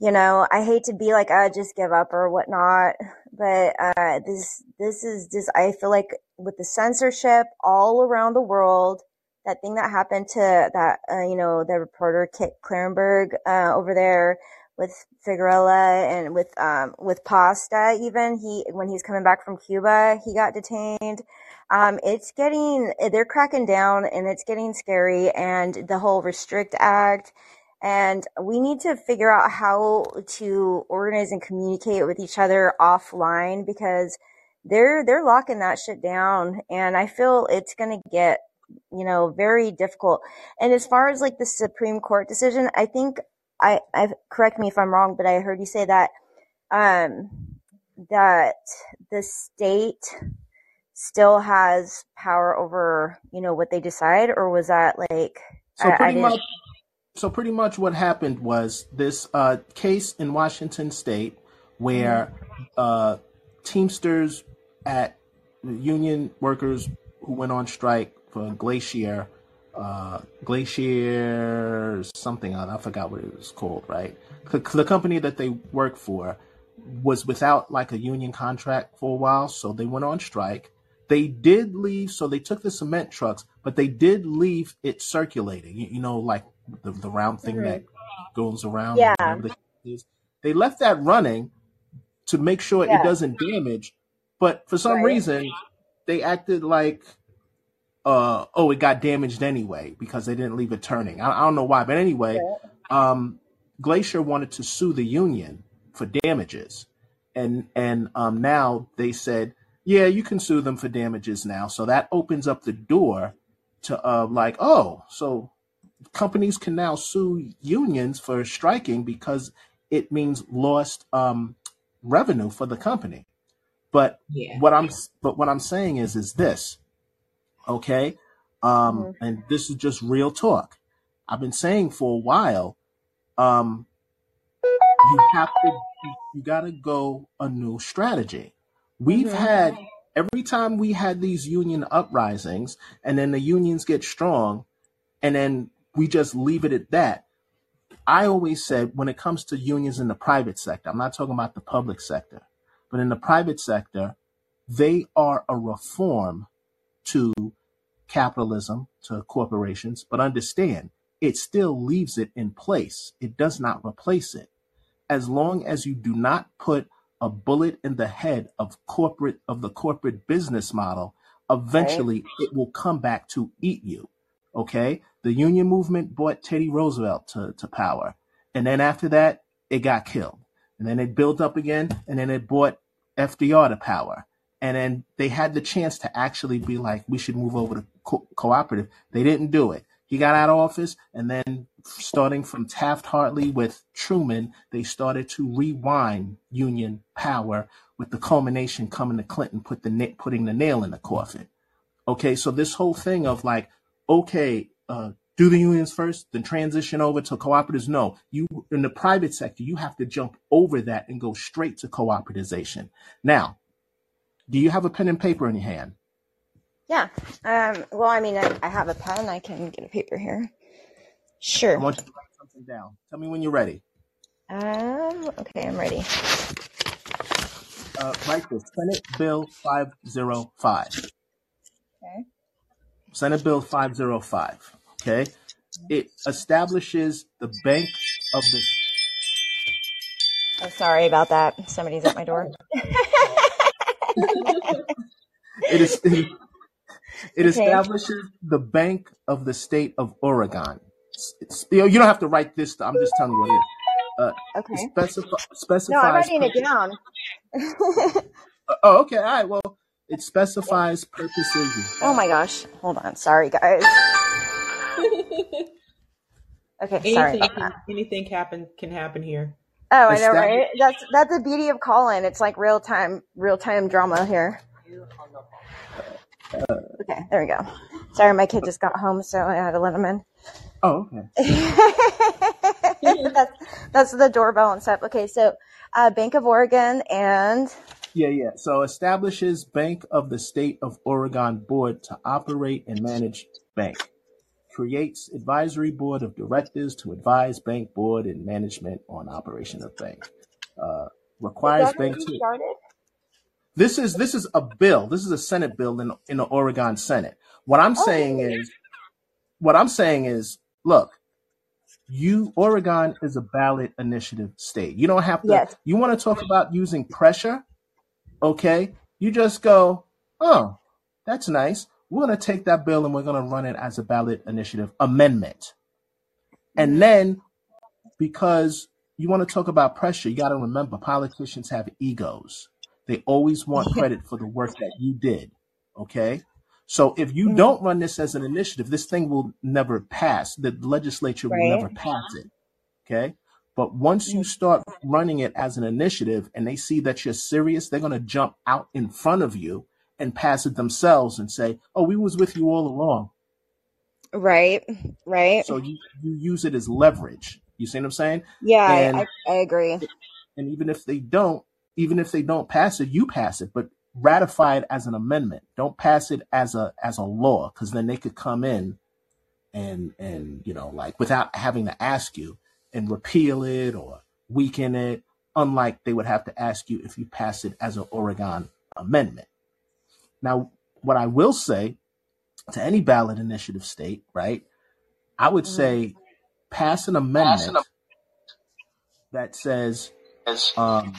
you know, I hate to be like, uh, just give up or whatnot, but uh, this this is just I feel like with the censorship all around the world, that thing that happened to that uh, you know the reporter Kit Klarenberg uh, over there with Figueroa and with um with Pasta even he when he's coming back from Cuba he got detained. Um, it's getting they're cracking down and it's getting scary and the whole Restrict Act and we need to figure out how to organize and communicate with each other offline because they're they're locking that shit down. And I feel it's going to get you know very difficult. And as far as like the Supreme Court decision I think I I correct me if I'm wrong but I heard you say that um that the state still has power over you know what they decide or was that like So I, I pretty much, so pretty much what happened was this uh, case in Washington State where uh, Teamsters at union workers who went on strike for Glacier, uh, Glacier something I forgot what it was called. Right, the, the company that they work for was without like a union contract for a while, so they went on strike. They did leave, so they took the cement trucks, but they did leave it circulating. You, you know, like the, the round thing that goes around, yeah the. They left that running to make sure it doesn't damage, but for some right reason they acted like uh oh it got damaged anyway because they didn't leave it turning. I, I don't know why, but anyway, right um Glacier wanted to sue the union for damages. And and um now they said, yeah, you can sue them for damages now. So that opens up the door to uh like, oh, so companies can now sue unions for striking because it means lost um revenue for the company. But Yeah. what I'm but what I'm saying is is this, okay? Um hmm and this is just real talk. I've been saying for a while, um you have to you, got to go a new strategy. We've hmm had every time we had these union uprisings and then the unions get strong and then we just leave it at that. I always said when it comes to unions in the private sector, I'm not talking about the public sector, but in the private sector, they are a reform to capitalism, to corporations, but understand it still leaves it in place. It does not replace it. As long as you do not put a bullet in the head of corporate of the corporate business model, eventually it will come back to eat you. Okay? The union movement brought Teddy Roosevelt to, to power. And then after that, it got killed. And then it built up again, and then it brought FDR to power. And then they had the chance to actually be like, we should move over to co- cooperative. They didn't do it. He got out of office, and then starting from Taft Hartley with Truman, they started to rewind union power with the culmination coming to Clinton, put the putting the nail in the coffin. Okay, so this whole thing of like, okay, uh, do the unions first, then transition over to cooperatives. No, you in the private sector, you have to jump over that and go straight to cooperativization. Now, do you have a pen and paper in your hand? Yeah. Um, well, I mean, I, I have a pen. I can get a paper here. Sure. I want you to write something down. Tell me when you're ready. Um, okay, I'm ready. Uh, write this Senate Bill 505. Okay. Senate Bill 505. Okay. It establishes the Bank of the. Oh, sorry about that. Somebody's at my door. It is. It Okay. establishes the Bank of the State of Oregon. It's, you, know, you don't have to write this. I'm just telling you what it is. Uh, it Okay. specify, No, I'm specifies. writing it down. Oh, okay. All right. Well, it specifies purposes. oh my gosh. Hold on. Sorry, guys. Okay, sorry anything about can that. anything happen can happen here. Oh, I know, Estab- right? That's that's the beauty of Callin. It's like real time, real time drama here. Okay, there we go. Sorry, my kid just got home, so I had to let him in. Oh, okay. that's that's the doorbell and stuff. Okay, so uh, Bank of Oregon and Yeah, yeah. So establishes Bank of the State of Oregon Board to operate and manage bank. Creates advisory board of directors to advise bank board and management on operation of bank. Uh, requires bank to. This is this is a bill. This is a Senate bill in in the Oregon Senate. What I'm saying Oh, is, what I'm saying is, look, you Oregon is a ballot initiative state. You don't have to. yes. You want to talk about using pressure? okay, you just go, oh, that's nice. We're going to take that bill and we're going to run it as a ballot initiative amendment. And then, because you want to talk about pressure, you got to remember politicians have egos. They always want credit for the work that you did. Okay. So if you Mhm. don't run this as an initiative, this thing will never pass. The legislature will Right. never pass it. Okay. But once you start running it as an initiative and they see that you're serious, they're going to jump out in front of you and pass it themselves and say, "Oh, we was with you all along." Right. Right. So you, you use it as leverage. You see what I'm saying? Yeah, I, I I agree. and even if they don't, even if they don't pass it, you pass it, but ratify it as an amendment. Don't pass it as a as a law, because then they could come in and and you know like without having to ask you and repeal it or weaken it. Unlike they would have to ask you if you pass it as an Oregon amendment. Now, what I will say to any ballot initiative state, right? I would Mhm. say pass an amendment that says um,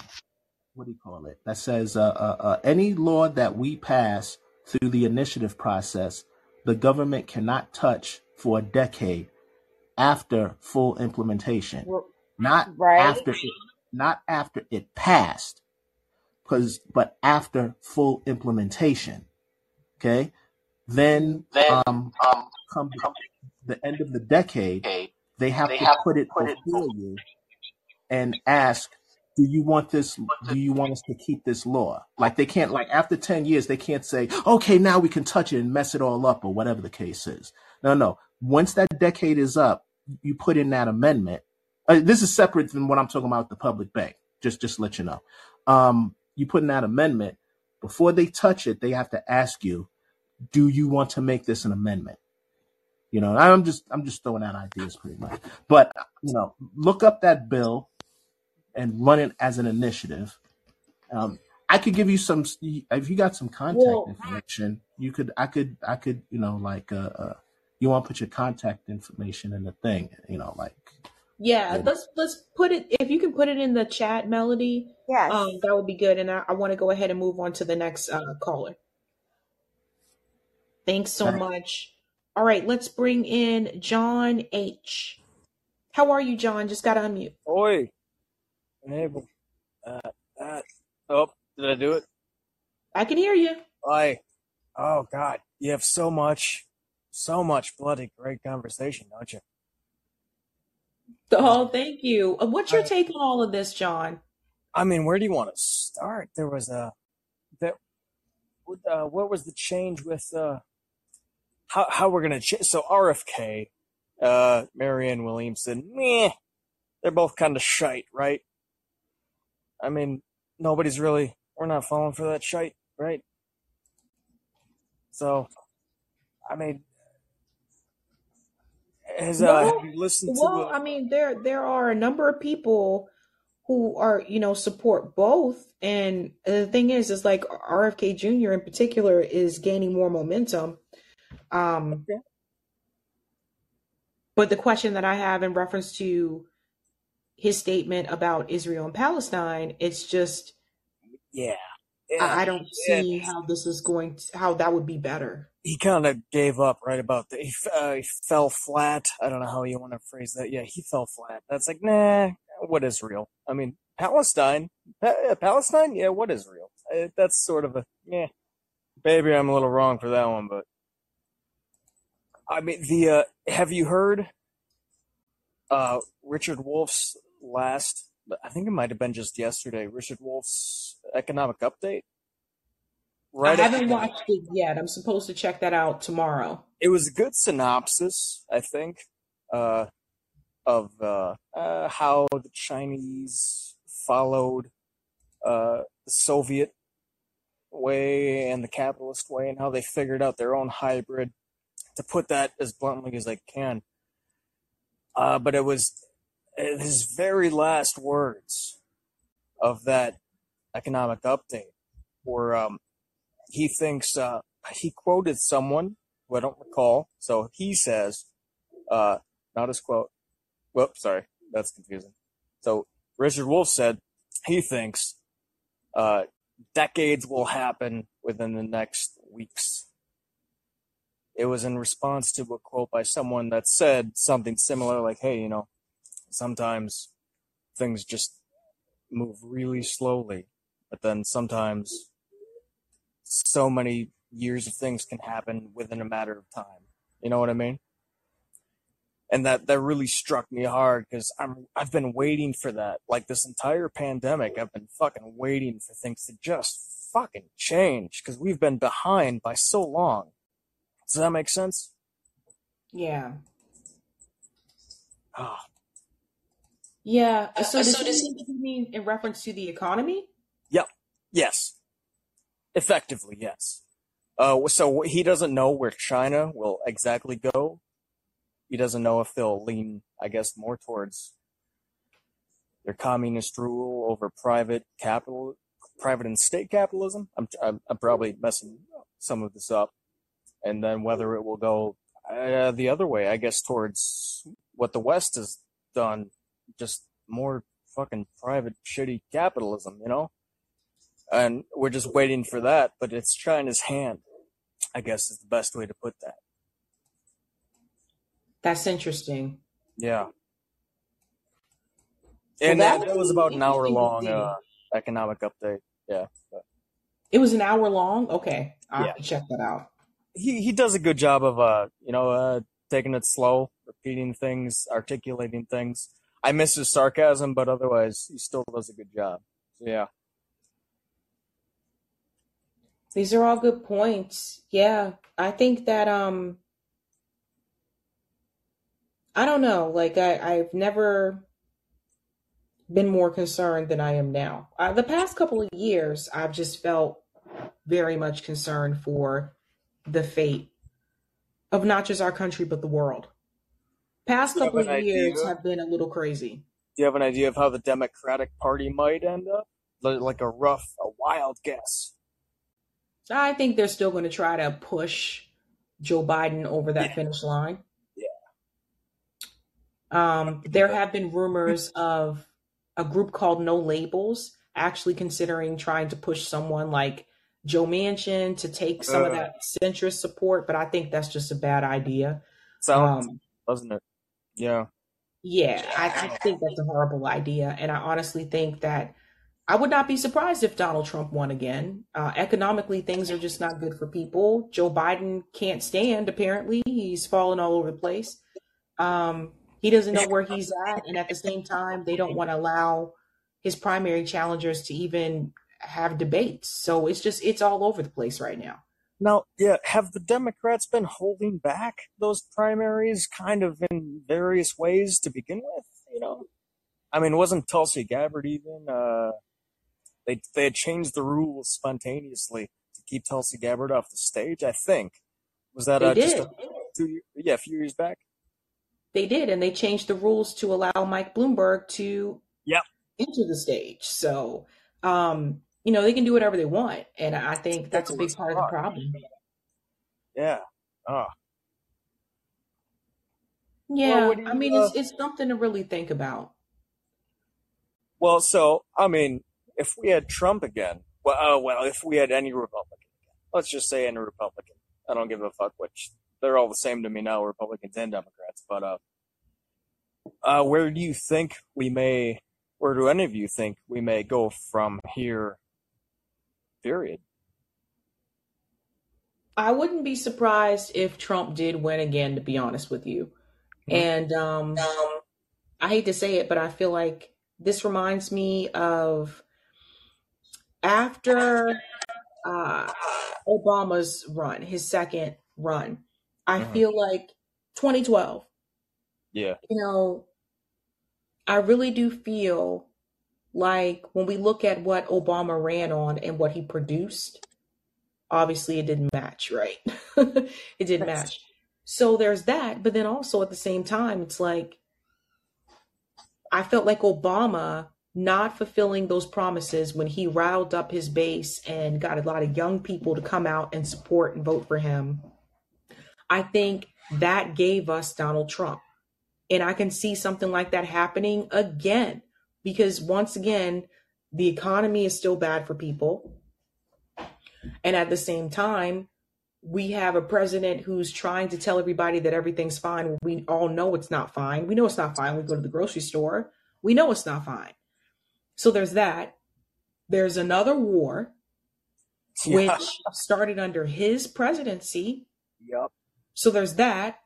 what do you call it? That says uh, uh, uh, any law that we pass through the initiative process, the government cannot touch for a decade after full implementation, R- not Right. after it, not after it passed, because but after full implementation. Okay, then um, come the end of the decade, they have to put it before you and ask, do you want this? Do you want us to keep this law? Like they can't, like after 10 years, they can't say, okay, now we can touch it and mess it all up or whatever the case is. No, no. Once that decade is up, you put in that amendment. Uh, this is separate than what I'm talking about with the public bank. Just, just to let you know. Um, you put in that amendment before they touch it. They have to ask you, do you want to make this an amendment? You know, I'm just, I'm just throwing out ideas pretty much. But you know, look up that bill and run it as an initiative. Um, I could give you some if you got some contact information. You could, I could, I could, you know, like, uh, uh you want to put your contact information in the thing, you know, like, yeah, you let's let's put it if you can put it in the chat, Melody. Yes. Um, that would be good. And I, I want to go ahead and move on to the next uh, caller. Thanks so that- much. All right, let's bring in John H. How are you, John? Just got to unmute. Oi, enable. Uh, uh, oh, did I do it? I can hear you. I. Oh God, you have so much, so much bloody great conversation, don't you? Oh, thank you. Uh, What's your take on all of this, John? I mean, where do you want to start? There was a that. what, Uh, what was the change with uh how how we're gonna ch- so RFK uh, Marianne Williamson, meh, they're both kind of shite, right? I mean, nobody's really, we're not falling for that shite, right? So, I mean, has, uh, Well, have you listened to well, the, I mean, there there are a number of people who are, you know, support both. And the thing is, is like RFK Jr. in particular is gaining more momentum. Um, Okay. but the question that I have in reference to his statement about Israel and Palestine, it's just yeah, yeah, I don't yeah. see how this is going to, how that would be better. he kind of gave up right about that. He, uh, he fell flat. I don't know how you want to phrase that. Yeah, he fell flat. That's like, nah, what is real? I mean, Palestine, pa- Palestine, yeah, what is real? Uh, that's sort of a, yeah, maybe I'm a little wrong for that one, but I mean, the, uh, have you heard, uh, Richard Wolff's last, I think it might have been just yesterday, Richard Wolff's economic update? Right I haven't watched it yet. I'm supposed to check that out tomorrow. it was a good synopsis, I think, uh, of uh, uh, how the Chinese followed uh, the Soviet way and the capitalist way, and how they figured out their own hybrid. To put that as bluntly as I can, uh, but it was his very last words of that economic update were um, he thinks uh, he quoted someone who I don't recall. So he says, uh, not his quote. Whoops, sorry, that's confusing. So Richard Wolff said he thinks uh, decades will happen within the next weeks. It was in response to a quote by someone that said something similar, like, "Hey, you know, sometimes things just move really slowly, but then sometimes so many years of things can happen within a matter of time. You know what I mean? And that that really struck me hard because I'm I've been waiting for that. Like this entire pandemic, I've been fucking waiting for things to just fucking change because we've been behind by so long. Does that make sense? Yeah. Oh, Yeah. So so does does he mean in reference to the economy? yep. Yes. Effectively, yes. Uh, so he doesn't know where China will exactly go. He doesn't know if they'll lean, I guess, more towards their communist rule over private capital, private and state capitalism. I'm, I'm, I'm probably messing some of this up. And then whether it will go uh, the other way, I guess, towards what the West has done, just more fucking private shitty capitalism, you know? And we're just waiting for that, but it's China's hand, I guess is the best way to put that. That's interesting. Yeah. Well, And that that, was about an hour long uh, economic update. Yeah. But It was an hour long. Okay, I yeah. have to check that out. He he does a good job of uh, you know, uh taking it slow, repeating things, articulating things. I miss his sarcasm, but otherwise he still does a good job. So yeah. These are all good points. Yeah, I think that um, I don't know. Like I, I've never been more concerned than I am now. Uh, the past couple of years, I've just felt very much concerned for the fate of not just our country but the world. Past Do couple of years idea? have been a little crazy. Do you have an idea of how the Democratic Party might end up? Like a rough, a wild guess. I think they're still going to try to push Joe Biden over that Yeah. finish line. Yeah. Um, there have been rumors of a group called No Labels actually considering trying to push someone like Joe Manchin to take some of Uh, that centrist support, but I think that's just a bad idea. sounds, Um, doesn't it? Yeah. yeah, I, I think that's a horrible idea. And I honestly think that I would not be surprised if Donald Trump won again. Uh, economically, things are just not good for people. Joe Biden can't stand, apparently. He's fallen all over the place. Um, he doesn't know where he's at. And at the same time, they don't want to allow his primary challengers to even have debates. So it's just, it's all over the place right now. Now, yeah, have the Democrats been holding back those primaries kind of in various ways to begin with? You know, I mean, wasn't Tulsi Gabbard even? Uh, they they had changed the rules spontaneously to keep Tulsi Gabbard off the stage. I think was that uh, just a, two year, yeah a few years back. They did, and they changed the rules to allow Mike Bloomberg to Yep. enter the stage. So, um, you know, they can do whatever they want, and I think that's a big part of the problem. Yeah. Oh, Yeah, do I mean, uh, it's it's something to really think about. well, so I mean, if we had Trump again, well, uh, well, if we had any Republican, let's just say any Republican. I don't give a fuck which. They're all the same to me now, Republicans and Democrats. But uh, uh, where do you think we may, where do any of you think we may go from here? Period. I wouldn't be surprised if Trump did win again, to be honest with you. Mhm. And um, I hate to say it, but I feel like this reminds me of after uh, Obama's run, his second run. I Mhm. feel like 2012, Yeah. you know, I really do feel like when we look at what Obama ran on and what he produced, obviously it didn't match, right? it didn't match. So there's that. But then also at the same time, it's like, I felt like Obama not fulfilling those promises when he riled up his base and got a lot of young people to come out and support and vote for him. I think that gave us Donald Trump. And I can see something like that happening again because once again, the economy is still bad for people. And at the same time, we have a president who's trying to tell everybody that everything's fine. We all know it's not fine. We know it's not fine. We go to the grocery store. We know it's not fine. So there's that. There's another war, Yeah. which started under his presidency. Yep. So there's that.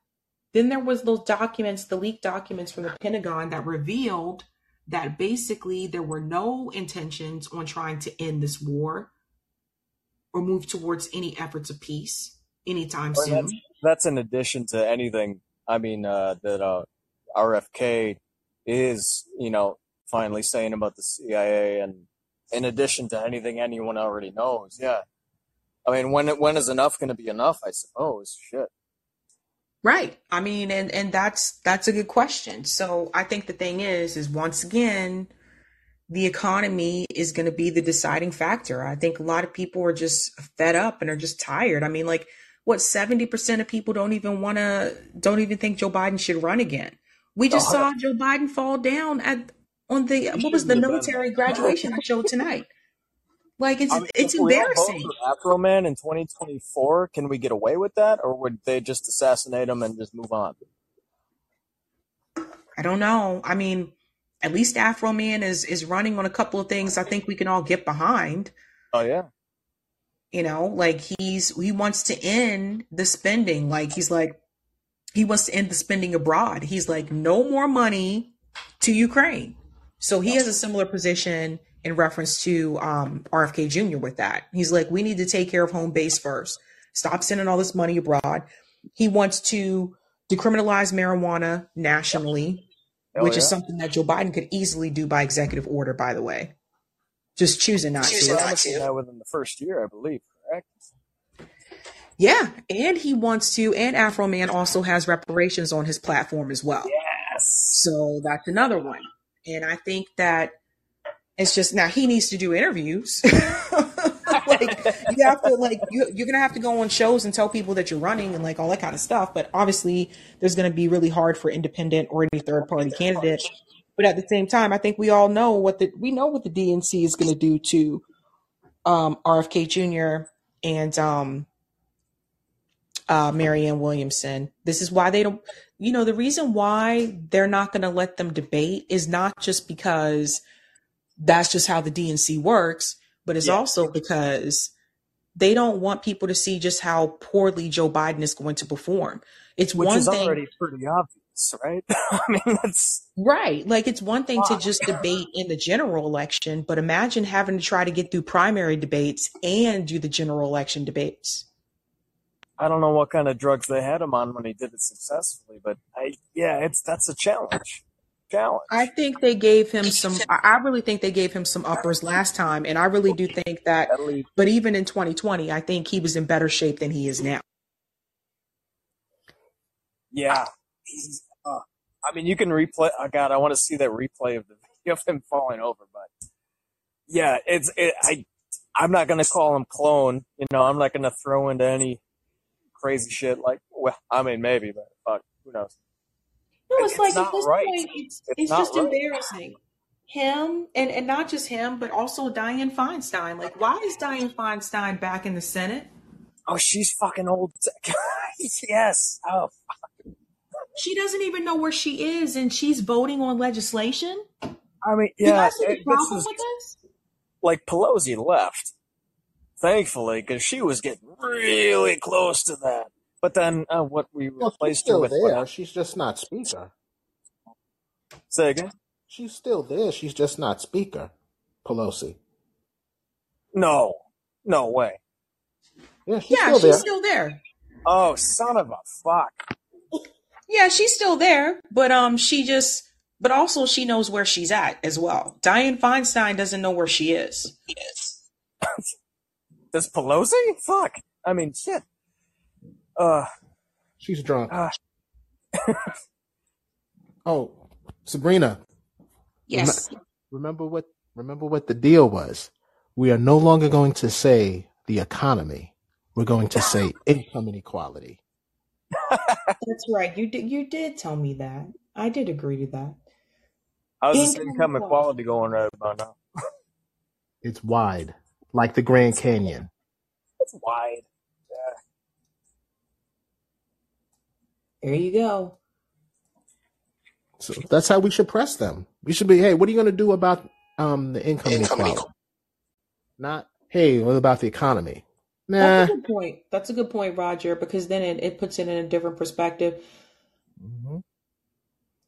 Then there was those documents, the leaked documents from the Pentagon that revealed that basically there were no intentions on trying to end this war or move towards any efforts of peace anytime Well, that's soon. that's in addition to anything. I mean, uh, that uh, RFK is, you know, finally saying about the CIA, and in addition to anything anyone already knows. Yeah. I mean, when when is enough going to be enough? I suppose. Shit. Right. I mean, and and that's that's a good question. So I think the thing is, is once again, the economy is going to be the deciding factor. I think a lot of people are just fed up and are just tired. I mean, like what 70% of people don't even want to don't even think Joe Biden should run again. We just Oh, saw Joe Biden fall down at on the what was the shouldn't have been. military graduation I showed tonight. Like it's I mean, it's if we all vote embarrassing. Afroman in 2024, can we get away with that, or would they just assassinate him and just move on? I don't know. I mean, at least Afroman is is running on a couple of things I think we can all get behind. Oh yeah. You know, like he's he wants to end the spending. Like he's like he wants to end the spending abroad. He's like no more money to Ukraine. So he has a similar position in reference to um, RFK Jr. with that. He's like, we need to take care of home base first. Stop sending all this money abroad. He wants to decriminalize marijuana nationally, Hell which yeah. is something that Joe Biden could easily do by executive order, by the way. Just choosing not to. Promising that within the first year, I believe. Correct. Yeah, and he wants to, and Afroman also has reparations on his platform as well. Yes. So that's another one. And I think that it's just now he needs to do interviews. like you have to like you, you're gonna have to go on shows and tell people that you're running and like all that kind of stuff. But obviously, there's gonna be really hard for independent or any third party candidate. But at the same time, I think we all know what the we know what the DNC is gonna do to um, RFK Jr. and um, uh, Marianne Williamson. This is why they don't, you know, the reason why they're not going to let them debate is not just because that's just how the DNC works, but it's Yeah. also because they don't want people to see just how poorly Joe Biden is going to perform. It's Which one is thing, already pretty obvious, right? I mean, that's right? Like it's one thing to just debate in the general election, but imagine having to try to get through primary debates and do the general election debates. I don't know what kind of drugs they had him on when he did it successfully, but I yeah, it's that's a challenge. Challenge. I think they gave him some. I I really think they gave him some uppers last time, and I really do think that. But even in 2020, I think he was in better shape than he is now. yeah. He's, uh, I mean, you can replay. Oh God, I want to see that replay of the video of him falling over. But yeah, it's it, I. I'm not gonna call him clone. You know, I'm not gonna throw into any crazy shit like. Well, I mean, maybe, but fuck, who knows? No, It, it's it's like at this right. point, it's It's it's just right. embarrassing. Him and and not just him, but also Dianne Feinstein. Like, why is Dianne Feinstein back in the Senate? Oh, she's fucking old. yes. Oh, fuck. She doesn't even know where she is, and she's voting on legislation. I mean, yeah. guys see the It, this is this? like Pelosi left, thankfully, because she was getting really close to that. But then, uh, what we Well, she's replaced her with? there. What? She's just not speaker. Say again? She's still there. She's just not speaker. Pelosi. No, no way. Yeah, she's Yeah, still she's there. still there. Oh, son of a fuck! Yeah, she's still there, but um, she just, but also she knows where she's at as well. Dianne Feinstein doesn't know where she is. This Pelosi? Fuck. I mean, shit. Uh, She's drunk. uh Oh, Sabrina, rem- Yes. remember what remember what the deal was. We are no longer going to say the economy. We're going to say income inequality. That's right. You did. You did tell me that. I did agree to that. how's this Income income inequality. equality going right about now? It's wide, like the Grand Canyon. It's wide. There you go. So that's how we should press them. We should be, hey, what are you going to do about um, the income Income inequality? inequality. Not, hey, what about the economy? That's Nah. a good point. That's a good point, Roger, because then it, it puts it in a different perspective. hmm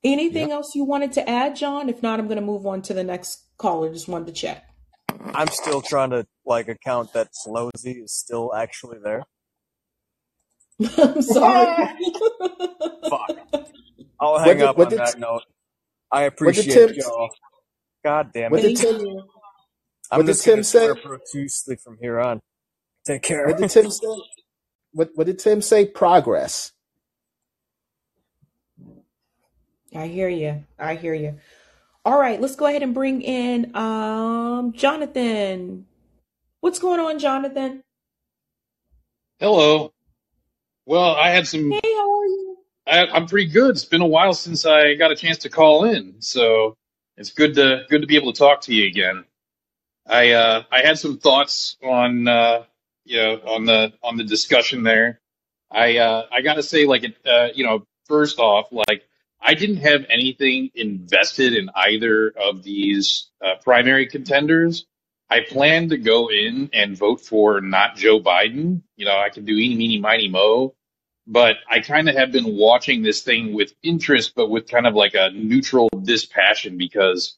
Anything Yep. else you wanted to add, John? If not, I'm going to move on to the next caller. Just wanted to check. I'm still trying to like account that Pelosi is still actually there. I'm sorry. Fuck. I'll What hang did up what on did that note. I appreciate Tim y'all. God damn what it. did Thank Tim you. I'm what did just gonna Tim say? swear profusely from here on. Take care. What did Tim say? What what did Tim say? Progress. I hear you. I hear you. All right, let's go ahead and bring in um Jonathan. What's going on, Jonathan? Hello. Well, I had some. Hey, how are you? I, I'm pretty good. It's been a while since I got a chance to call in, so it's good to good to be able to talk to you again. I uh, I had some thoughts on uh, you know on the on the discussion there. I uh, I gotta say, like, it, uh, you know, first off, like, I didn't have anything invested in either of these uh, primary contenders. I plan to go in and vote for not Joe Biden. You know, I can do eeny, meeny, miny, mo. But I kind of have been watching this thing with interest, but with kind of like a neutral dispassion because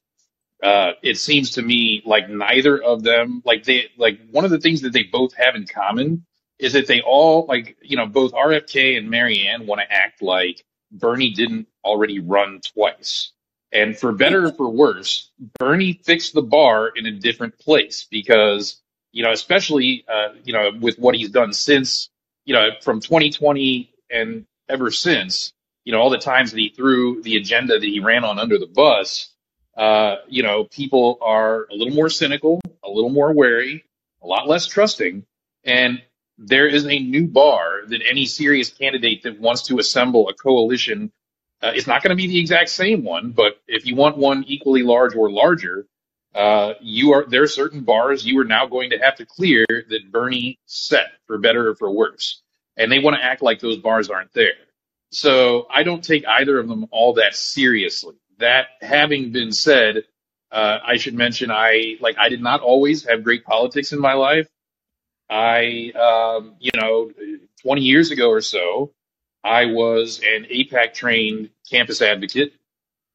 uh, it seems to me like neither of them, like they, like one of the things that they both have in common is that they all, like, you know, both RFK and Marianne want to act like Bernie didn't already run twice. And for better or for worse, Bernie fixed the bar in a different place because, you know, especially, uh, you know, with what he's done since, you know, from 2020 and ever since, you know, all the times that he threw the agenda that he ran on under the bus, uh, you know, people are a little more cynical, a little more wary, a lot less trusting. And there is a new bar that any serious candidate that wants to assemble a coalition, uh, it's not going to be the exact same one, but if you want one equally large or larger, uh, you are there are certain bars you are now going to have to clear that Bernie set for better or for worse, and they want to act like those bars aren't there. So I don't take either of them all that seriously. That having been said, uh, I should mention I like I did not always have great politics in my life. I, um, you know, 20 years ago or so, I was an AIPAC trained campus advocate.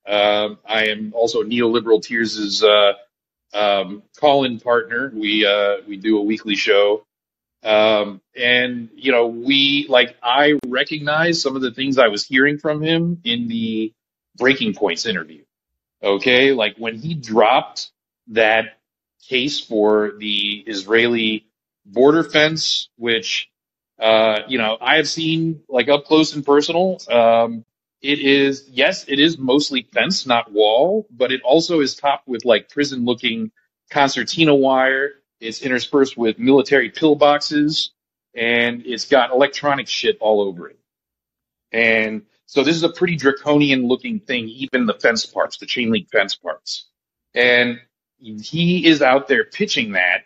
Um, I am also neoliberal Tears' uh, um, call-in partner. We uh, we do a weekly show, um, and you know, we like I recognize some of the things I was hearing from him in the Breaking Points interview. Okay, like when he dropped that case for the Israeli border fence, which uh, you know I have seen like up close and personal. Um, it is yes, it is mostly fence, not wall, but it also is topped with like prison-looking concertina wire. It's interspersed with military pillboxes, and it's got electronic shit all over it. And so this is a pretty draconian looking thing, even the fence parts, the chain link fence parts. And he is out there pitching that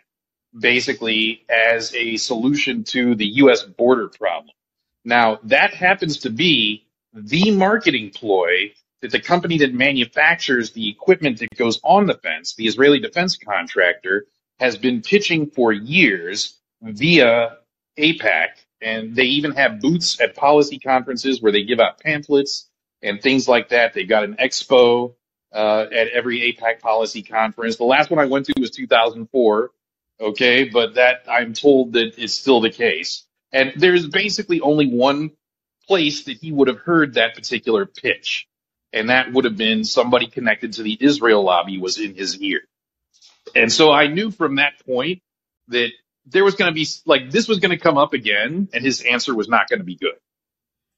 basically as a solution to the U.S. border problem. Now, that happens to be the marketing ploy that the company that manufactures the equipment that goes on the fence, the Israeli defense contractor, has been pitching for years via AIPAC. And they even have booths at policy conferences where they give out pamphlets and things like that. They've got an expo uh, at every AIPAC policy conference. The last one I went to was 2004. Okay, but that I'm told that is still the case. And there's basically only one place that he would have heard that particular pitch, and that would have been somebody connected to the Israel lobby was in his ear. And so I knew from that point that there was going to be like this was going to come up again, and his answer was not going to be good.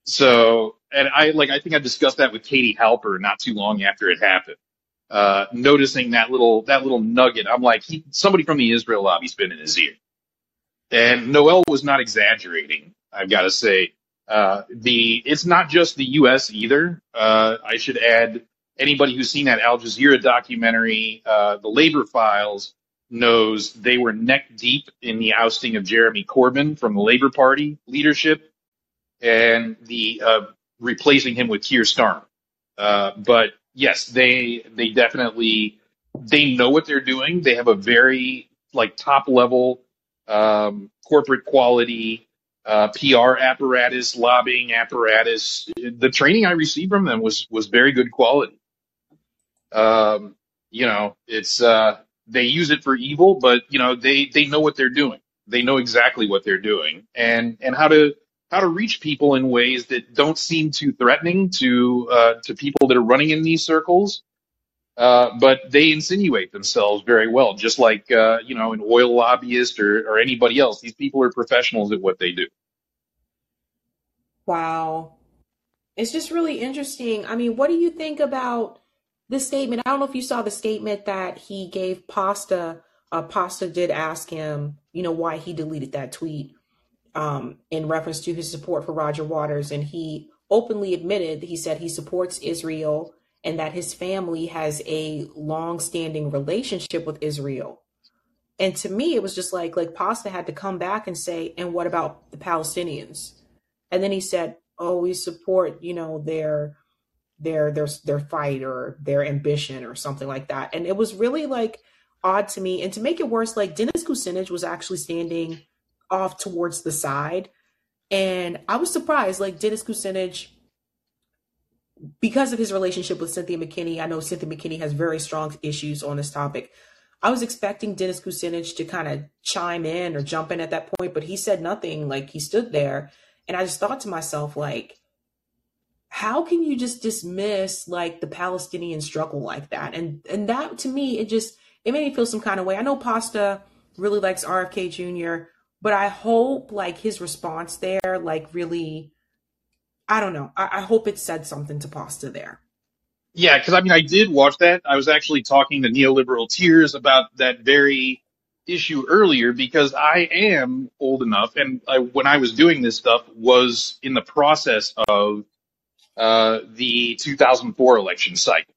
So, and I like I think I discussed that with Katie Halper not too long after it happened. Uh, noticing that little that little nugget, I'm like, he, somebody from the Israel lobby's been in his ear. And Noel was not exaggerating. I've got to say, uh, the it's not just the U.S. either. Uh, I should add, anybody who's seen that Al Jazeera documentary, uh, The Labor Files, knows they were neck deep in the ousting of Jeremy Corbyn from the Labor Party leadership and the uh, replacing him with Keir Starmer. Uh, but yes, they they definitely they know what they're doing. They have a very like top level um, corporate quality uh, PR apparatus, lobbying apparatus. The training I received from them was was very good quality. Um, you know, it's uh, they use it for evil, but you know they they know what they're doing. They know exactly what they're doing and and how to how to reach people in ways that don't seem too threatening to uh, to people that are running in these circles. Uh, but they insinuate themselves very well, just like uh, you know an oil lobbyist or, or anybody else. These people are professionals at what they do. Wow. It's just really interesting. I mean, what do you think about this statement? I don't know if you saw the statement that he gave Pasta. Uh, Pasta did ask him, you know, why he deleted that tweet um, in reference to his support for Roger Waters. And he openly admitted, he said he supports Israel and that his family has a long-standing relationship with Israel. And to me, it was just like like Pasta had to come back and say, and what about the Palestinians? And then he said, oh, we support, you know, their their their their fight or their ambition or something like that. And it was really like odd to me. And to make it worse, like Dennis Kucinich was actually standing off towards the side. And I was surprised, like Dennis Kucinich, because of his relationship with Cynthia McKinney, I know Cynthia McKinney has very strong issues on this topic. I was expecting Dennis Kucinich to kind of chime in or jump in at that point, but he said nothing. Like he stood there, and I just thought to myself, like, how can you just dismiss like the Palestinian struggle like that? And and that to me, it just it made me feel some kind of way. I know Pasta really likes RFK Jr., but I hope like his response there, like really I don't know. I, I hope it said something to Pasta there. Yeah, because I mean, I did watch that. I was actually talking to neoliberal tears about that very issue earlier because I am old enough, and I, when I was doing this stuff, was in the process of uh, the 2004 election cycle,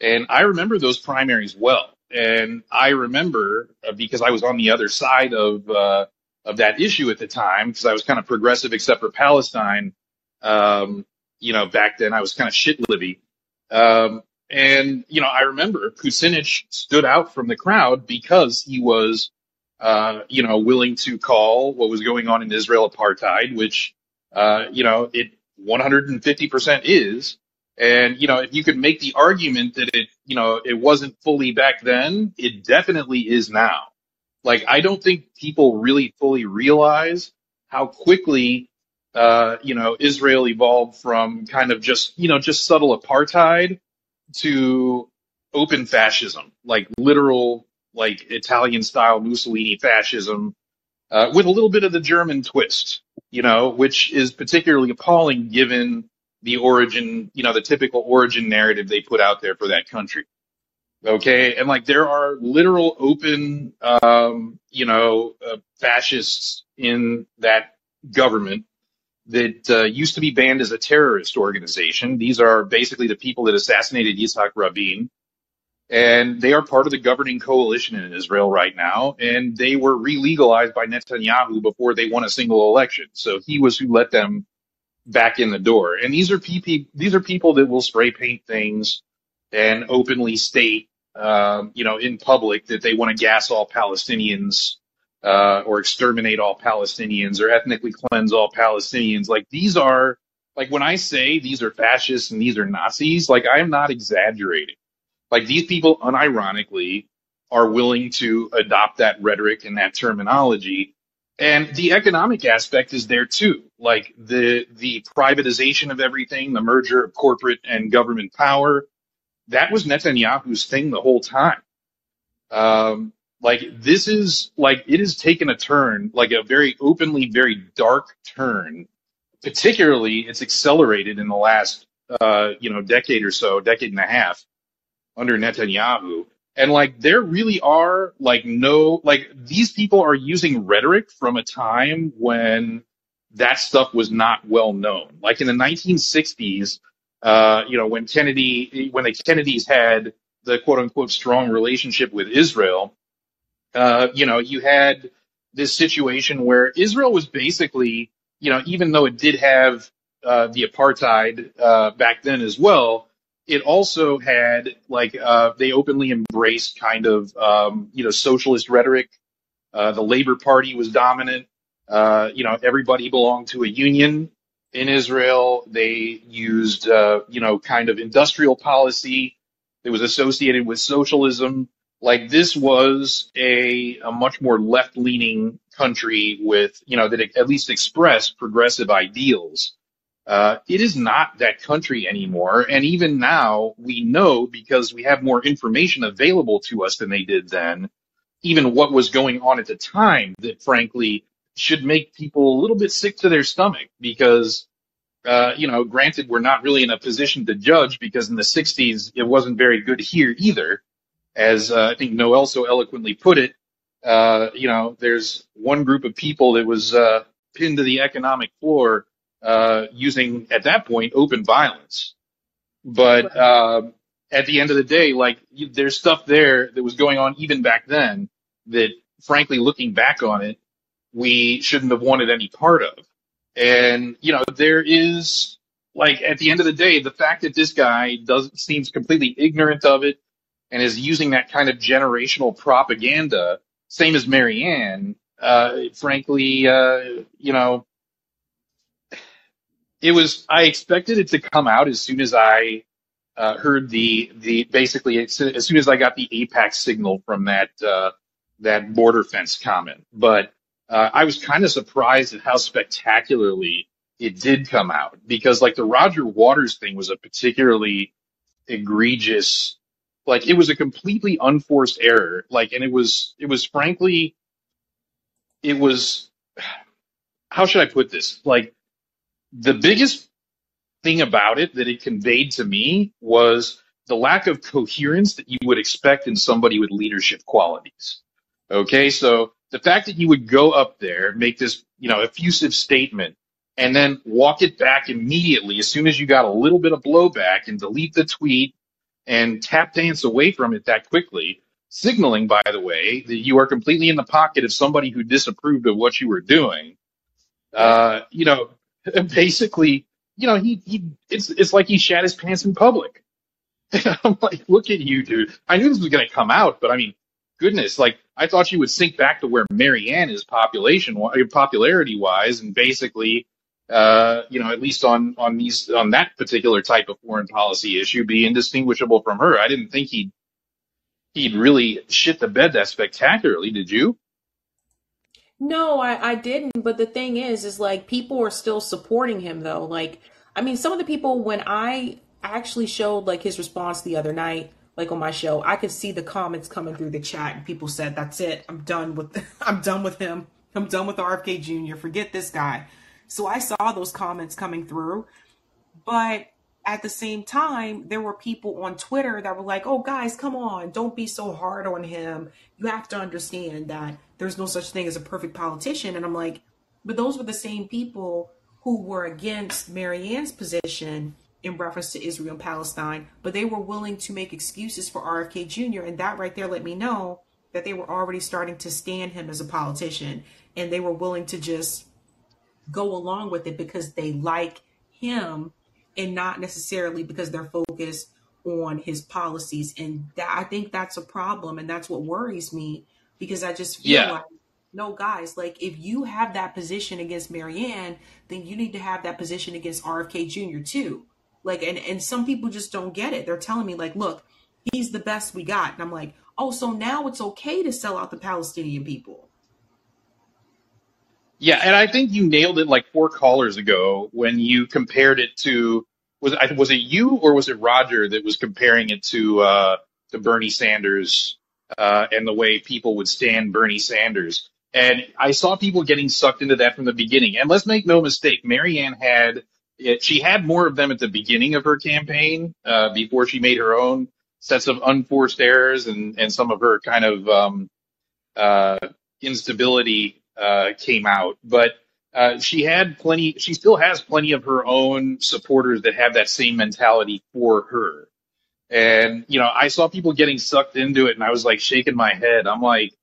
and I remember those primaries well. And I remember uh, because I was on the other side of uh, of that issue at the time because I was kind of progressive, except for Palestine um, you know, back then I was kind of shit livy. Um, and, you know, I remember Kucinich stood out from the crowd because he was, uh, you know, willing to call what was going on in Israel apartheid, which, uh, you know, it 150% is. And, you know, if you could make the argument that it, you know, it wasn't fully back then, it definitely is now. Like, I don't think people really fully realize how quickly uh, you know Israel evolved from kind of just you know just subtle apartheid to open fascism, like literal like Italian style Mussolini fascism, uh, with a little bit of the German twist, you know, which is particularly appalling given the origin, you know, the typical origin narrative they put out there for that country. Okay. And like there are literal open, um, you know, uh, fascists in that government that uh, used to be banned as a terrorist organization. These are basically the people that assassinated Yitzhak Rabin. And they are part of the governing coalition in Israel right now. And they were re-legalized by Netanyahu before they won a single election. So he was who let them back in the door. And these are people, these are people that will spray paint things and openly state, um, you know, in public that they want to gas all Palestinians uh, or exterminate all Palestinians or ethnically cleanse all Palestinians. Like these are, like when I say these are fascists and these are Nazis, like I am not exaggerating. Like these people unironically are willing to adopt that rhetoric and that terminology. And the economic aspect is there too. Like the, the privatization of everything, the merger of corporate and government power. That was Netanyahu's thing the whole time. Um, like this is like it has taken a turn, like a very openly, very dark turn. Particularly, it's accelerated in the last, uh, you know, decade or so, decade and a half under Netanyahu. And like there really are like no like these people are using rhetoric from a time when that stuff was not well known. Like in the 1960s, uh, you know, when Kennedy when the Kennedys had the quote unquote strong relationship with Israel, uh, you know, you had this situation where Israel was basically, you know, even though it did have uh, the apartheid uh, back then as well, it also had like uh, they openly embraced kind of um, you know socialist rhetoric. Uh, the Labor Party was dominant. Uh, you know, everybody belonged to a union in Israel. They used uh, you know kind of industrial policy that was associated with socialism. Like this was a, a much more left leaning country with, you know, that at least expressed progressive ideals. Uh, it is not that country anymore. And even now we know because we have more information available to us than they did then, even what was going on at the time that frankly should make people a little bit sick to their stomach because, uh, you know, granted, we're not really in a position to judge because in the 60s, it wasn't very good here either as uh, I think Noel so eloquently put it, uh, you know, there's one group of people that was uh, pinned to the economic floor uh, using, at that point, open violence. But um, at the end of the day, like there's stuff there that was going on even back then that, frankly, looking back on it, we shouldn't have wanted any part of. And you know, there is like at the end of the day, the fact that this guy does seems completely ignorant of it and is using that kind of generational propaganda, same as Marianne, uh, frankly, uh, you know, it was, I expected it to come out as soon as I, uh, heard the, the, basically, as soon as I got the AIPAC signal from that, uh, that border fence comment. But, uh, I was kind of surprised at how spectacularly it did come out because like the Roger Waters thing was a particularly egregious like it was a completely unforced error. Like, and it was, it was frankly, it was, how should I put this? Like, the biggest thing about it that it conveyed to me was the lack of coherence that you would expect in somebody with leadership qualities. Okay. So the fact that you would go up there, make this, you know, effusive statement and then walk it back immediately as soon as you got a little bit of blowback and delete the tweet and tap dance away from it that quickly, signaling, by the way, that you are completely in the pocket of somebody who disapproved of what you were doing. Uh, you know, basically, you know, he, he, it's, it's like he shat his pants in public. I'm like, look at you, dude. I knew this was going to come out, but I mean, goodness, like, I thought you would sink back to where Marianne is population, popularity wise, and basically, uh, you know, at least on on these on that particular type of foreign policy issue, be indistinguishable from her. I didn't think he'd he'd really shit the bed that spectacularly. Did you? No, I, I didn't. But the thing is, is like people are still supporting him though. Like, I mean, some of the people when I actually showed like his response the other night, like on my show, I could see the comments coming through the chat, and people said, "That's it. I'm done with. I'm done with him. I'm done with RFK Jr. Forget this guy." So I saw those comments coming through, but at the same time, there were people on Twitter that were like, oh, guys, come on, don't be so hard on him. You have to understand that there's no such thing as a perfect politician. And I'm like, but those were the same people who were against Marianne's position in reference to Israel and Palestine, but they were willing to make excuses for RFK Jr. And that right there let me know that they were already starting to stand him as a politician and they were willing to just go along with it because they like him and not necessarily because they're focused on his policies. And that, I think that's a problem. And that's what worries me because I just feel Yeah. like, no, guys, like if you have that position against Marianne, then you need to have that position against RFK Jr. too. Like, and, and some people just don't get it. They're telling me, like, look, he's the best we got. And I'm like, oh, so now it's okay to sell out the Palestinian people. Yeah, and I think you nailed it like four callers ago when you compared it to was it was it you or was it Roger that was comparing it to uh to Bernie Sanders uh and the way people would stand Bernie Sanders. And I saw people getting sucked into that from the beginning. And let's make no mistake, Marianne had it, she had more of them at the beginning of her campaign uh before she made her own sets of unforced errors and and some of her kind of um uh, instability uh, came out, but uh, she had plenty. She still has plenty of her own supporters that have that same mentality for her. And you know, I saw people getting sucked into it, and I was like shaking my head. I'm like,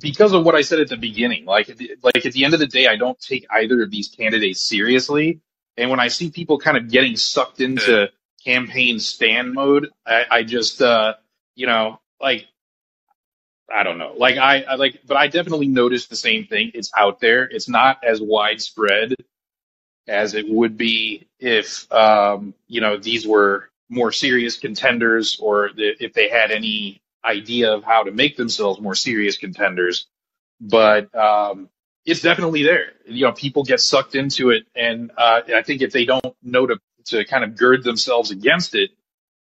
because of what I said at the beginning, like, like at the end of the day, I don't take either of these candidates seriously. And when I see people kind of getting sucked into campaign stand mode, I, I just, uh, you know, like I don't know. Like I, I like, but I definitely noticed the same thing. It's out there. It's not as widespread as it would be if, um, you know, these were more serious contenders or the, if they had any idea of how to make themselves more serious contenders. But, um, it's definitely there. You know, people get sucked into it. And, uh, I think if they don't know to, to kind of gird themselves against it,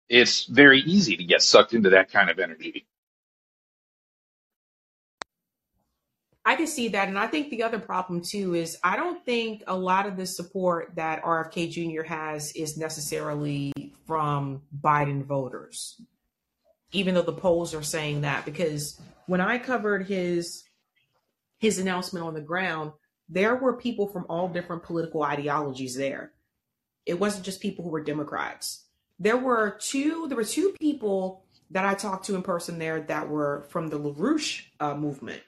it's very easy to get sucked into that kind of energy. I can see that. And I think the other problem too is I don't think a lot of the support that RFK Jr. has is necessarily from Biden voters, even though the polls are saying that. Because when I covered his his announcement on the ground, there were people from all different political ideologies there. It wasn't just people who were Democrats. There were two. There were two people that I talked to in person there that were from the LaRouche uh, movement.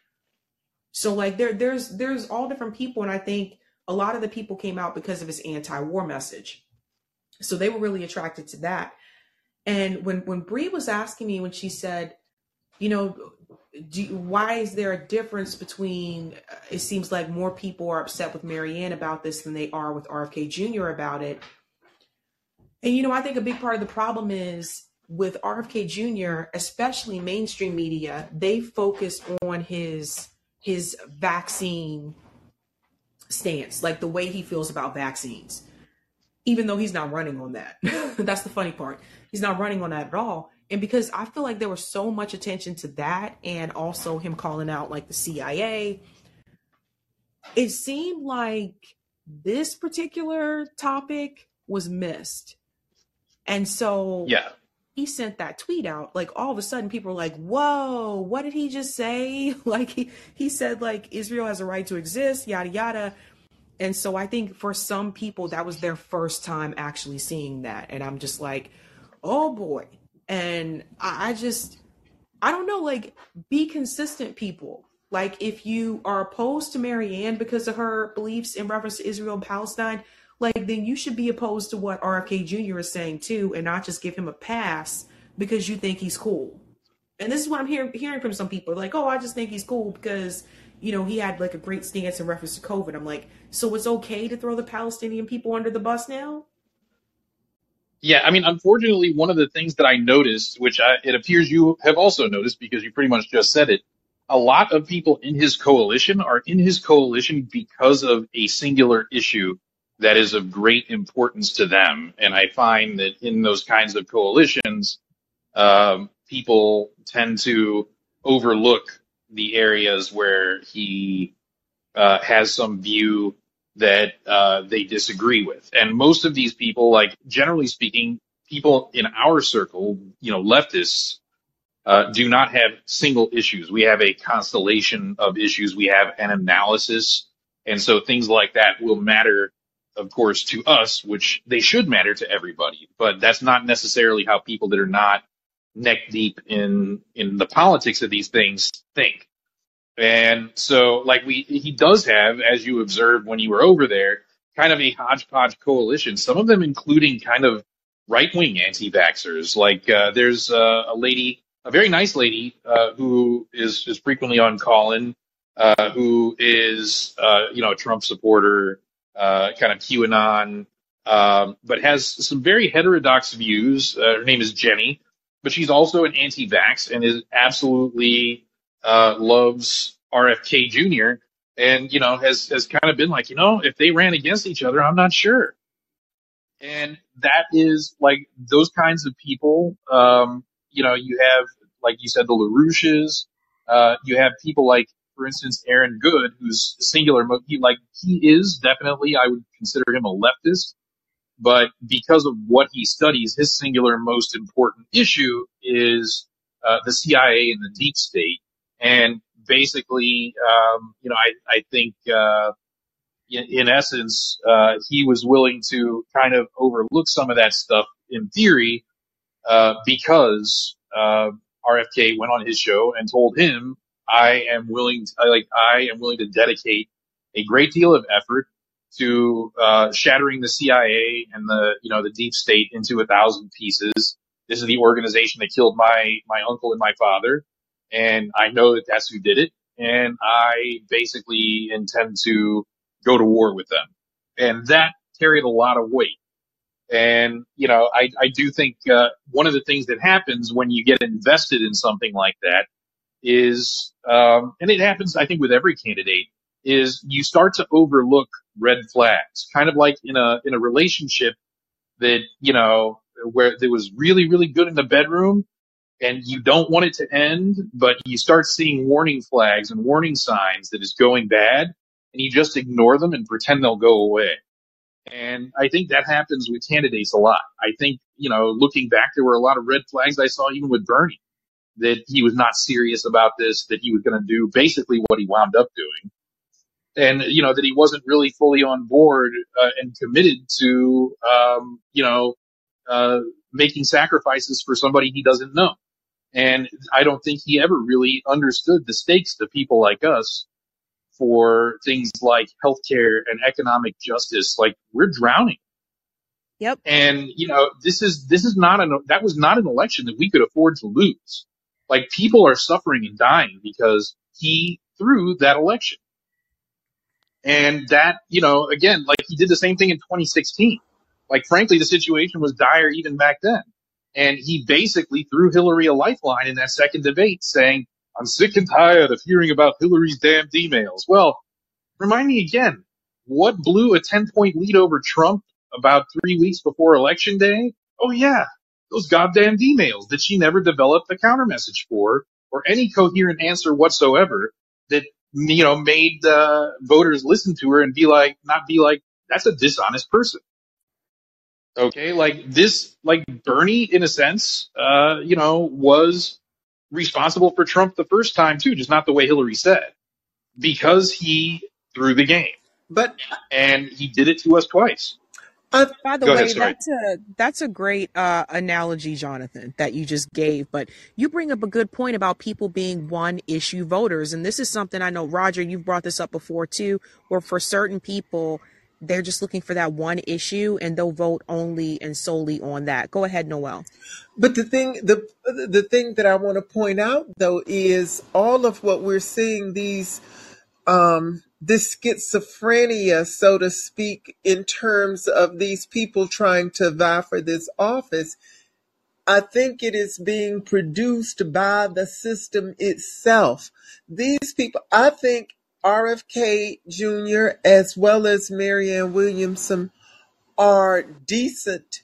So like there there's there's all different people and I think a lot of the people came out because of his anti-war message. So they were really attracted to that. And when when Bree was asking me when she said, you know, you- why is there a difference between uh, it seems like more people are upset with Marianne about this than they are with RFK Jr. about it. And you know, I think a big part of the problem is with RFK Jr., especially mainstream media, they focus on his his vaccine stance, like the way he feels about vaccines, even though he's not running on that. That's the funny part. He's not running on that at all. And because I feel like there was so much attention to that and also him calling out like the CIA, it seemed like this particular topic was missed. And so Yeah. he sent that tweet out, like all of a sudden people were like, Whoa, what did he just say? Like he, he said like Israel has a right to exist, yada yada. And so I think for some people that was their first time actually seeing that. And I'm just like, oh boy. And I, I just I don't know, like be consistent people. Like if you are opposed to Marianne because of her beliefs in reference to Israel and Palestine, like then you should be opposed to what RFK Jr. is saying too, and not just give him a pass because you think he's cool. And this is what I'm hearing hearing from some people, like, oh, I just think he's cool because you know he had like a great stance in reference to COVID. I'm like, so it's okay to throw the Palestinian people under the bus now? Yeah, I mean, unfortunately, one of the things that I noticed, which I, it appears you have also noticed because you pretty much just said it, a lot of people in his coalition are in his coalition because of a singular issue that is of great importance to them. And I find that in those kinds of coalitions, um, people tend to overlook the areas where he uh, has some view that uh, they disagree with. And most of these people, like generally speaking, people in our circle, you know, leftists, uh, do not have single issues. We have a constellation of issues. We have an analysis. And so things like that will matter, of course, to us, which they should matter to everybody. But that's not necessarily how people that are not neck deep in, in the politics of these things think. And so, like we, he does have, as you observed when you were over there, kind of a hodgepodge coalition. Some of them including kind of right wing anti vaxxers. Like uh, there's uh, a lady, a very nice lady, uh, who is is frequently on Callin, uh, who is uh, you know a Trump supporter, uh, kind of QAnon, um, but has some very heterodox views. Her name is Jenny, but she's also an anti-vax and is absolutely uh, loves RFK Jr. and you know has has kind of been like you know if they ran against each other, I'm not sure. And that is like those kinds of people. Um, you know, you have like you said the Larouches. Uh, you have people like, for instance, Aaron Good, who's singular. He like he is definitely I would consider him a leftist but because of what he studies, his singular most important issue is uh, the CIA and the deep state. And basically, um, you know, I, I think uh, in, in essence, uh, he was willing to kind of overlook some of that stuff in theory uh, because uh, RFK went on his show and told him, "I am willing, to, like, I am willing to dedicate a great deal of effort to uh, shattering the CIA and the, you know, the deep state into a thousand pieces. This is the organization that killed my my uncle and my father, and I know that that's who did it, and I basically intend to go to war with them." And that carried a lot of weight. And, you know, I, I do think, uh, one of the things that happens when you get invested in something like that is, um, and it happens, I think, with every candidate, is you start to overlook red flags, kind of like in a, in a relationship that, you know, where it was really, really good in the bedroom and you don't want it to end, but you start seeing warning flags and warning signs that it's going bad and you just ignore them and pretend they'll go away. And I think that happens with candidates a lot. I think, you know, looking back, there were a lot of red flags I saw even with Bernie that he was not serious about this, that he was going to do basically what he wound up doing. And, you know, that he wasn't really fully on board uh, and committed to, um, you know, uh, making sacrifices for somebody he doesn't know. And I don't think he ever really understood the stakes to people like us for things like healthcare and economic justice. Like we're drowning. Yep. And, you know, this is, this is not an, that was not an election that we could afford to lose. Like people are suffering and dying because he threw that election. And that, you know, again, like he did the same thing in 2016. Like frankly, the situation was dire even back then. And he basically threw Hillary a lifeline in that second debate saying, I'm sick and tired of hearing about Hillary's damned emails. Well, remind me again, what blew a 10 point lead over Trump about three weeks before election day? Oh yeah, those goddamn emails that she never developed a counter message for or any coherent answer whatsoever that, you know, made uh, voters listen to her and be like, not be like, that's a dishonest person. Okay, like this, like Bernie, in a sense, uh, you know, was responsible for Trump the first time too, just not the way Hillary said, because he threw the game But and he did it to us twice. I, By the Go way, ahead, that's a that's a great uh, analogy, Jonathan, that you just gave. But you bring up a good point about people being one issue voters, and this is something I know, Roger, you've brought this up before too. Where for certain people, they're just looking for that one issue, and they'll vote only and solely on that. Go ahead, Noel. but the thing the the thing that I want to point out though is all of what we're seeing these um this schizophrenia so to speak in terms of these people trying to vie for this office I think it is being produced by the system itself. These people, I think RFK Jr. as well as Marianne Williamson are decent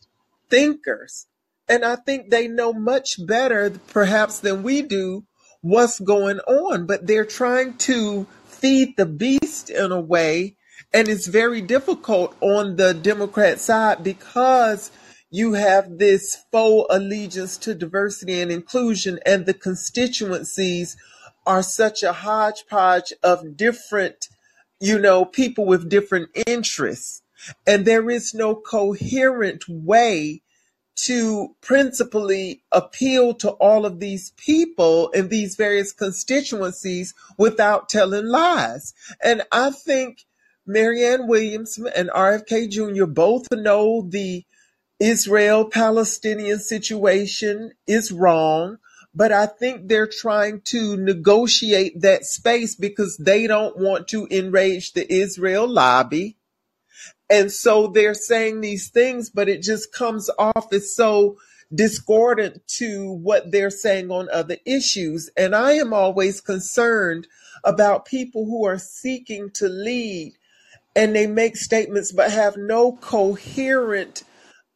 thinkers. And I think they know much better, perhaps, than we do what's going on, but they're trying to feed the beast in a way. And it's very difficult on the Democrat side because you have this faux allegiance to diversity and inclusion, and the constituencies are such a hodgepodge of different, you know, people with different interests. And there is no coherent way to principally appeal to all of these people in these various constituencies without telling lies. And I think Marianne Williamson and RFK Jr. both know the Israel Palestinian situation is wrong, but I think they're trying to negotiate that space because they don't want to enrage the Israel lobby. And so they're saying these things, but it just comes off as so discordant to what they're saying on other issues. And I am always concerned about people who are seeking to lead and they make statements but have no coherent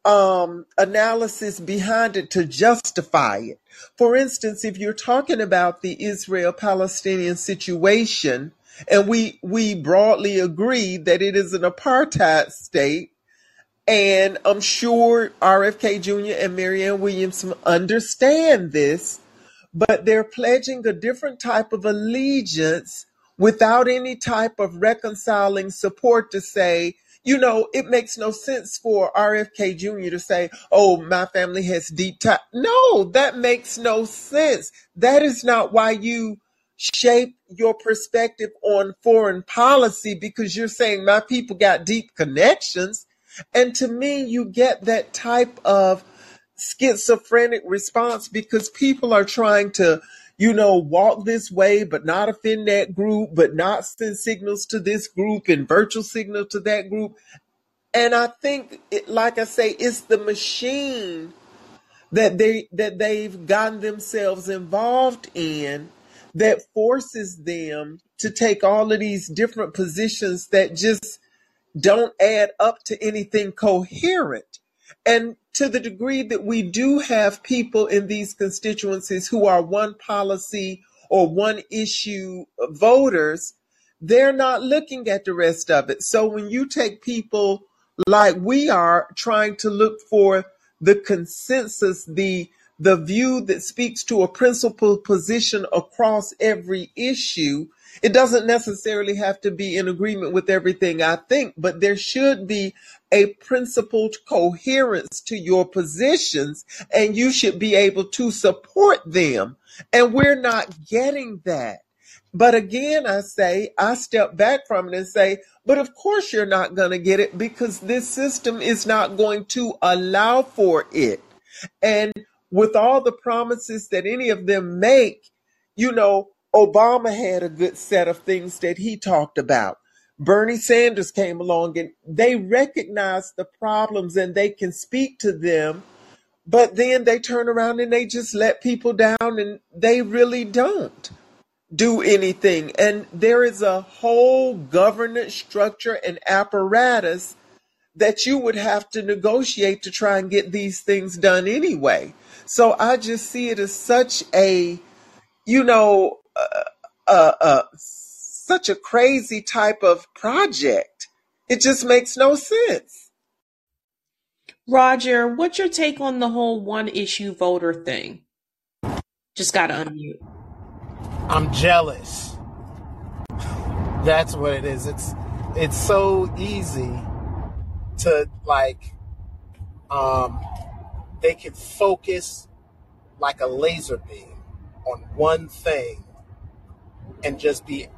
um, analysis behind it to justify it. For instance, if you're talking about the Israel Palestinian situation, and we, we broadly agree that it is an apartheid state, and I'm sure RFK Jr. and Marianne Williamson understand this, but they're pledging a different type of allegiance without any type of reconciling support to say, you know, it makes no sense for RFK Jr. to say, oh, my family has deep ties. No, that makes no sense. That is not why you shape your perspective on foreign policy because you're saying my people got deep connections. And to me, you get that type of schizophrenic response because people are trying to you know, walk this way, but not offend that group, but not send signals to this group and virtual signal to that group. And I think, it, like I say, it's the machine that they that they've gotten themselves involved in that forces them to take all of these different positions that just don't add up to anything coherent. And to the degree that we do have people in these constituencies who are one policy or one issue voters, they're not looking at the rest of it. So when you take people like we are trying to look for the consensus, the the view that speaks to a principled position across every issue, it doesn't necessarily have to be in agreement with everything I think, but there should be a principled coherence to your positions and you should be able to support them. And we're not getting that. But again, I say, I step back from it and say, but of course you're not going to get it because this system is not going to allow for it. And with all the promises that any of them make, you know, Obama had a good set of things that he talked about. Bernie Sanders came along and they recognize the problems and they can speak to them, but then they turn around and they just let people down and they really don't do anything. And there is a whole governance structure and apparatus that you would have to negotiate to try and get these things done anyway. So I just see it as such a, you know, uh, uh, uh, such a crazy type of project. It just makes no sense. Roger, what's your take on the whole one issue voter thing? Just got to unmute. I'm jealous. That's what it is. It's it's so easy to like um they can focus like a laser beam on one thing and just be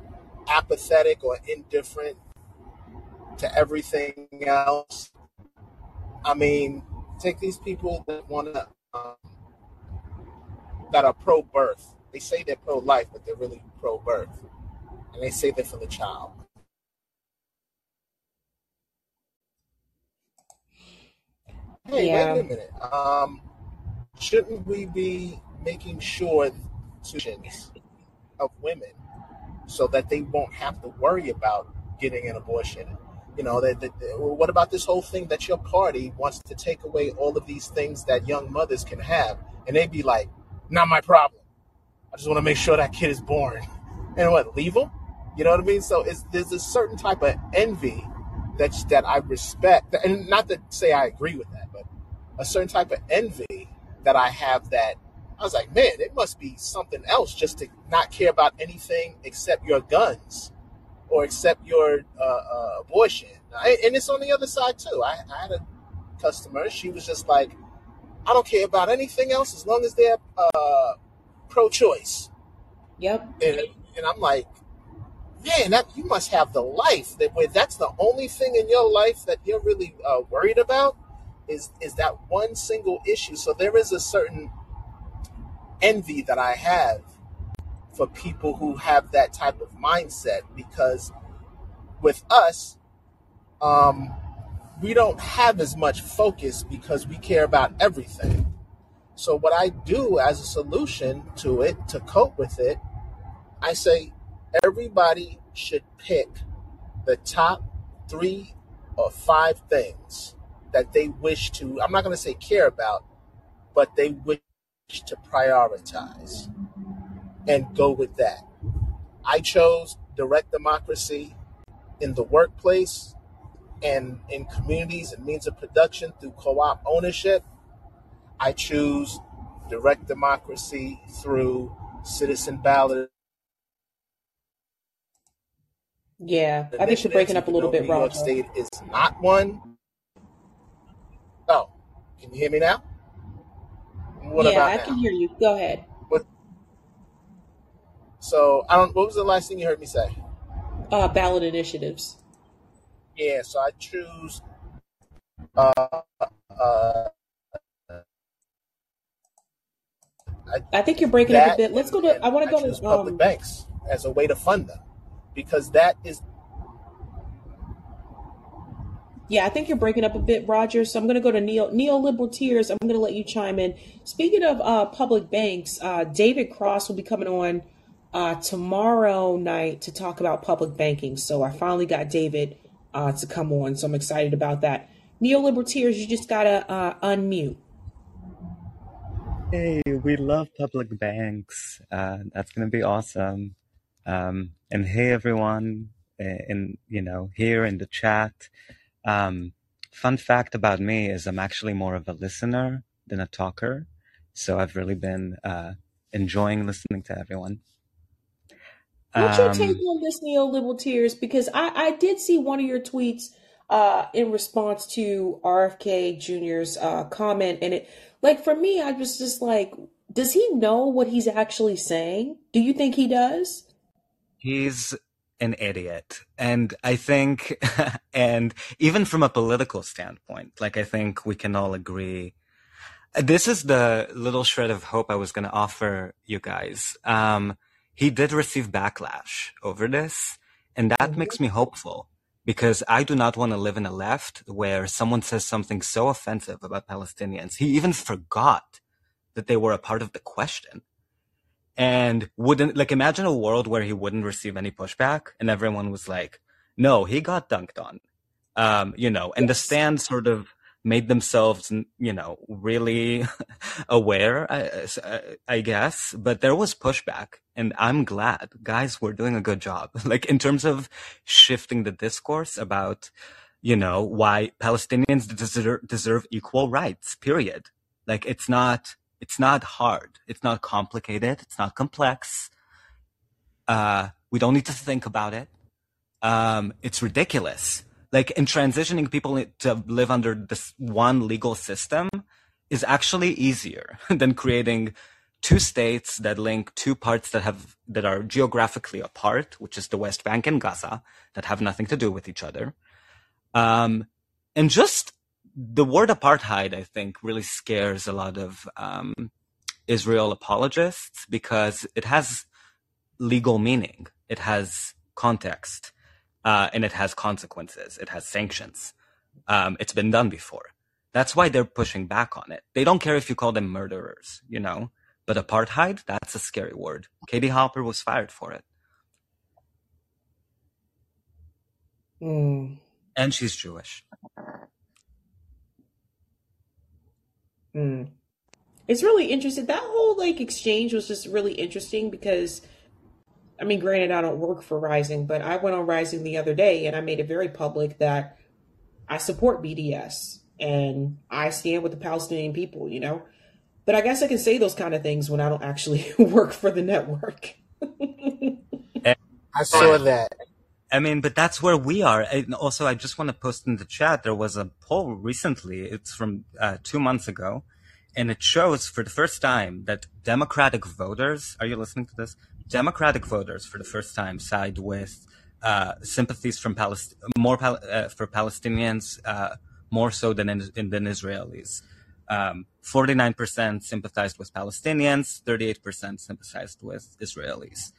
apathetic or indifferent to everything else. I mean, take these people that want to, um, that are pro birth. They say they're pro life, but they're really pro birth. And they say they're for the child. Hey, Yeah. wait a minute. Um, shouldn't we be making sure of women so that they won't have to worry about getting an abortion? You know, that, that, what about this whole thing that your party wants to take away all of these things that young mothers can have, and they'd be like, "Not my problem. I just want to make sure that kid is born." And what, leave them? You know what I mean? So it's, there's a certain type of envy that that I respect, and not to say I agree with that, but a certain type of envy that I have that I was like, man, it must be something else just to not care about anything except your guns or except your uh, uh, abortion. And it's on the other side too. I, I, had a customer. She was just like, I don't care about anything else as long as they're uh, pro-choice. Yep. And, and I'm like, man, that you must have the life that where that's the only thing in your life that you're really uh, worried about is is that one single issue. So there is a certain envy that I have for people who have that type of mindset because with us, um, we don't have as much focus because we care about everything. So what I do as a solution to it to cope with it, I say everybody should pick the top three or five things that they wish to, I'm not going to say care about, but they wish to prioritize and go with that. I chose direct democracy in the workplace and in communities and means of production through co op ownership. I choose direct democracy through citizen ballot Yeah, I think you're breaking up a little bit, New York Roger. State is not one. Oh, can you hear me now? What Yeah, about I now? can hear you. Go ahead. What, so I don't. What was the last thing you heard me say? Uh, ballot initiatives. Yeah, so I choose uh, uh, I, I think you're breaking up a that, bit. Let's and, go to. I want I to go choose to. public Um, banks as a way to fund them because that is yeah, I think you're breaking up a bit, Roger. So I'm going to go to neo neoliberal tears. I'm going to let you chime in. Speaking of uh, public banks, uh, David Cross will be coming on uh, tomorrow night to talk about public banking. So I finally got David uh, to come on. So I'm excited about that. Neoliberal tears, you just gotta uh, unmute. Hey, we love public banks. Uh, that's gonna be awesome. Um, and hey, everyone, uh, in you know here in the chat. Um, fun fact about me is I'm actually more of a listener than a talker, so I've really been uh, enjoying listening to everyone. What's your take Um, on this neoliberal tears? Because I, I did see one of your tweets uh, in response to RFK Jr.'s uh, comment, and it, like, for me, I was just like, does he know what he's actually saying? Do you think he does? he's an idiot, and I think, and even from a political standpoint, like I think we can all agree This is the little shred of hope I was going to offer you guys. Um, he did receive backlash over this, and that Mhm. makes me hopeful because I do not want to live in a left where someone says something so offensive about Palestinians. He even forgot that they were a part of the question and wouldn't like imagine a world where he wouldn't receive any pushback and everyone was like, no, he got dunked on. Um, you know, and the Yes. stand sort of made themselves, you know, really aware, I, I guess, but there was pushback and I'm glad guys were doing a good job. Like in terms of shifting the discourse about, you know, why Palestinians deserve, deserve equal rights, period. Like it's not, it's not hard. It's not complicated. It's not complex. Uh, we don't need to think about it. Um, it's ridiculous. Like in transitioning people to live under this one legal system is actually easier than creating two states that link two parts that have that are geographically apart, which is the West Bank and Gaza, that have nothing to do with each other. Um, and just the word apartheid, I think, really scares a lot of um, Israel apologists because it has legal meaning, it has context, uh, and it has consequences, it has sanctions. Um, it's been done before. That's why they're pushing back on it. They don't care if you call them murderers, you know? But apartheid, that's a scary word. Katie Halper was fired for it. Mm, And she's Jewish. Mm. It's really interesting. That whole like exchange was just really interesting because I mean, granted, I don't work for Rising, but I went on Rising the other day and I made it very public that I support BDS and I stand with the Palestinian people, you know? But I guess I can say those kind of things when I don't actually work for the network. I saw that. I mean, but that's where we are. And also, I just want to post in the chat. There was a poll recently. It's from uh, two months ago, and it shows for the first time that Democratic voters. Are you listening to this? Democratic voters, for the first time, side with uh, sympathies from Palest- more Pal- uh, for Palestinians, uh, more so than in, than Israelis. Um, 49% sympathized with Palestinians, 38% sympathized with Israelis.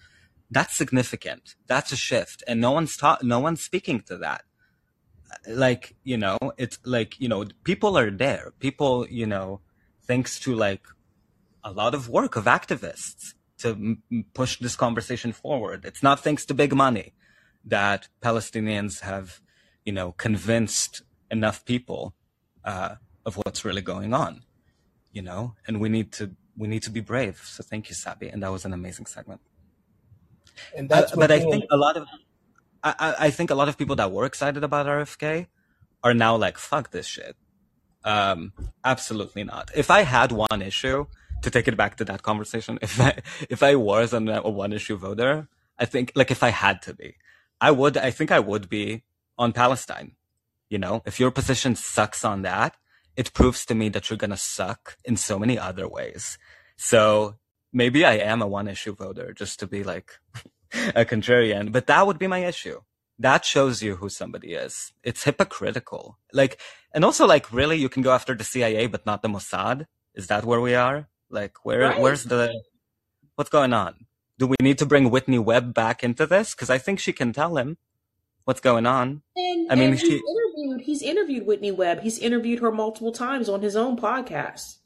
That's significant. That's a shift, and no one's taught. No one's speaking to that. Like you know, it's like you know, people are there. People, you know, thanks to like a lot of work of activists to m- push this conversation forward. It's not thanks to big money that Palestinians have, you know, convinced enough people uh, of what's really going on. You know, and we need to we need to be brave. So thank you, Sabby, and that was an amazing segment. And Uh, that's what but I think a lot of I, I I think a lot of people that were excited about RFK are now like fuck this shit. Um, absolutely not. If I had one issue to take it back to that conversation, if I if I was an, a one issue voter, I think like if I had to be, I would. I think I would be on Palestine. You know, if your position sucks on that, it proves to me that you're gonna suck in so many other ways. So maybe I am a one issue voter just to be like a contrarian, but that would be my issue. That shows you who somebody is. It's hypocritical. Like, and also like, really, you can go after the CIA, but not the Mossad. Is that where we are? Like, where, Right. where's the, what's going on? Do we need to bring Whitney Webb back into this? Cause I think she can tell him what's going on. And, I mean, she- he's interviewed. He's interviewed Whitney Webb. He's interviewed her multiple times on his own podcast.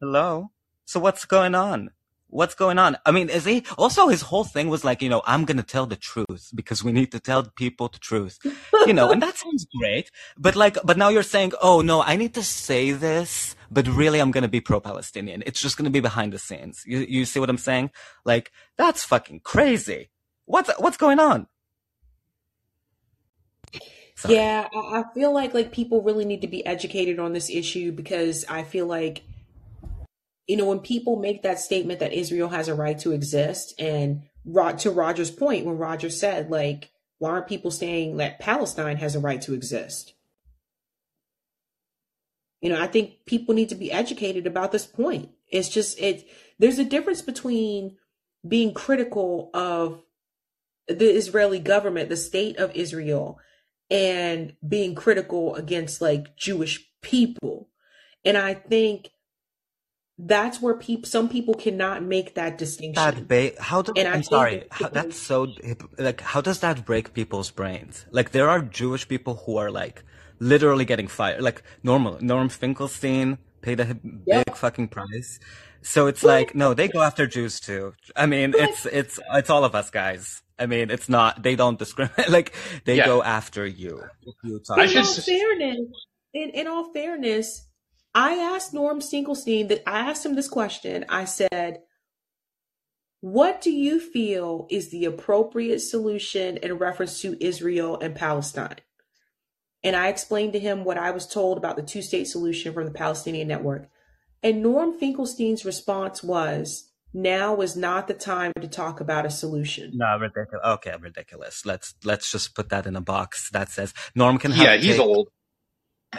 Hello? So what's going on? What's going on? I mean, is he also his whole thing was like, you know, I'm gonna tell the truth because we need to tell people the truth. You know, and that sounds great. But like, but now you're saying, oh no, I need to say this, but really I'm gonna be pro-Palestinian. It's just gonna be behind the scenes. You, you see what I'm saying? Like, that's fucking crazy. What's, what's going on? Sorry. Yeah, I, I feel like like people really need to be educated on this issue because I feel like you know when people make that statement that Israel has a right to exist and Rod, to Roger's point when Roger said like why aren't people saying that Palestine has a right to exist? You know, I think people need to be educated about this point. It's just it there's a difference between being critical of the Israeli government, the state of Israel, and being critical against like Jewish people. And I think that's where people some people cannot make that distinction. that ba- how do And I I'm think sorry how, that's so like how does that break people's brains like there are Jewish people who are like literally getting fired like normal Norm Finkelstein paid a big Yeah. fucking price so it's like no they go after Jews too I mean it's it's it's all of us guys I mean it's not they don't discriminate like they Yeah. go after you you talk I in should all fairness, in, in all fairness, I asked Norm Finkelstein that I asked him this question. I said, "What do you feel is the appropriate solution in reference to Israel and Palestine?" And I explained to him what I was told about the two-state solution from the Palestinian Network. And Norm Finkelstein's response was, "Now is not the time to talk about a solution." no ridiculous okay ridiculous let's let's just put that in a box that says Norm can have Yeah, he's old.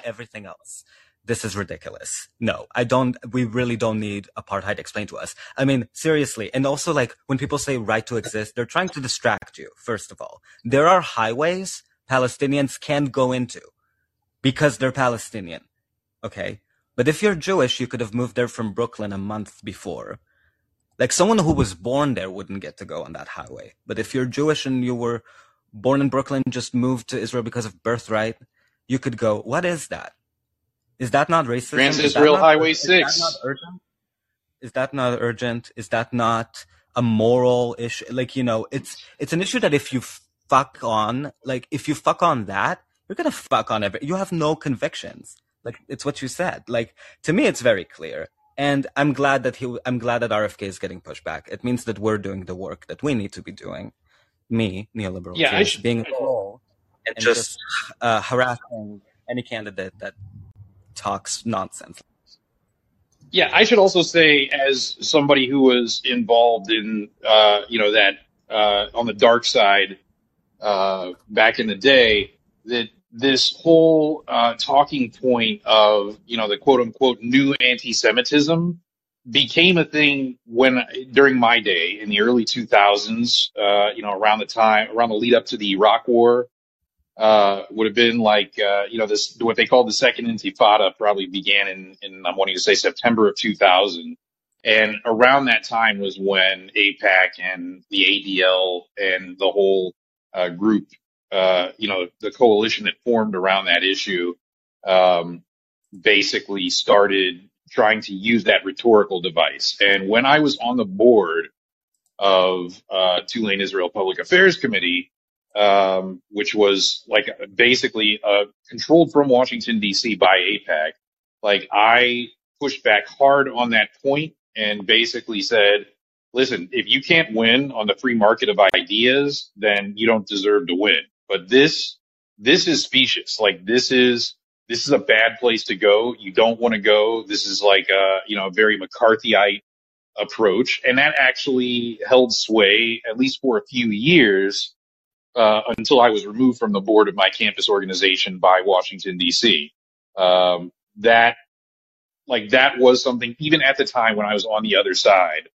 everything else. This is ridiculous. No, I don't, we really don't need apartheid explained to us. I mean, seriously. And also like when people say right to exist, they're trying to distract you, first of all. There are highways Palestinians can't go into because they're Palestinian. Okay. But if you're Jewish, you could have moved there from Brooklyn a month before. Like someone who was born there wouldn't get to go on that highway. But if you're Jewish and you were born in Brooklyn, just moved to Israel because of birthright, you could go, what is that? Is that not racism? Trans Is that Israel not Highway is that not 6. urgent? Is that not urgent? Is that not a moral issue? Like you know, it's it's an issue that if you fuck on, like if you fuck on that, you're gonna fuck on every. You have no convictions. Like it's what you said. Like to me, it's very clear. And I'm glad that he. I'm glad that RFK is getting pushed back. It means that we're doing the work that we need to be doing. Me, neoliberal, Yeah, I should. being a troll and just uh, harassing any candidate that talks nonsense. Yeah, I should also say, as somebody who was involved in, uh, you know, that uh, on the dark side uh, back in the day, that this whole uh, talking point of, you know, the quote unquote new anti-Semitism became a thing when during my day in the early 2000s, uh, you know, around the time, around the lead up to the Iraq War, uh, would have been like, uh, you know, this, what they called the second intifada probably began in, in, I'm wanting to say September of 2000. And around that time was when AIPAC and the ADL and the whole, uh, group, uh, you know, the coalition that formed around that issue, um, basically started trying to use that rhetorical device. And when I was on the board of, uh, Tulane Israel Public Affairs Committee, um, which was like basically uh, controlled from Washington D.C. by AIPAC. Like I pushed back hard on that point and basically said, "Listen, if you can't win on the free market of ideas, then you don't deserve to win." But this this is specious. Like this is this is a bad place to go. You don't want to go. This is like a you know a very McCarthyite approach, and that actually held sway at least for a few years uh, until I was removed from the board of my campus organization by Washington D.C. Um, that, like, that was something. Even at the time when I was on the other side,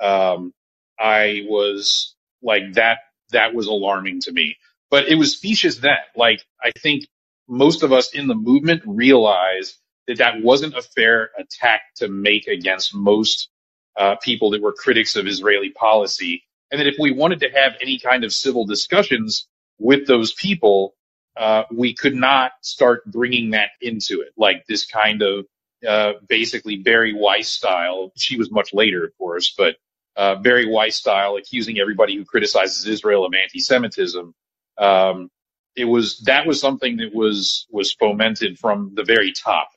um, I was like that. That was alarming to me. But it was specious then. Like, I think most of us in the movement realized that that wasn't a fair attack to make against most uh, people that were critics of Israeli policy and that if we wanted to have any kind of civil discussions with those people, uh, we could not start bringing that into it, like this kind of uh, basically Bari Weiss style. She was much later, of course, but uh, Bari Weiss style, accusing everybody who criticizes Israel of anti-Semitism. Um, it was that was something that was was fomented from the very top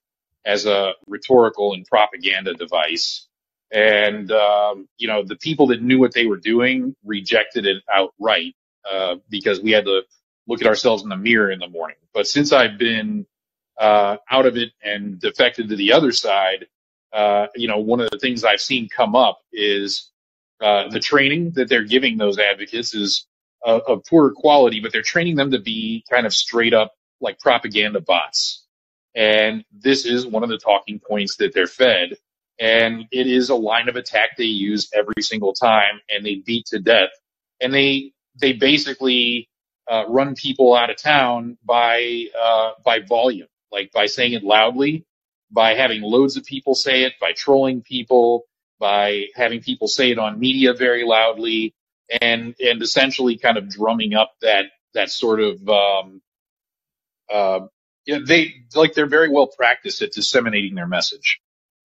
as a rhetorical and propaganda device and um, you know the people that knew what they were doing rejected it outright uh, because we had to look at ourselves in the mirror in the morning. But since I've been uh, out of it and defected to the other side, uh, you know, one of the things I've seen come up is uh, the training that they're giving those advocates is of, of poor quality, but they're training them to be kind of straight up like propaganda bots. And this is one of the talking points that they're fed and it is a line of attack they use every single time and they beat to death. And they they basically uh, run people out of town by uh, by volume like by saying it loudly by having loads of people say it by trolling people by having people say it on media very loudly and and essentially kind of drumming up that that sort of um, uh, they like they're very well practiced at disseminating their message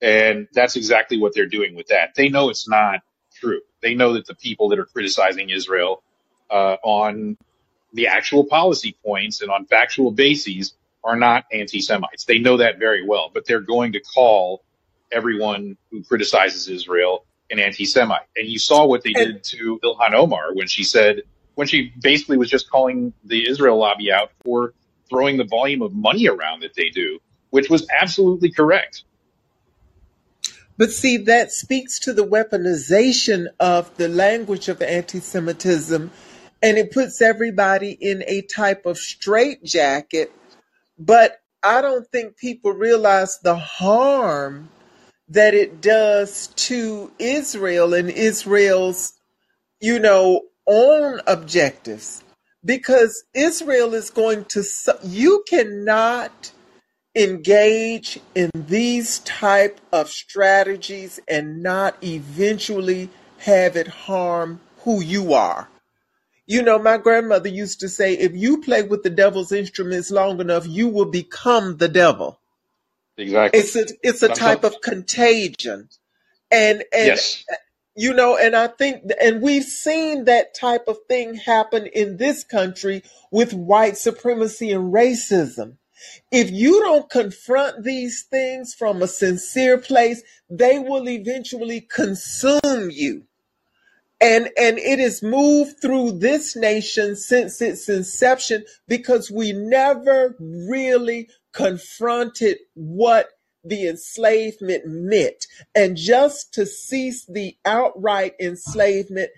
and that's exactly what they're doing with that. They know it's not true. They know that the people that are criticizing Israel uh, on the actual policy points and on factual bases are not anti-Semites. They know that very well, but they're going to call everyone who criticizes Israel an anti-Semite. And you saw what they did to Ilhan Omar when she said, when she basically was just calling the Israel lobby out for throwing the volume of money around that they do, which was absolutely correct. But see, that speaks to the weaponization of the language of anti Semitism, and it puts everybody in a type of straitjacket. But I don't think people realize the harm that it does to Israel and Israel's, you know, own objectives. Because Israel is going to, you cannot engage in these type of strategies and not eventually have it harm who you are. You know, my grandmother used to say, if you play with the devil's instruments long enough, you will become the devil. Exactly. It's a, it's a type of contagion. And, and, yes. you know, and I think, and we've seen that type of thing happen in this country with white supremacy and racism. If you don't confront these things from a sincere place, they will eventually consume you. And and it has moved through this nation since its inception because we never really confronted what the enslavement meant. And just to cease the outright enslavement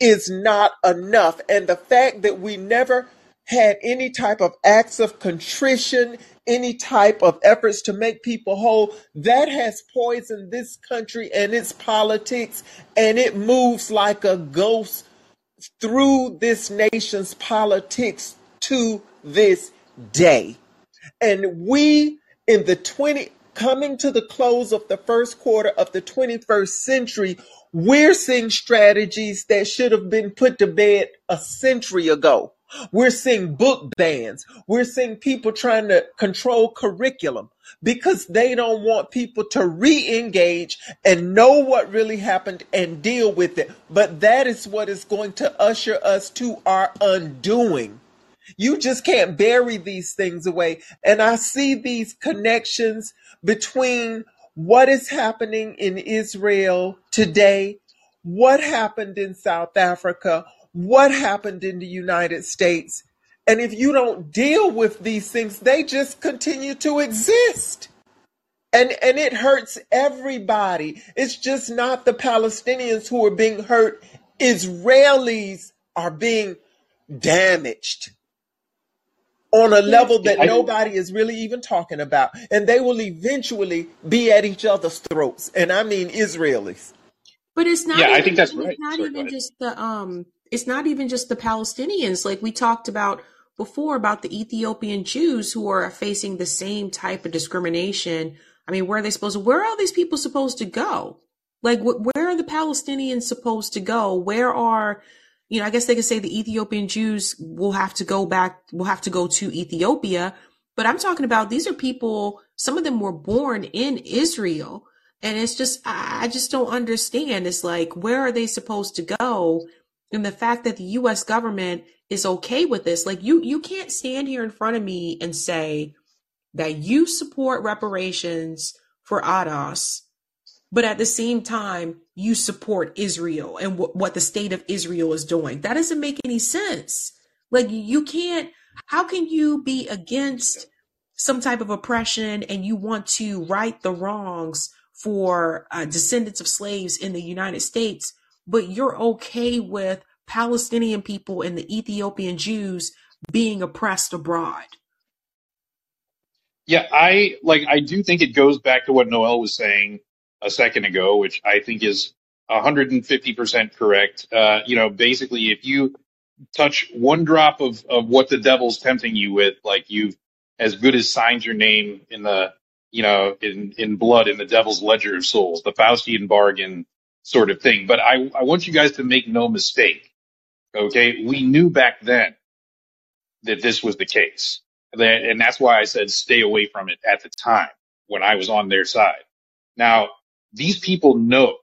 is not enough. And the fact that we never had any type of acts of contrition, any type of efforts to make people whole, that has poisoned this country and its politics, and it moves like a ghost through this nation's politics to this day. And we in the 20 coming to the close of the first quarter of the 21st century, we're seeing strategies that should have been put to bed a century ago. We're seeing book bans. We're seeing people trying to control curriculum because they don't want people to re-engage and know what really happened and deal with it. But that is what is going to usher us to our undoing. You just can't bury these things away. And I see these connections between what is happening in Israel today, what happened in South Africa, what happened in the United States. And if you don't deal with these things, they just continue to exist. And, and it hurts everybody. It's just not the Palestinians who are being hurt. Israelis are being damaged on a level that I, nobody is really even talking about. And they will eventually be at each other's throats. And I mean Israelis. But it's not yeah, I think that's right. it's not Sorry, even just the um it's not even just the Palestinians. Like we talked about before about the Ethiopian Jews who are facing the same type of discrimination. I mean, where are they supposed to where are these people supposed to go? Like wh- where are the Palestinians supposed to go? Where are you know, I guess they could say the Ethiopian Jews will have to go back, will have to go to Ethiopia. But I'm talking about these are people, some of them were born in Israel. And it's just, I I just don't understand. It's like, where are they supposed to go? And the fact that the US government is okay with this, like you, you can't stand here in front of me and say that you support reparations for ADOS, but at the same time, you support Israel and wh- what the state of Israel is doing. That doesn't make any sense. Like, you can't, how can you be against some type of oppression and you want to right the wrongs for uh, descendants of slaves in the United States, but you're okay with Palestinian people and the Ethiopian Jews being oppressed abroad? Yeah, I like. I do think it goes back to what Noel was saying a second ago, which I think is 150% correct. Uh, you know, basically, if you touch one drop of, of what the devil's tempting you with, like you've as good as signed your name in the, you know, in, in blood in the devil's ledger of souls, the Faustian bargain sort of thing. But I, I want you guys to make no mistake. Okay. We knew back then that this was the case. That, and that's why I said stay away from it at the time when I was on their side. Now, these people know,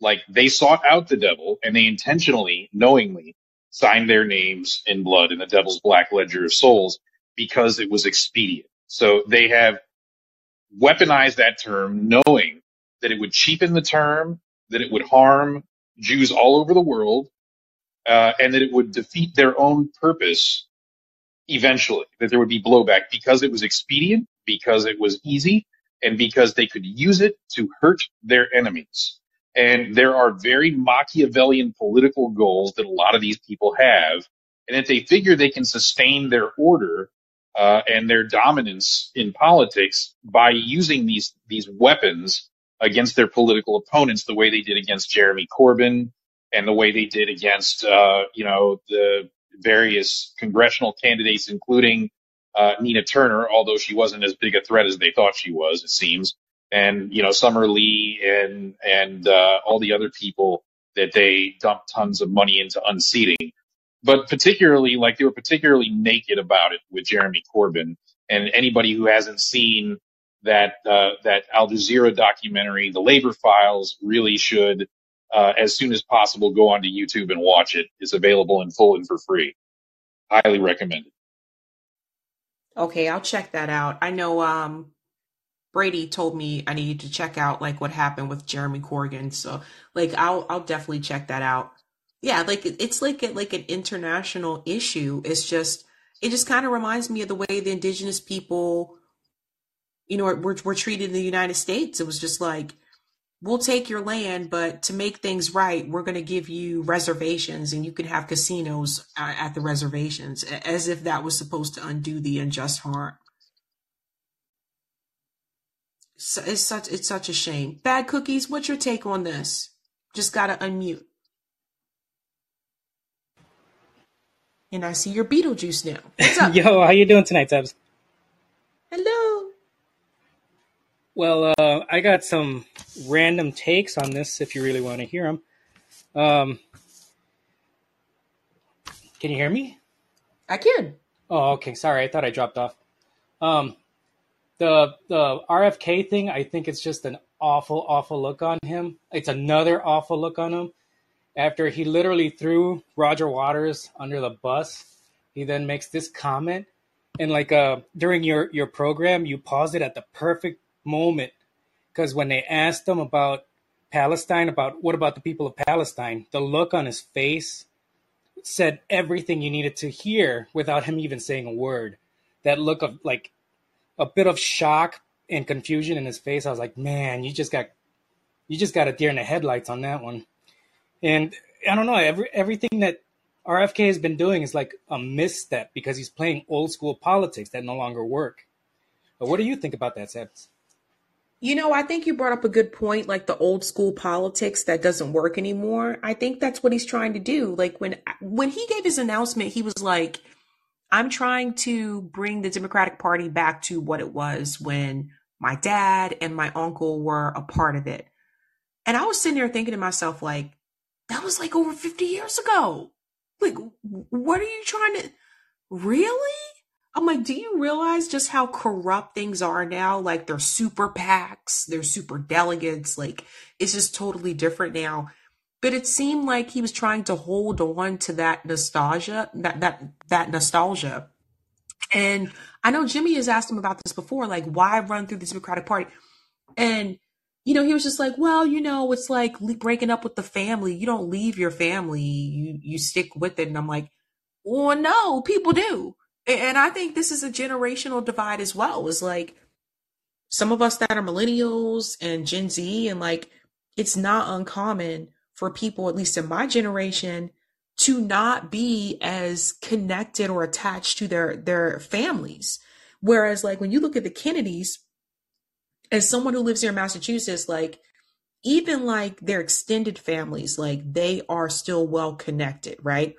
like they sought out the devil and they intentionally, knowingly signed their names in blood in the devil's black ledger of souls because it was expedient. So they have weaponized that term knowing that it would cheapen the term, that it would harm Jews all over the world, uh, and that it would defeat their own purpose eventually, that there would be blowback because it was expedient, because it was easy, and because they could use it to hurt their enemies. And there are very Machiavellian political goals that a lot of these people have. And if they figure they can sustain their order uh, and their dominance in politics by using these these weapons against their political opponents, the way they did against Jeremy Corbyn and the way they did against uh, you know the various congressional candidates, including uh, Nina Turner, although she wasn't as big a threat as they thought she was, it seems, and you know Summer Lee and and uh, all the other people that they dumped tons of money into unseating. But particularly, like they were particularly naked about it with Jeremy Corbyn, and anybody who hasn't seen that uh, that Al Jazeera documentary, The Labor Files, really should, uh, as soon as possible, go onto YouTube and watch it. It's available in full and for free. Highly recommended. Okay, I'll check that out. I know um Brady told me I needed to check out like what happened with Jeremy Corbyn, so like I'll I'll definitely check that out. Yeah, like it's like a, like an international issue. It's just it just kind of reminds me of the way the indigenous people, you know, were were treated in the United States. It was just like we'll take your land, but to make things right, we're going to give you reservations and you can have casinos uh, at the reservations, as if that was supposed to undo the unjust harm. So it's such it's such a shame. Bad cookies. What's your take on this? Just gotta unmute. And I see your Beetlejuice now. What's up? Yo, how you doing tonight, Tubbs? Hello. Well, uh, I got some random takes on this if you really want to hear them. Um, can you hear me? I can. Oh, okay. Sorry, I thought I dropped off. Um, the the RFK thing, I think it's just an awful, awful look on him. It's another awful look on him. After he literally threw Roger Waters under the bus, he then makes this comment, and like uh during your your program, you paused it at the perfect moment because when they asked him about Palestine, about what about the people of Palestine, the look on his face said everything you needed to hear without him even saying a word. That look of like a bit of shock and confusion in his face. I was like, man, you just got you just got a deer in the headlights on that one. And I don't know, every everything that RFK has been doing is like a misstep because he's playing old school politics that no longer work. But what do you think about that, Sebs? You know, I think you brought up a good point, like the old school politics that doesn't work anymore. I think that's what he's trying to do. Like when when he gave his announcement, he was like, I'm trying to bring the Democratic Party back to what it was when my dad and my uncle were a part of it. And I was sitting there thinking to myself, like, that was like over 50 years ago. Like, what are you trying to really? I'm like, do you realize just how corrupt things are now? Like, they're super PACs, they're super delegates. Like, it's just totally different now. But it seemed like he was trying to hold on to that nostalgia, that that that nostalgia. And I know Jimmy has asked him about this before, like, why run through the Democratic Party? And you know, he was just like, well, you know, it's like breaking up with the family. You don't leave your family, you you stick with it. And I'm like, well, no, people do. And I think this is a generational divide as well. It's like some of us that are millennials and Gen Z, and like it's not uncommon for people, at least in my generation, to not be as connected or attached to their their families. Whereas, like when you look at the Kennedys, as someone who lives here in Massachusetts, like even like their extended families, like they are still well connected, right?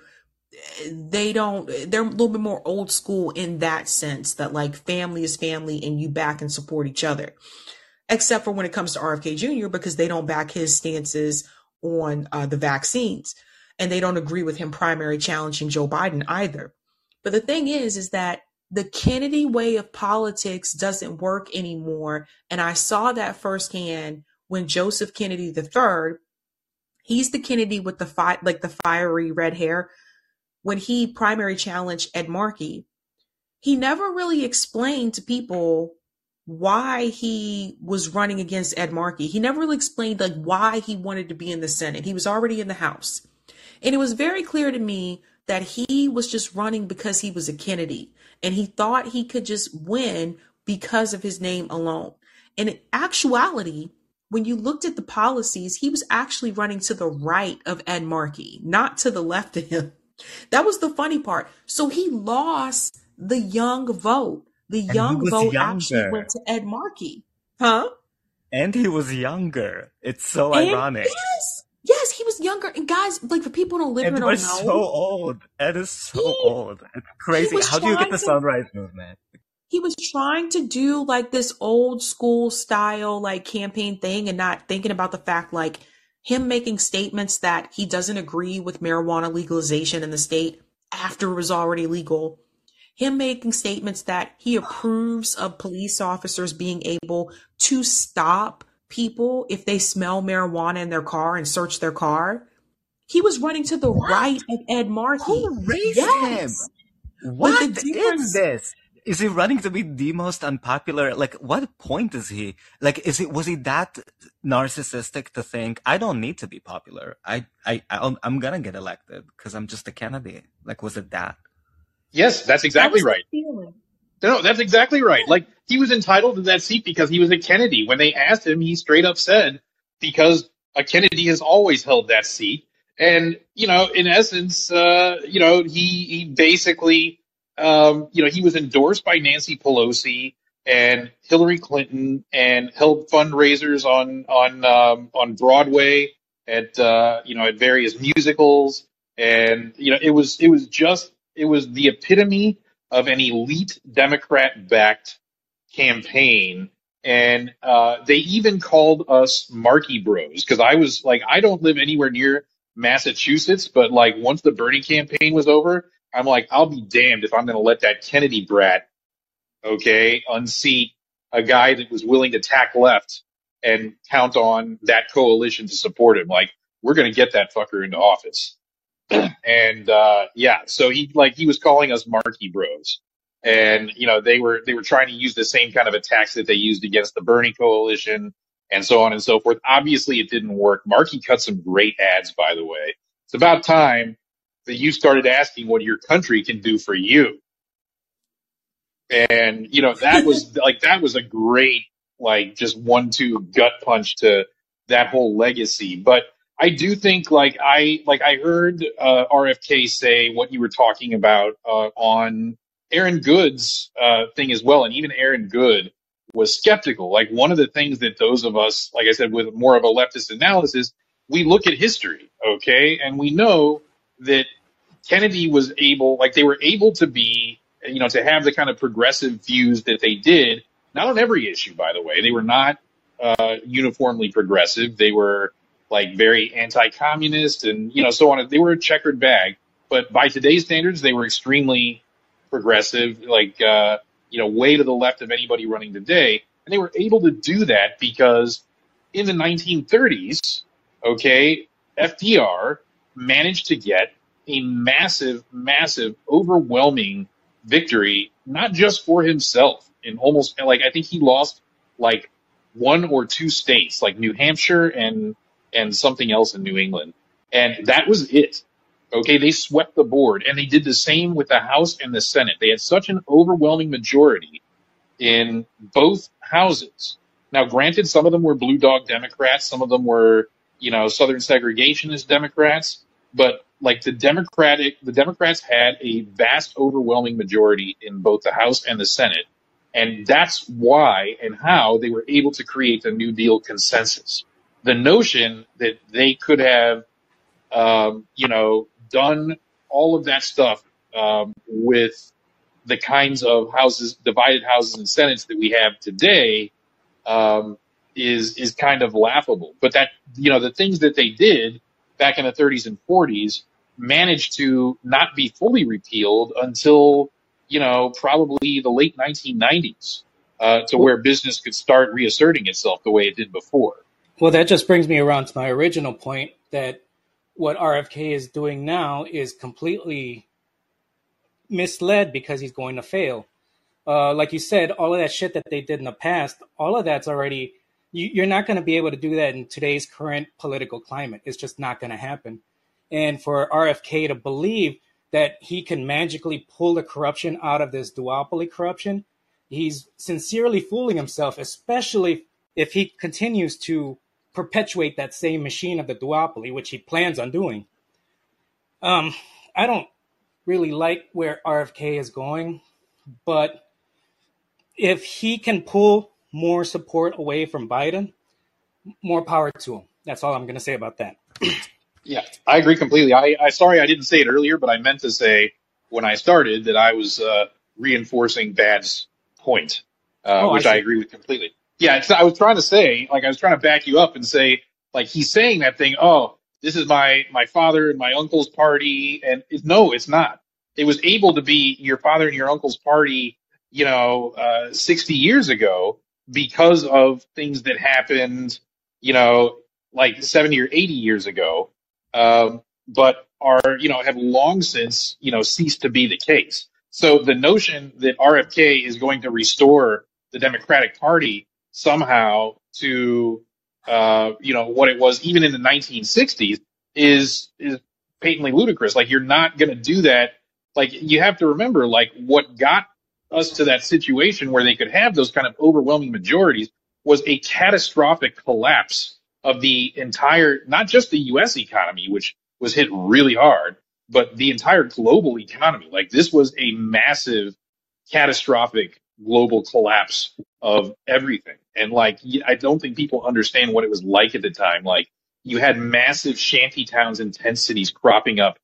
They don't, they're a little bit more old school in that sense that like family is family and you back and support each other. Except for when it comes to RFK Jr., because they don't back his stances on uh, the vaccines and they don't agree with him primary challenging Joe Biden either. But the thing is, is that the Kennedy way of politics doesn't work anymore. And I saw that firsthand when Joseph Kennedy III, he's the Kennedy with the fi- like the fiery red hair, when he primary challenged Ed Markey, he never really explained to people why he was running against Ed Markey. He never really explained like why he wanted to be in the Senate. He was already in the House. And it was very clear to me that he was just running because he was a Kennedy and he thought he could just win because of his name alone. And in actuality, when you looked at the policies, he was actually running to the right of Ed Markey, not to the left of him. That was the funny part. So he lost the young vote. The And young vote actually went to Ed Markey. Huh? And he was younger. It's so And ironic. yes, yes, he was younger. And guys, like for people who don't live here Ed don't was know, so old. Ed is so he old. It's crazy. How do you get the to sunrise movement? he was trying to do like this old school style like campaign thing and not thinking about the fact like him making statements that he doesn't agree with marijuana legalization in the state after it was already legal him making statements that he approves of police officers being able to stop people if they smell marijuana in their car and search their car. He was running to the What? right of Ed Markey. Who raised Yes. him? What is this? Is he running to be the most unpopular? Like, what point is he? Like, is it was he that narcissistic to think I don't need to be popular? I I I'll, I'm gonna get elected because I'm just a candidate. Like, was it that? Yes, that's exactly was the right. No, that's exactly right. Like he was entitled to that seat because he was a Kennedy. When they asked him, he straight up said, because a Kennedy has always held that seat. And, you know, in essence, uh, you know, he, he basically, um, you know, he was endorsed by Nancy Pelosi and Hillary Clinton and held fundraisers on, on, um, on Broadway at, uh, you know, at various musicals. And, you know, it was, it was just, it was the epitome of an elite Democrat backed campaign. And uh, they even called us Markey Bros because I was like, I don't live anywhere near Massachusetts, but like once the Bernie campaign was over, I'm like, I'll be damned if I'm going to let that Kennedy brat, okay, unseat a guy that was willing to tack left and count on that coalition to support him. Like, we're going to get that fucker into office. And uh yeah so he like he was calling us markey bros. And you know they were they were trying to use the same kind of attacks that they used against the bernie coalition and so on and so forth. Obviously it didn't work. Markey cut some great ads by the way. It's about time that you started asking what your country can do for you and you know that was like that was a great like just one two gut punch to that whole legacy. But i do think like i like i heard uh, rfk say what you were talking about uh, on aaron good's uh, thing as well. And even aaron good was skeptical. Like one of the things that those of us like i said with more of a leftist analysis we look at history okay? And we know that Kennedy was able, like they were able to be, you know, to have the kind of progressive views that they did, not on every issue, by the way. They were not uh, uniformly progressive. They were like very anti-communist and, you know, so on. They were a checkered bag, but by today's standards, they were extremely progressive, like, uh, you know, way to the left of anybody running today. And they were able to do that because in the 1930s, okay, FDR managed to get a massive, massive, overwhelming victory, not just for himself in almost like I think he lost like one or two states, like New Hampshire and and something else in New England. And that was it. Okay, they swept the board and they did the same with the House and the Senate. They had such an overwhelming majority in both houses. Now, granted, some of them were blue dog Democrats, some of them were, you know, Southern segregationist Democrats, but like the Democratic, the Democrats had a vast, overwhelming majority in both the House and the Senate. And that's why and how they were able to create the New Deal consensus. The notion that they could have, um, you know, done all of that stuff um, with the kinds of houses, divided houses and senates that we have today, um, is is kind of laughable. But that you know the things that they did back in the 30s and 40s managed to not be fully repealed until you know probably the late 1990s, uh, to where business could start reasserting itself the way it did before. Well, that just brings me around to my original point that what RFK is doing now is completely misled because he's going to fail. Uh, like you said, all of that shit that they did in the past, all of that's already, you, you're not going to be able to do that in today's current political climate. It's just not going to happen. And for RFK to believe that he can magically pull the corruption out of this duopoly corruption, he's sincerely fooling himself, especially if he continues to perpetuate that same machine of the duopoly, which he plans on doing. Um, I don't really like where RFK is going, but if he can pull more support away from Biden, more power to him. That's all I'm going to say about that. Yeah, I agree completely. I, I sorry I didn't say it earlier, but I meant to say when I started that I was uh, reinforcing Bad's point, uh, Oh, which I see. agree with completely. Yeah, it's, I was trying to say, like, I was trying to back you up and say, like, he's saying that thing. Oh, this is my my father and my uncle's party, and it, no, it's not. it was able to be your father and your uncle's party, you know, uh, 60 years ago because of things that happened, you know, like 70 or 80 years ago, um, but are, you know, have long since, you know, ceased to be the case. So the notion that RFK is going to restore the Democratic Party somehow to, uh, you know, what it was even in the 1960s is, is patently ludicrous. Like you're not going to do that. Like you have to remember, like what got us to that situation where they could have those kind of overwhelming majorities was a catastrophic collapse of the entire, not just the U.S. economy, which was hit really hard, but the entire global economy. Like this was a massive, catastrophic global collapse of everything. And like, I don't think people understand what it was like at the time. Like you had massive shanty towns and tent cities cropping up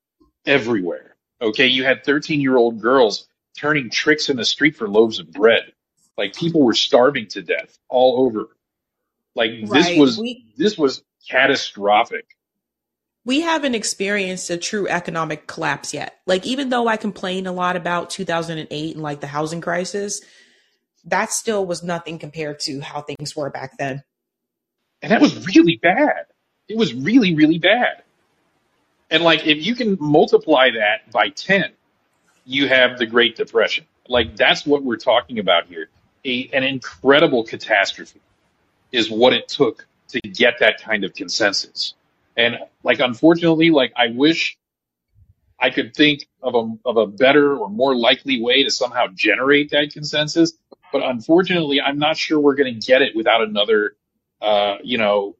everywhere. Okay. You had 13 year old girls turning tricks in the street for loaves of bread. Like people were starving to death all over. Like this was, We this was catastrophic. we haven't experienced a true economic collapse yet. Like even though I complain a lot about 2008 and like the housing crisis, that still was nothing compared to how things were back then. And that was really bad. It was really, really bad. And like, if you can multiply that by 10, you have the Great Depression. Like, that's what we're talking about here. A, an incredible catastrophe is what it took to get that kind of consensus. And like, unfortunately, like, I wish I could think of a, of a better or more likely way to somehow generate that consensus. But unfortunately, I'm not sure we're going to get it without another, uh, you know,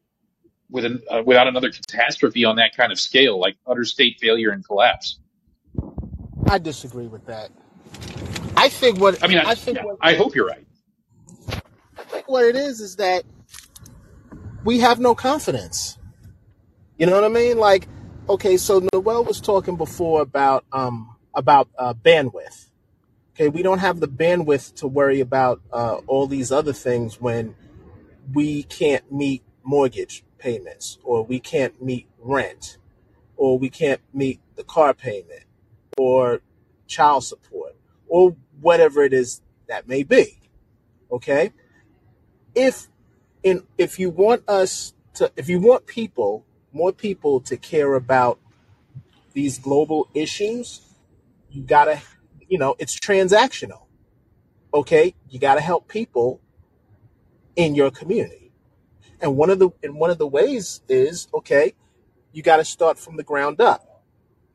with an, uh, without another catastrophe on that kind of scale, like utter state failure and collapse. I disagree with that. I think what I mean, I, I think yeah, what I hope you're right. I think what it is is that we have no confidence. You know what I mean? Like, okay, so Noel was talking before about um about uh, bandwidth. Okay, we don't have the bandwidth to worry about uh, all these other things when we can't meet mortgage payments, or we can't meet rent, or we can't meet the car payment, or child support, or whatever it is that may be. Okay, if in if you want us to, if you want people, more people to care about these global issues, you gotta, you know, it's transactional. Okay, you gotta help people in your community, and one of the and one of the ways is okay, you got to start from the ground up.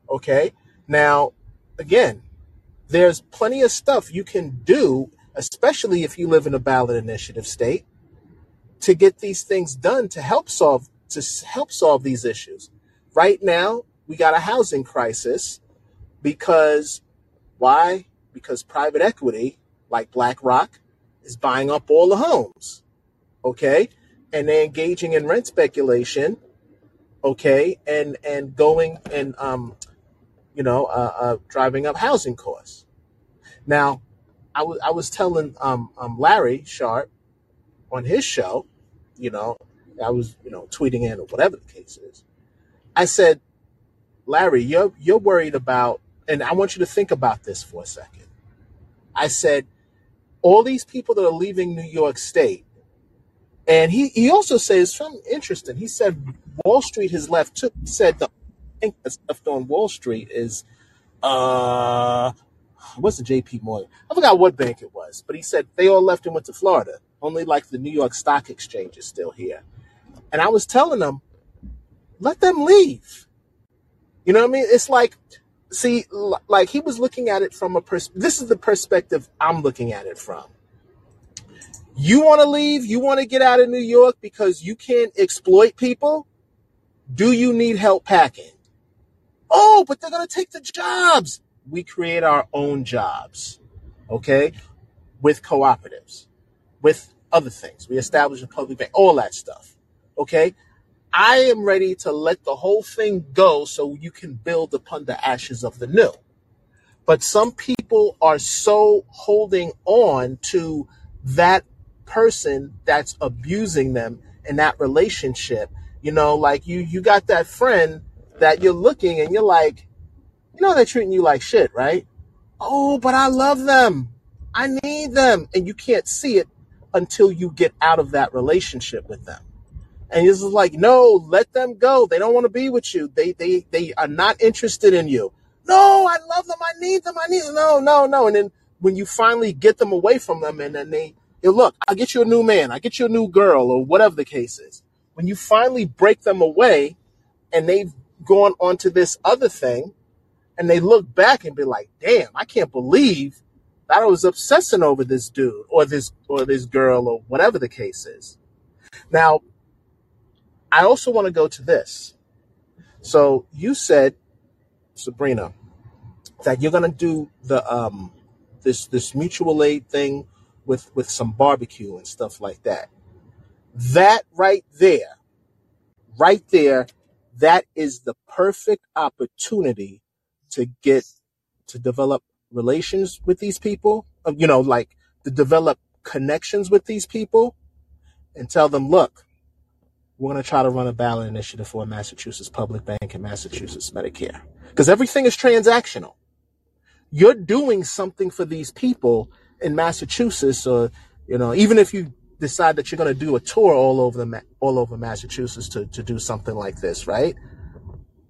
Okay, now again, there's plenty of stuff you can do, especially if you live in a ballot initiative state, to get these things done to help solve to help solve these issues. Right now, we got a housing crisis because why? Because private equity, like BlackRock, is buying up all the homes. Okay, and they're engaging in rent speculation. Okay, and and going and um, you know, uh, uh, driving up housing costs. Now, I was I was telling um, um Larry Sharpe on his show, you know, I was you know tweeting in or whatever the case is. I said, Larry, you're you're worried about, and I want you to think about this for a second. I said, all these people that are leaving New York State, and he he also says something interesting. He said Wall Street has left too. He said the thing that's left on Wall Street is uh it wasn't JP Morgan. I forgot what bank it was, but he said they all left and went to Florida. Only like the New York Stock Exchange is still here. And I was telling them, let them leave. You know what I mean? It's like, see, like he was looking at it from a pers. This is the perspective I'm looking at it from. You want to leave? You want to get out of New York because you can't exploit people? Do you need help packing? Oh, but they're going to take the jobs. We create our own jobs, okay? With cooperatives, with other things. We establish a public bank, all that stuff, okay? I am ready to let the whole thing go so you can build upon the ashes of the new. But some people are so holding on to that person that's abusing them in that relationship. You know, like you you got that friend that you're looking and you're like, you know they're treating you like shit, right? oh, but I love them. I need them. And you can't see it until you get out of that relationship with them. And this is like, no, let them go. They don't want to be with you. They they they are not interested in you. No, I love them. I need them. I need them. No, no, no. And then when you finally get them away from them and then they, look, I'll get you a new man. I'll get you a new girl or whatever the case is. When you finally break them away and they've gone on to this other thing and they look back and be like, damn, I can't believe I was obsessing over this dude or this or this girl or whatever the case is. Now, I also want to go to this. So you said, Sabrina, that you're gonna do the um this this mutual aid thing with with some barbecue and stuff like that. That right there, right there, that is the perfect opportunity to get to develop relations with these people. You know, like to develop connections with these people and tell them, look, we're going to try to run a ballot initiative for Massachusetts Public Bank and Massachusetts Medicare because everything is transactional. You're doing something for these people in Massachusetts, or you know, even if you decide that you're going to do a tour all over the all over Massachusetts to to do something like this, right?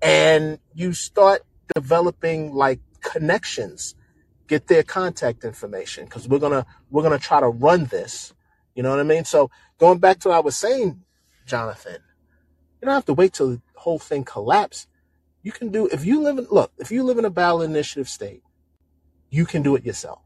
And you start developing like connections, get their contact information because we're gonna we're gonna try to run this. You know what I mean? So going back to what I was saying, Jonathan, you don't have to wait till the whole thing collapse. You can do if you live in look if you live in a ballot initiative state, you can do it yourself.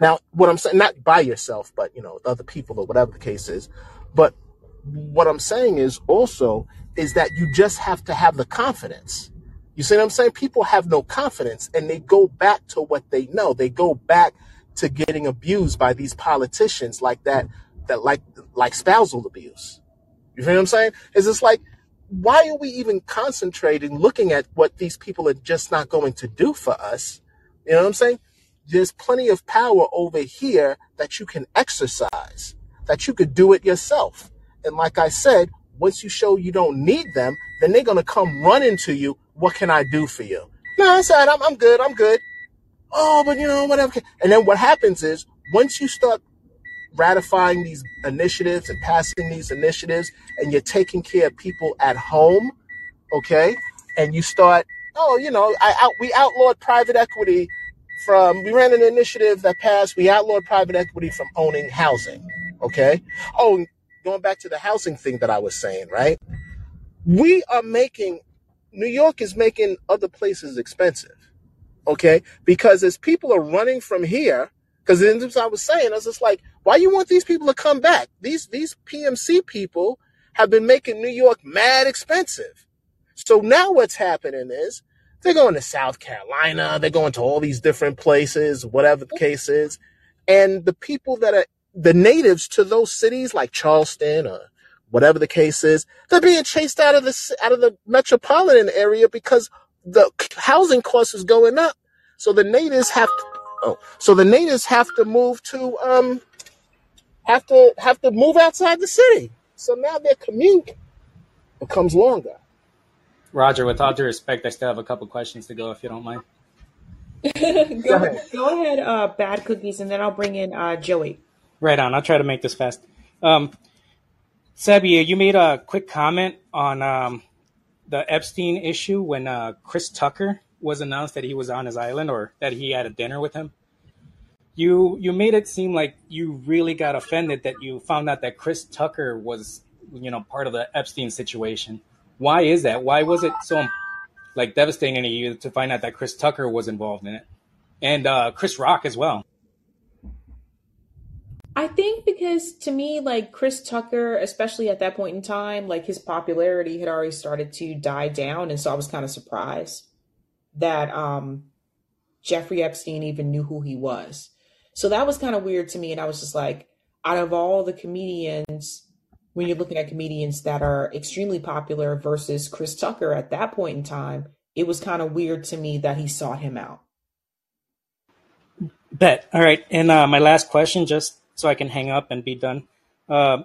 Now, what I'm saying, not by yourself, but you know, other people or whatever the case is. But what I'm saying is also is that you just have to have the confidence. You see what I'm saying? People have no confidence and they go back to what they know. They go back to getting abused by these politicians like that, that like like spousal abuse. You feel what I'm saying? Is It's like, why are we even concentrating, looking at what these people are just not going to do for us? You know what I'm saying? There's plenty of power over here that you can exercise, that you could do it yourself. And like I said, once you show you don't need them, then they're going to come running to you. What can I do for you? No, I said, I'm, I'm good. I'm good. Oh, but you know, whatever. And then what happens is once you start ratifying these initiatives and passing these initiatives and you're taking care of people at home, okay? And you start, oh, you know, I out, we outlawed private equity from, we ran an initiative that passed, we outlawed private equity from owning housing, okay? Oh, going back to the housing thing that I was saying, right? We are making, New York is making other places expensive, okay? Because as people are running from here, because as I was saying, I was just like, why you want these people to come back? These these PMC people have been making New York mad expensive. So now what's happening is they're going to South Carolina, they're going to all these different places, whatever the case is. And the people that are the natives to those cities like Charleston or whatever the case is, they're being chased out of the out of the metropolitan area because the housing cost is going up. So the natives have to, oh, so the natives have to move to um have to have to move outside the city. So now their commute becomes longer. Roger, with all due respect, I still have a couple questions to go if you don't mind. go, Go ahead. go ahead, uh, bad cookies, and then I'll bring in uh, Joey. Right on. I'll try to make this fast. Um, Sebi, you made a quick comment on um, the Epstein issue when uh, Chris Tucker was announced that he was on his island or that he had a dinner with him. You you made it seem like you really got offended that you found out that Chris Tucker was you know part of the Epstein situation. Why is that? Why was it so like devastating to you to find out that Chris Tucker was involved in it, and uh, Chris Rock as well? I think because to me, like Chris Tucker, especially at that point in time, like his popularity had already started to die down, and so I was kind of surprised that um Jeffrey Epstein even knew who he was. So that was kind of weird to me, and I was just like, out of all the comedians, when you're looking at comedians that are extremely popular versus Chris Tucker at that point in time, it was kind of weird to me that he sought him out. Bet. All right. And uh, my last question, just so I can hang up and be done. Uh,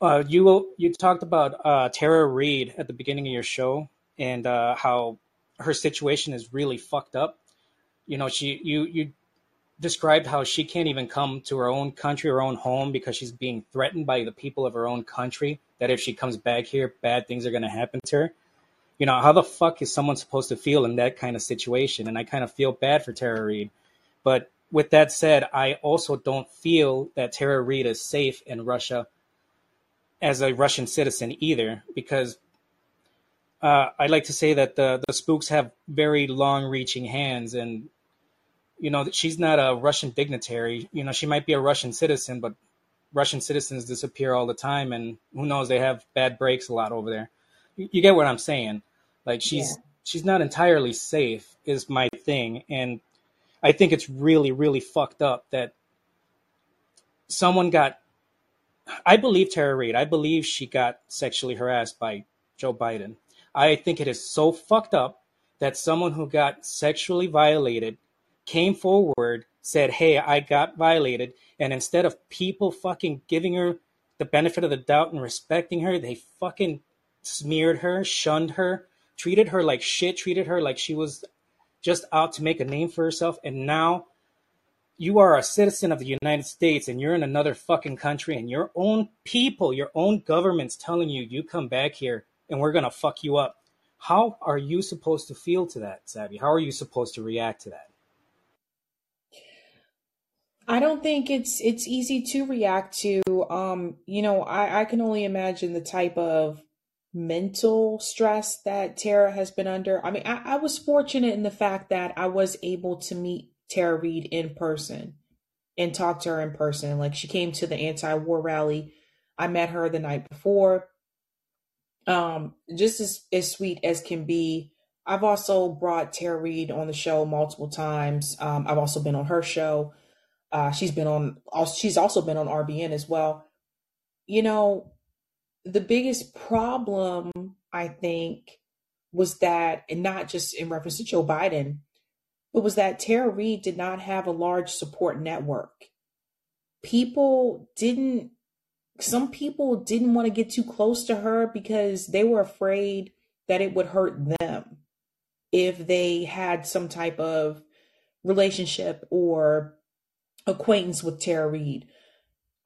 uh, you you talked about uh, Tara Reade at the beginning of your show and uh, how her situation is really fucked up. You know, she you you described how she can't even come to her own country, her own home, because she's being threatened by the people of her own country. That if she comes back here, bad things are going to happen to her. You know, how the fuck is someone supposed to feel in that kind of situation? And I kind of feel bad for Tara Reade. But with that said, I also don't feel that Tara Reade is safe in Russia as a Russian citizen either, because uh, I like to say that the the spooks have very long-reaching hands, and you know she's not a Russian dignitary. You know she might be a Russian citizen, but Russian citizens disappear all the time, and who knows they have bad breaks a lot over there. You, you get what I'm saying? Like she's Yeah. she's not entirely safe is my thing, and I think it's really really fucked up that someone got. I believe Tara Reade. I believe she got sexually harassed by Joe Biden. I think it is so fucked up that someone who got sexually violated came forward, said, Hey, I got violated. And instead of people fucking giving her the benefit of the doubt and respecting her, they fucking smeared her, shunned her, treated her like shit, treated her like she was just out to make a name for herself. And now you are a citizen of the United States and you're in another fucking country and your own people, your own government's telling you, you come back here and we're going to fuck you up. How are you supposed to feel to that, Sabby? How are you supposed to react to that? I don't think it's it's easy to react to. Um, you know, I, I can only imagine the type of mental stress that Tara has been under. I mean, I, I was fortunate in the fact that I was able to meet Tara Reade in person and talk to her in person. Like she came to the anti-war rally. I met her the night before. Um, just as, as sweet as can be. I've also brought Tara Reade on the show multiple times. Um, I've also been on her show. Uh, she's been on. She's also been on RBN as well. You know, the biggest problem I think was that, and not just in reference to Joe Biden, but was that Tara Reade did not have a large support network. People didn't. Some people didn't want to get too close to her because they were afraid that it would hurt them if they had some type of relationship or acquaintance with Tara Reade.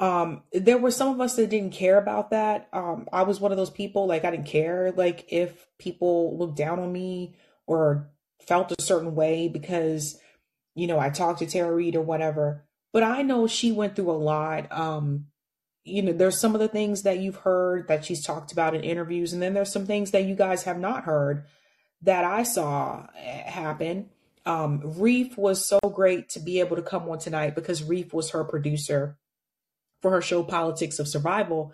Um, there were some of us that didn't care about that. Um, I was one of those people, like I didn't care like if people looked down on me or felt a certain way because, you know, I talked to Tara Reade or whatever. But I know she went through a lot. Um, you know, there's some of the things that you've heard that she's talked about in interviews, and then there's some things that you guys have not heard that I saw eh, happen. Um, Reef was so great to be able to come on tonight because Reef was her producer for her show Politics of Survival.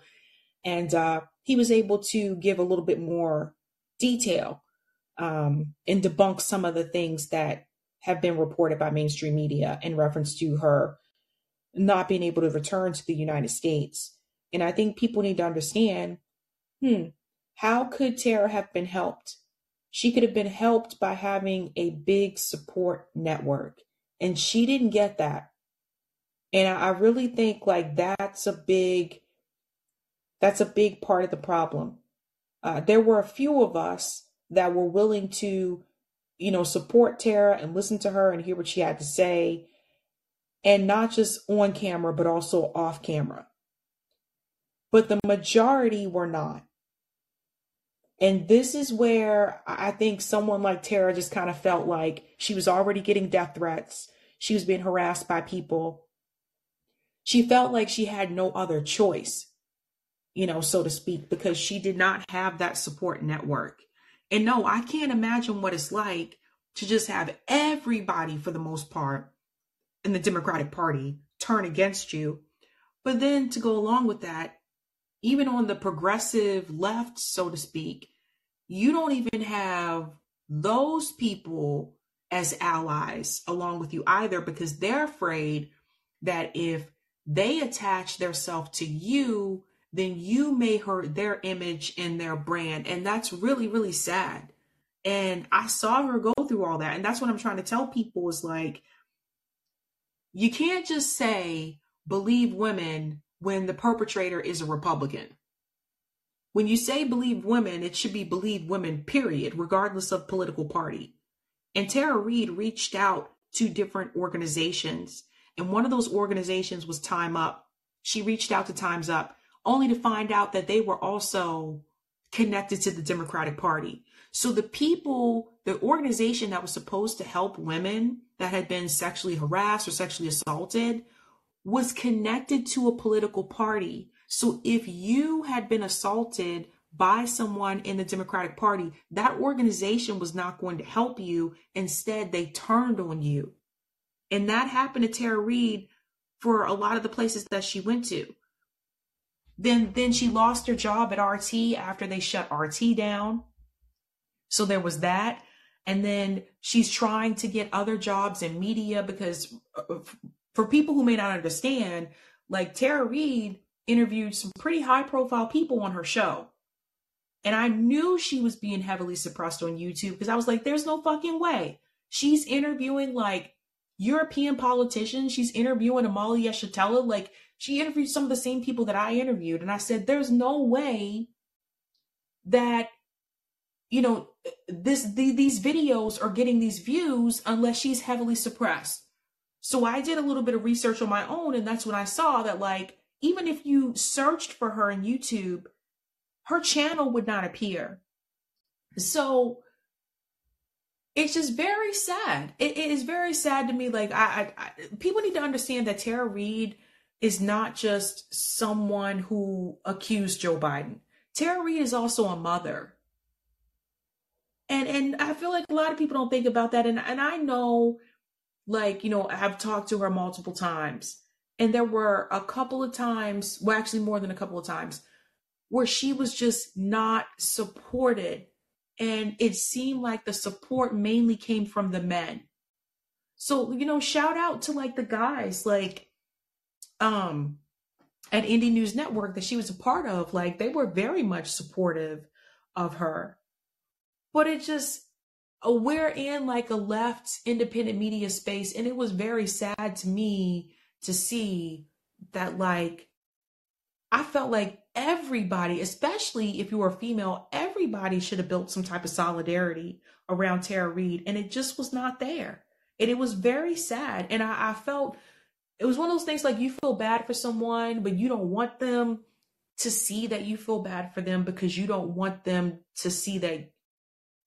And uh, he was able to give a little bit more detail um, and debunk some of the things that have been reported by mainstream media in reference to her not being able to return to the United States. And I think people need to understand hmm, how could Tara have been helped? She could have been helped by having a big support network, and she didn't get that. And I really think like that's a big that's a big part of the problem. Uh, there were a few of us that were willing to, you know, support Tara and listen to her and hear what she had to say, and not just on camera, but also off camera. But the majority were not. And this is where I think someone like Tara just kind of felt like she was already getting death threats. She was being harassed by people. She felt like she had no other choice, you know, so to speak, because she did not have that support network. And no, I can't imagine what it's like to just have everybody, for the most part, in the Democratic Party turn against you. But then to go along with that, even on the progressive left, so to speak, you don't even have those people as allies along with you either because they're afraid that if they attach themselves to you, then you may hurt their image and their brand. And that's really, really sad. And I saw her go through all that. And that's what I'm trying to tell people is like, you can't just say believe women when the perpetrator is a Republican. When you say believe women, it should be believe women, period, regardless of political party. And Tara Reade reached out to different organizations. And one of those organizations was Time Up. She reached out to Time's Up only to find out that they were also connected to the Democratic Party. So the people, the organization that was supposed to help women that had been sexually harassed or sexually assaulted was connected to a political party. So if you had been assaulted by someone in the Democratic Party, that organization was not going to help you. Instead, they turned on you. And that happened to Tara Reade for a lot of the places that she went to. Then then she lost her job at RT after they shut RT down. So there was that. And then she's trying to get other jobs in media because uh, for people who may not understand, like Tara Reade interviewed some pretty high profile people on her show. And I knew she was being heavily suppressed on YouTube because I was like, there's no fucking way. She's interviewing like European politician. She's interviewing Omali Yeshitela. Like she interviewed some of the same people that I interviewed. And I said, there's no way that, you know, this the, these videos are getting these views unless she's heavily suppressed. So I did a little bit of research on my own. And that's when I saw that, like, even if you searched for her in YouTube, her channel would not appear. So it's just very sad. it, it is very sad to me. Like I, I, I, people need to understand that Tara Reade is not just someone who accused Joe Biden. Tara Reade is also a mother. And and I feel like a lot of people don't think about that. And and I know, like, you know, I've talked to her multiple times. And there were a couple of times, well, actually more than a couple of times, where she was just not supported. And it seemed like the support mainly came from the men. So, you know, shout out to like the guys, like um at Indie News Network that she was a part of, like they were very much supportive of her. But it just uh, we're in like a left independent media space, and it was very sad to me to see that like I felt like everybody, especially if you were a female, everybody should have built some type of solidarity around Tara Reade, and it just was not there. And it was very sad. And I, I felt it was one of those things like you feel bad for someone, but you don't want them to see that you feel bad for them because you don't want them to see that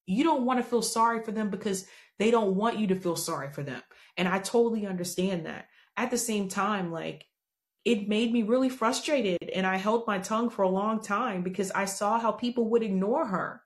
you don't want to feel sorry for them because they don't want you to feel sorry for them. And I totally understand that. At the same time, like it made me really frustrated and I held my tongue for a long time because I saw how people would ignore her.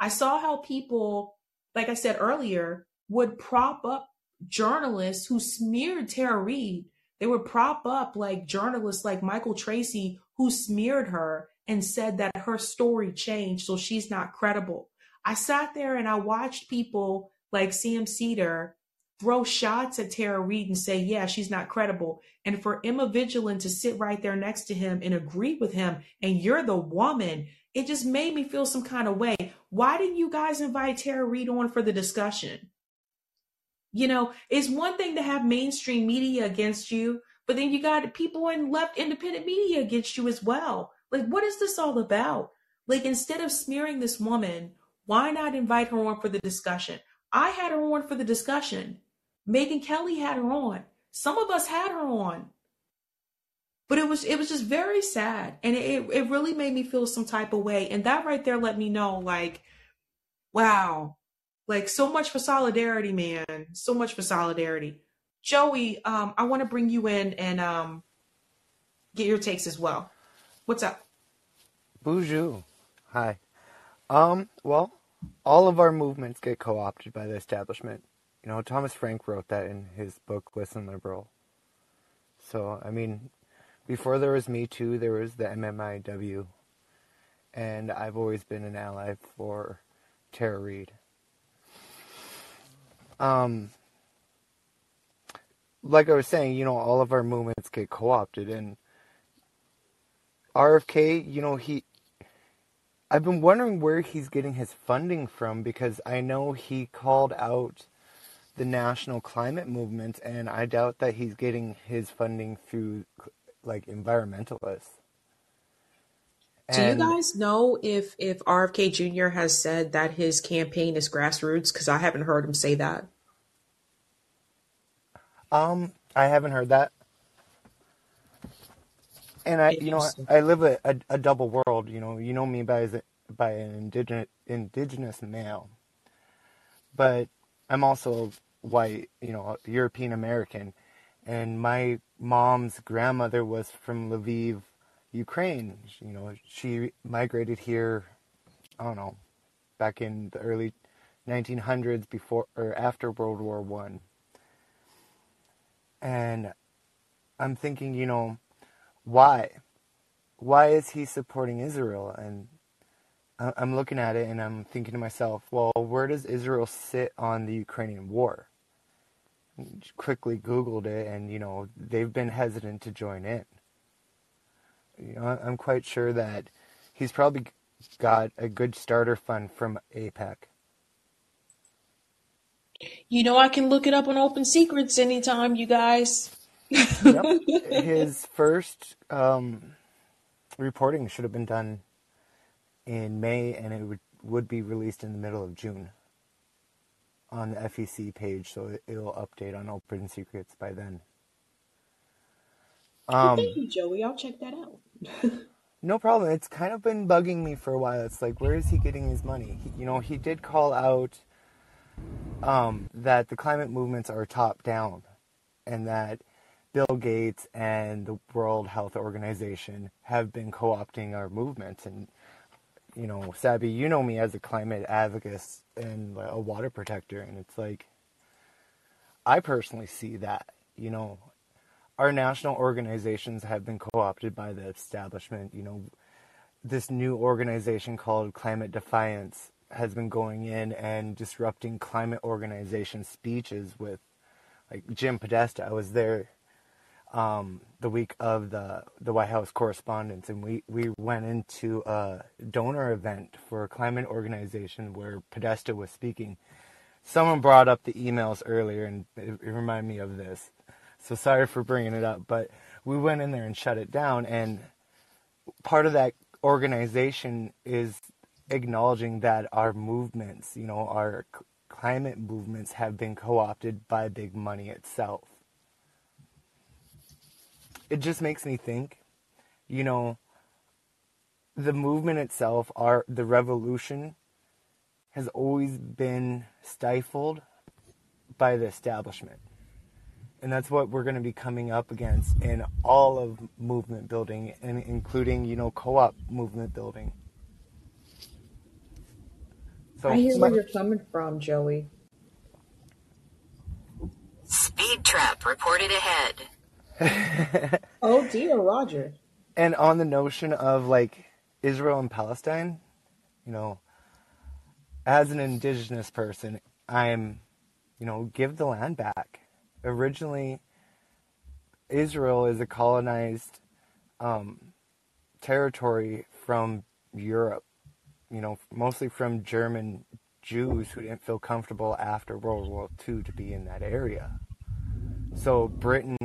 I saw how people, like I said earlier, would prop up journalists who smeared Tara Reade they would prop up like journalists like Michael Tracey who smeared her and said that her story changed, so she's not credible. I sat there and I watched people like Sam Seder throw shots at Tara Reade and say, yeah, she's not credible. And for Emma Vigeland to sit right there next to him and agree with him, and you're the woman, it just made me feel some kind of way. Why didn't you guys invite Tara Reade on for the discussion? You know, it's one thing to have mainstream media against you, but then you got people in left independent media against you as well. Like, what is this all about? Like, instead of smearing this woman, why not invite her on for the discussion? I had her on for the discussion. Megyn Kelly had her on. Some of us had her on. But it was it was just very sad. And it, it really made me feel some type of way. And that right there let me know, like, wow, like so much for solidarity, man. So much for solidarity. Joey, um, I want to bring you in and um, get your takes as well. What's up? Bonjour. Hi. Um, well, all of our movements get co-opted by the establishment. You know, Thomas Frank wrote that in his book Listen Liberal. So, I mean, before there was Me Too, there was the MMIW. And I've always been an ally for Tara Reade. Um, like I was saying, you know, all of our movements get co-opted, and RFK, you know, he. I've been wondering where he's getting his funding from because I know he called out the national climate movement, and I doubt that he's getting his funding through like environmentalists. Do you guys know if if RFK Jr. has said that his campaign is grassroots? Because I haven't heard him say that. Um, I haven't heard that. And I, you know. I live a, a, a double world. You know, you know me by as by an indigenous indigenous male, but I'm also white. You know, European American, and my mom's grandmother was from Lviv, Ukraine. You know, she migrated here. I don't know, back in the early 1900s, before or after World War One. And I'm thinking, you know, why? Why is he supporting Israel? And I'm looking at it and I'm thinking to myself, well, where does Israel sit on the Ukrainian war? Quickly Googled it and, you know, they've been hesitant to join in. You know, I'm quite sure that he's probably got a good starter fund from AIPAC. You know, I can look it up on Open Secrets anytime, you guys. Yep. His first um, reporting should have been done in May, and it would would be released in the middle of June on the FEC page, so it, it'll update on Open Secrets by then. Well, thank Um, you, Joey. I'll check that out. no problem. It's kind of been bugging me for a while. It's like, where is he getting his money? He, you know, he did call out um, that the climate movements are top down, and that Bill Gates and the World Health Organization have been co-opting our movements. And you know, Sabby, you know me as a climate advocate and a water protector, and it's like I personally see that. You know, our national organizations have been co-opted by the establishment. You know, this new organization called Climate Defiance has been going in and disrupting climate organization speeches with like Jim Podesta. I was there um, the week of the the White House correspondence, and we we went into a donor event for a climate organization where Podesta was speaking. Someone brought up the emails earlier, and it, it reminded me of this. So sorry for bringing it up, but we went in there and shut it down, and part of that organization is acknowledging that our movements, you know, our climate movements have been co-opted by big money itself. It just makes me think, you know, the movement itself, our the revolution has always been stifled by the establishment. And that's what we're going to be coming up against in all of movement building and including, you know, co-op movement building. So I hear my, where you're coming from, Joey. Speed trap reported ahead. Oh dear, Roger. and on the notion of like Israel and Palestine, you know, as an indigenous person, I'm, you know, give the land back. Originally, Israel is a colonized um, territory from Europe, you know, mostly from German Jews who didn't feel comfortable after World War II to be in that area. So Britain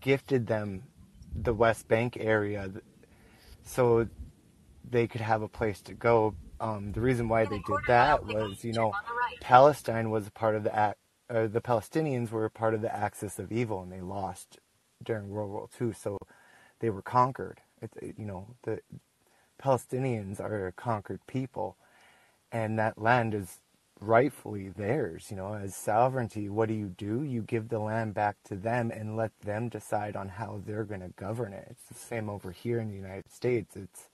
gifted them the West Bank area so they could have a place to go. Um, the reason why they did that was, you know, Palestine was a part of the uh, the Palestinians were a part of the axis of evil, and they lost during World War II, so they were conquered. It, it- you know, the Palestinians are a conquered people, and that land is rightfully theirs. You know, as sovereignty, what do you do? You give the land back to them and let them decide on how they're going to govern it. It's the same over here in the United States. It's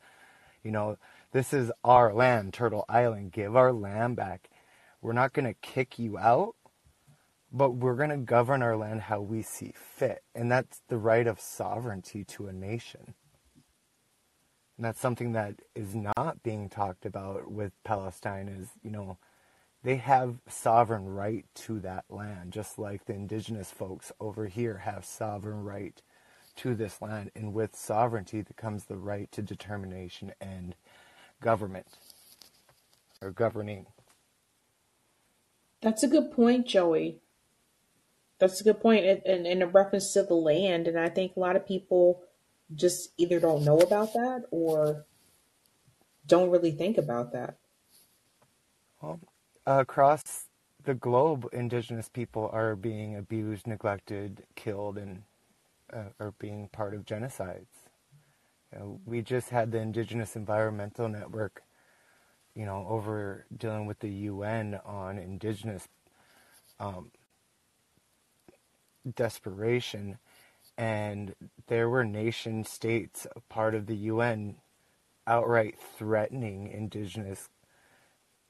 you know, this is our land, Turtle Island. Give our land back. We're not going to kick you out, but we're going to govern our land how we see fit. And that's the right of sovereignty to a nation. And that's something that is not being talked about with Palestine is, you know, they have sovereign right to that land, just like the indigenous folks over here have sovereign right to this land. And with sovereignty that comes the right to determination and government or governing. That's a good point, Joey. That's a good point, and in a reference to the land. And I think a lot of people just either don't know about that or don't really think about that. Well, across the globe, indigenous people are being abused, neglected, killed, and uh, are being part of genocides. You know, we just had the Indigenous Environmental Network, you know, over dealing with the UN on indigenous um, desperation, and there were nation states, part of the UN, outright threatening indigenous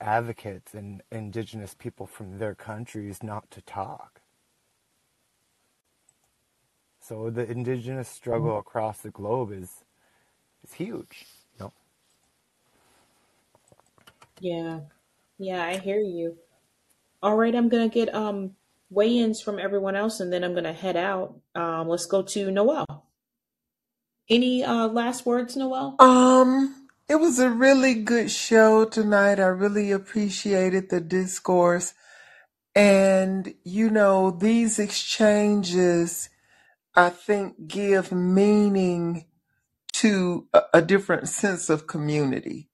advocates and indigenous people from their countries not to talk. So the indigenous struggle across the globe is is huge. You know? Yeah. Yeah, I hear you. All right, I'm gonna get um weigh-ins from everyone else and then I'm gonna head out. Um let's go to Noel. Any uh last words, Noel? Um, it was a really good show tonight. I really appreciated the discourse. And, you know, these exchanges, I think, give meaning to a, a different sense of community.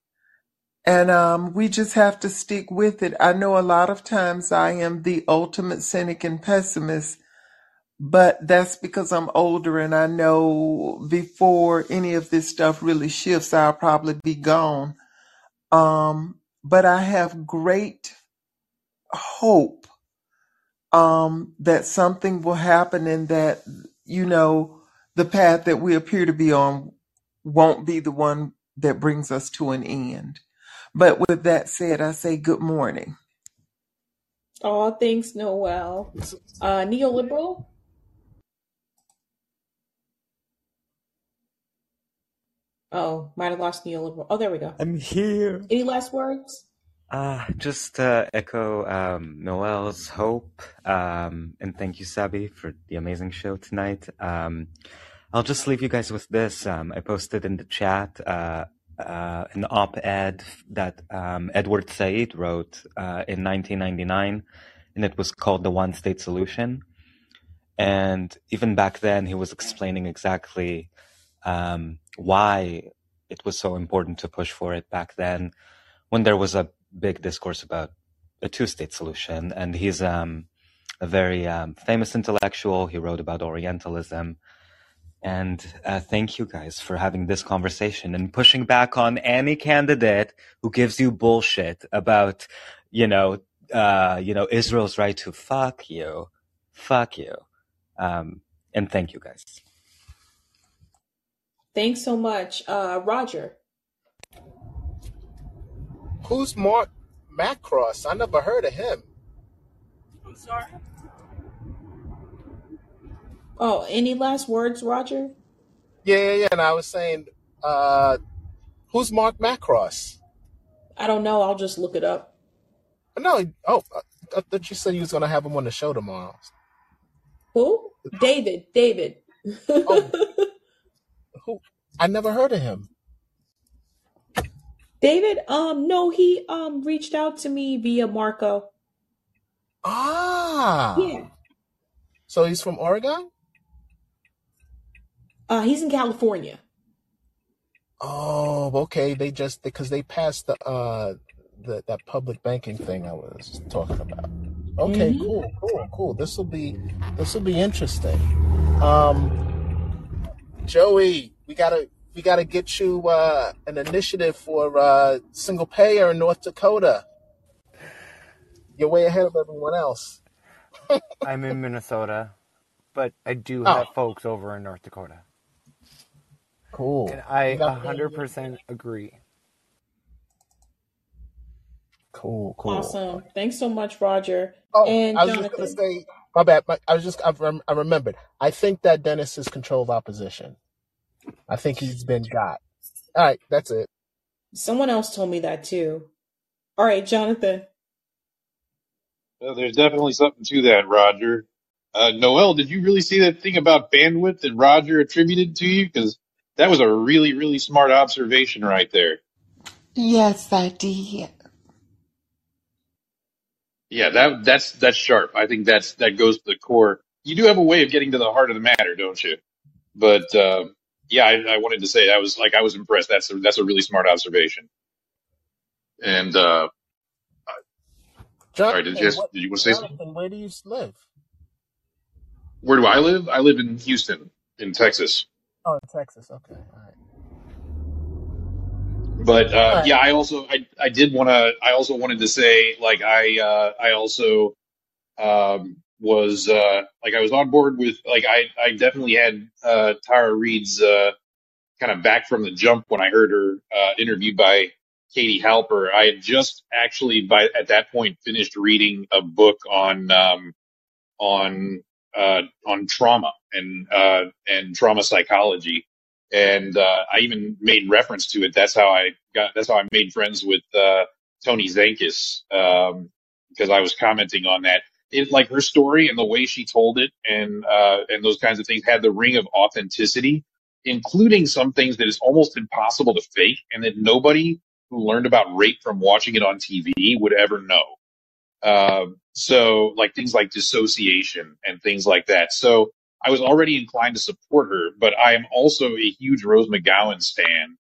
And um, we just have to stick with it. I know a lot of times I am the ultimate cynic and pessimist, but that's because I'm older and I know before any of this stuff really shifts, I'll probably be gone. Um, but I have great hope um, that something will happen and that, you know, the path that we appear to be on won't be the one that brings us to an end. But with that said, I say good morning. Oh, thanks, Noel. Uh neoliberal? Oh, might have lost neoliberal. Oh, there we go. I'm here. Any last words? Uh, just uh, echo um, Noel's hope, um, and thank you, Sabby, for the amazing show tonight. Um, I'll just leave you guys with this. Um, I posted in the chat uh, uh, an op-ed that um, Edward Said wrote uh, in 1999, and it was called "The One State Solution." And even back then, he was explaining exactly um, why it was so important to push for it back then, when there was a big discourse about a two-state solution. And he's um, a very um, famous intellectual. He wrote about Orientalism. And uh, thank you guys for having this conversation and pushing back on any candidate who gives you bullshit about, you know, uh, you know, Israel's right to fuck you, fuck you. Um, and thank you guys. Thanks so much. Uh Roger. Who's Mark Macross? I never heard of him. I'm sorry. Oh, any last words, Roger? Yeah, yeah, yeah. And I was saying, uh, who's Mark Macross? I don't know. I'll just look it up. No, oh, I thought you said you was gonna have him on the show tomorrow. Who? David. David. Oh, who? I never heard of him. David, um, no, he um reached out to me via Marco. Ah, Yeah. so he's from Oregon. Uh he's in California. Oh, okay. They just because they passed the uh the that public banking thing I was talking about. Okay, hmm cool, cool, cool. This will be this will be interesting. Um, Joey, we gotta we gotta get you uh an initiative for uh single payer in North Dakota. You're way ahead of everyone else. I'm in Minnesota, but I do Oh, have folks over in North Dakota. cool. And I You got 100% agree. cool, cool. Awesome. Thanks so much, Roger. Oh, And I was just gonna Jonathan. say, my bad. My, I was just, I, rem- I remembered. I think that Dennis is controlled opposition. I think he's been got. All right, that's it. Someone else told me that too. All right, Jonathan. Well, there's definitely something to that, Roger. Uh, Noel, did you really see that thing about bandwidth that Roger attributed to you? Because that was a really, really smart observation right there. Yes, I did. Yeah, that that's that's sharp. I think that's that goes to the core. You do have a way of getting to the heart of the matter, don't you? But uh, yeah, I, I wanted to say I was like I was impressed. That's a, that's a really smart observation. And uh, Sorry, did you Jonathan, what, did you want to say something? Where do you live? Where do I live? I live in Houston, in Texas. Oh, in Texas. Okay, all right. But uh, right. yeah, I also I I did want to I also wanted to say like I uh, I also um, was uh, like I was on board with like I I definitely had uh, Tara Reade's uh, kind of back from the jump when I heard her uh, interviewed by Katie Halper. I had just actually by at that point finished reading a book on um, on uh, on trauma and uh, and trauma psychology, and uh, I even made reference to it. That's how I got. That's how I made friends with uh, Tony Zankis um, because I was commenting on that. It like her story and the way she told it, and uh, and those kinds of things had the ring of authenticity, including some things that is almost impossible to fake, and that nobody who learned about rape from watching it on TV would ever know. Um, so like things like dissociation and things like that. So I was already inclined to support her, but I am also a huge Rose McGowan stan.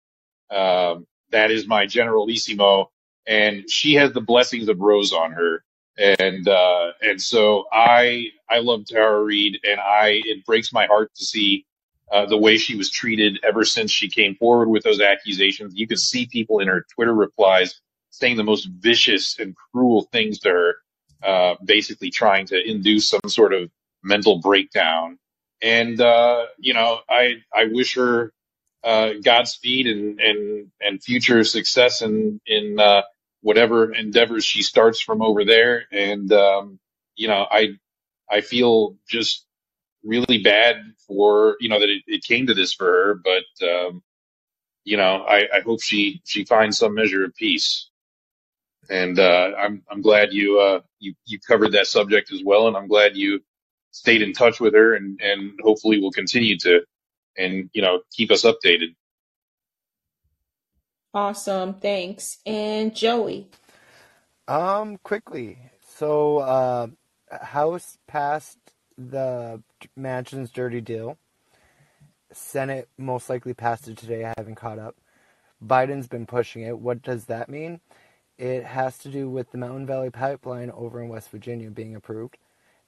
Um, that is my generalissimo, and she has the blessings of Rose on her. And uh, and so I I love Tara Reade, and I it breaks my heart to see uh, the way she was treated ever since she came forward with those accusations. You could see people in her Twitter replies saying the most vicious and cruel things to her, uh, basically trying to induce some sort of mental breakdown. And uh, you know, I I wish her uh, Godspeed and and and future success in in uh, whatever endeavors she starts from over there. And um, you know, I I feel just really bad for you know that it, it came to this for her, but um, you know, I, I hope she she finds some measure of peace. And uh, I'm I'm glad you uh, you you covered that subject as well, and I'm glad you stayed in touch with her, and and hopefully will continue to, and you know, keep us updated. Awesome. Thanks. And Joey. Um, quickly. So, uh, House passed the Manchin's dirty deal. Senate most likely passed it today. I haven't caught up. Biden's been pushing it. What does that mean? It has to do with the Mountain Valley Pipeline over in West Virginia being approved,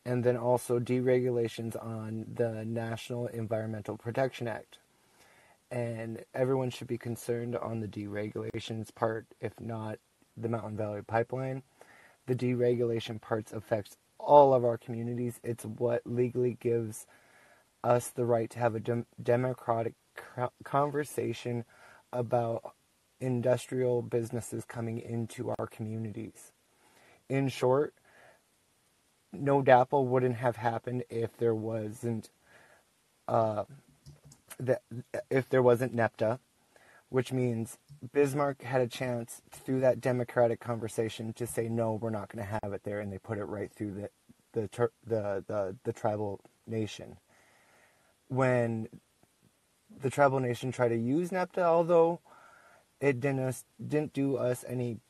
and then also deregulations on the National Environmental Protection Act. And everyone should be concerned on the deregulations part, if not the Mountain Valley Pipeline. The deregulation parts affects all of our communities. It's what legally gives us the right to have a dem- democratic co- conversation about industrial businesses coming into our communities. In short, no DAPL wouldn't have happened if there wasn't uh, the, if there wasn't NEPTA, which means Bismarck had a chance through that democratic conversation to say no, we're not going to have it there, and they put it right through the the the the, the tribal nation. When the tribal nation tried to use NEPTA, although it didn't didn't do us any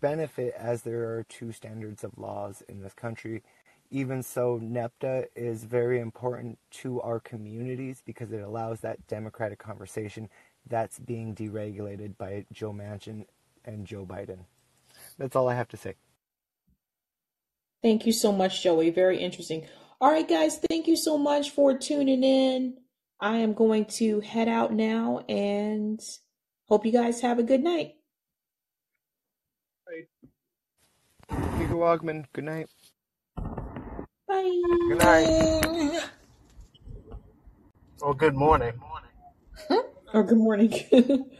benefit as there are two standards of laws in this country. Even so, NEPTA is very important to our communities because it allows that democratic conversation that's being deregulated by Joe Manchin and Joe Biden. That's all I have to say. Thank you so much, Joey. Very interesting. All right, guys, thank you so much for tuning in. I am going to head out now and hope you guys have a good night. Peter Wogman, good night. Bye. Good night. Or good morning. Or oh, good morning.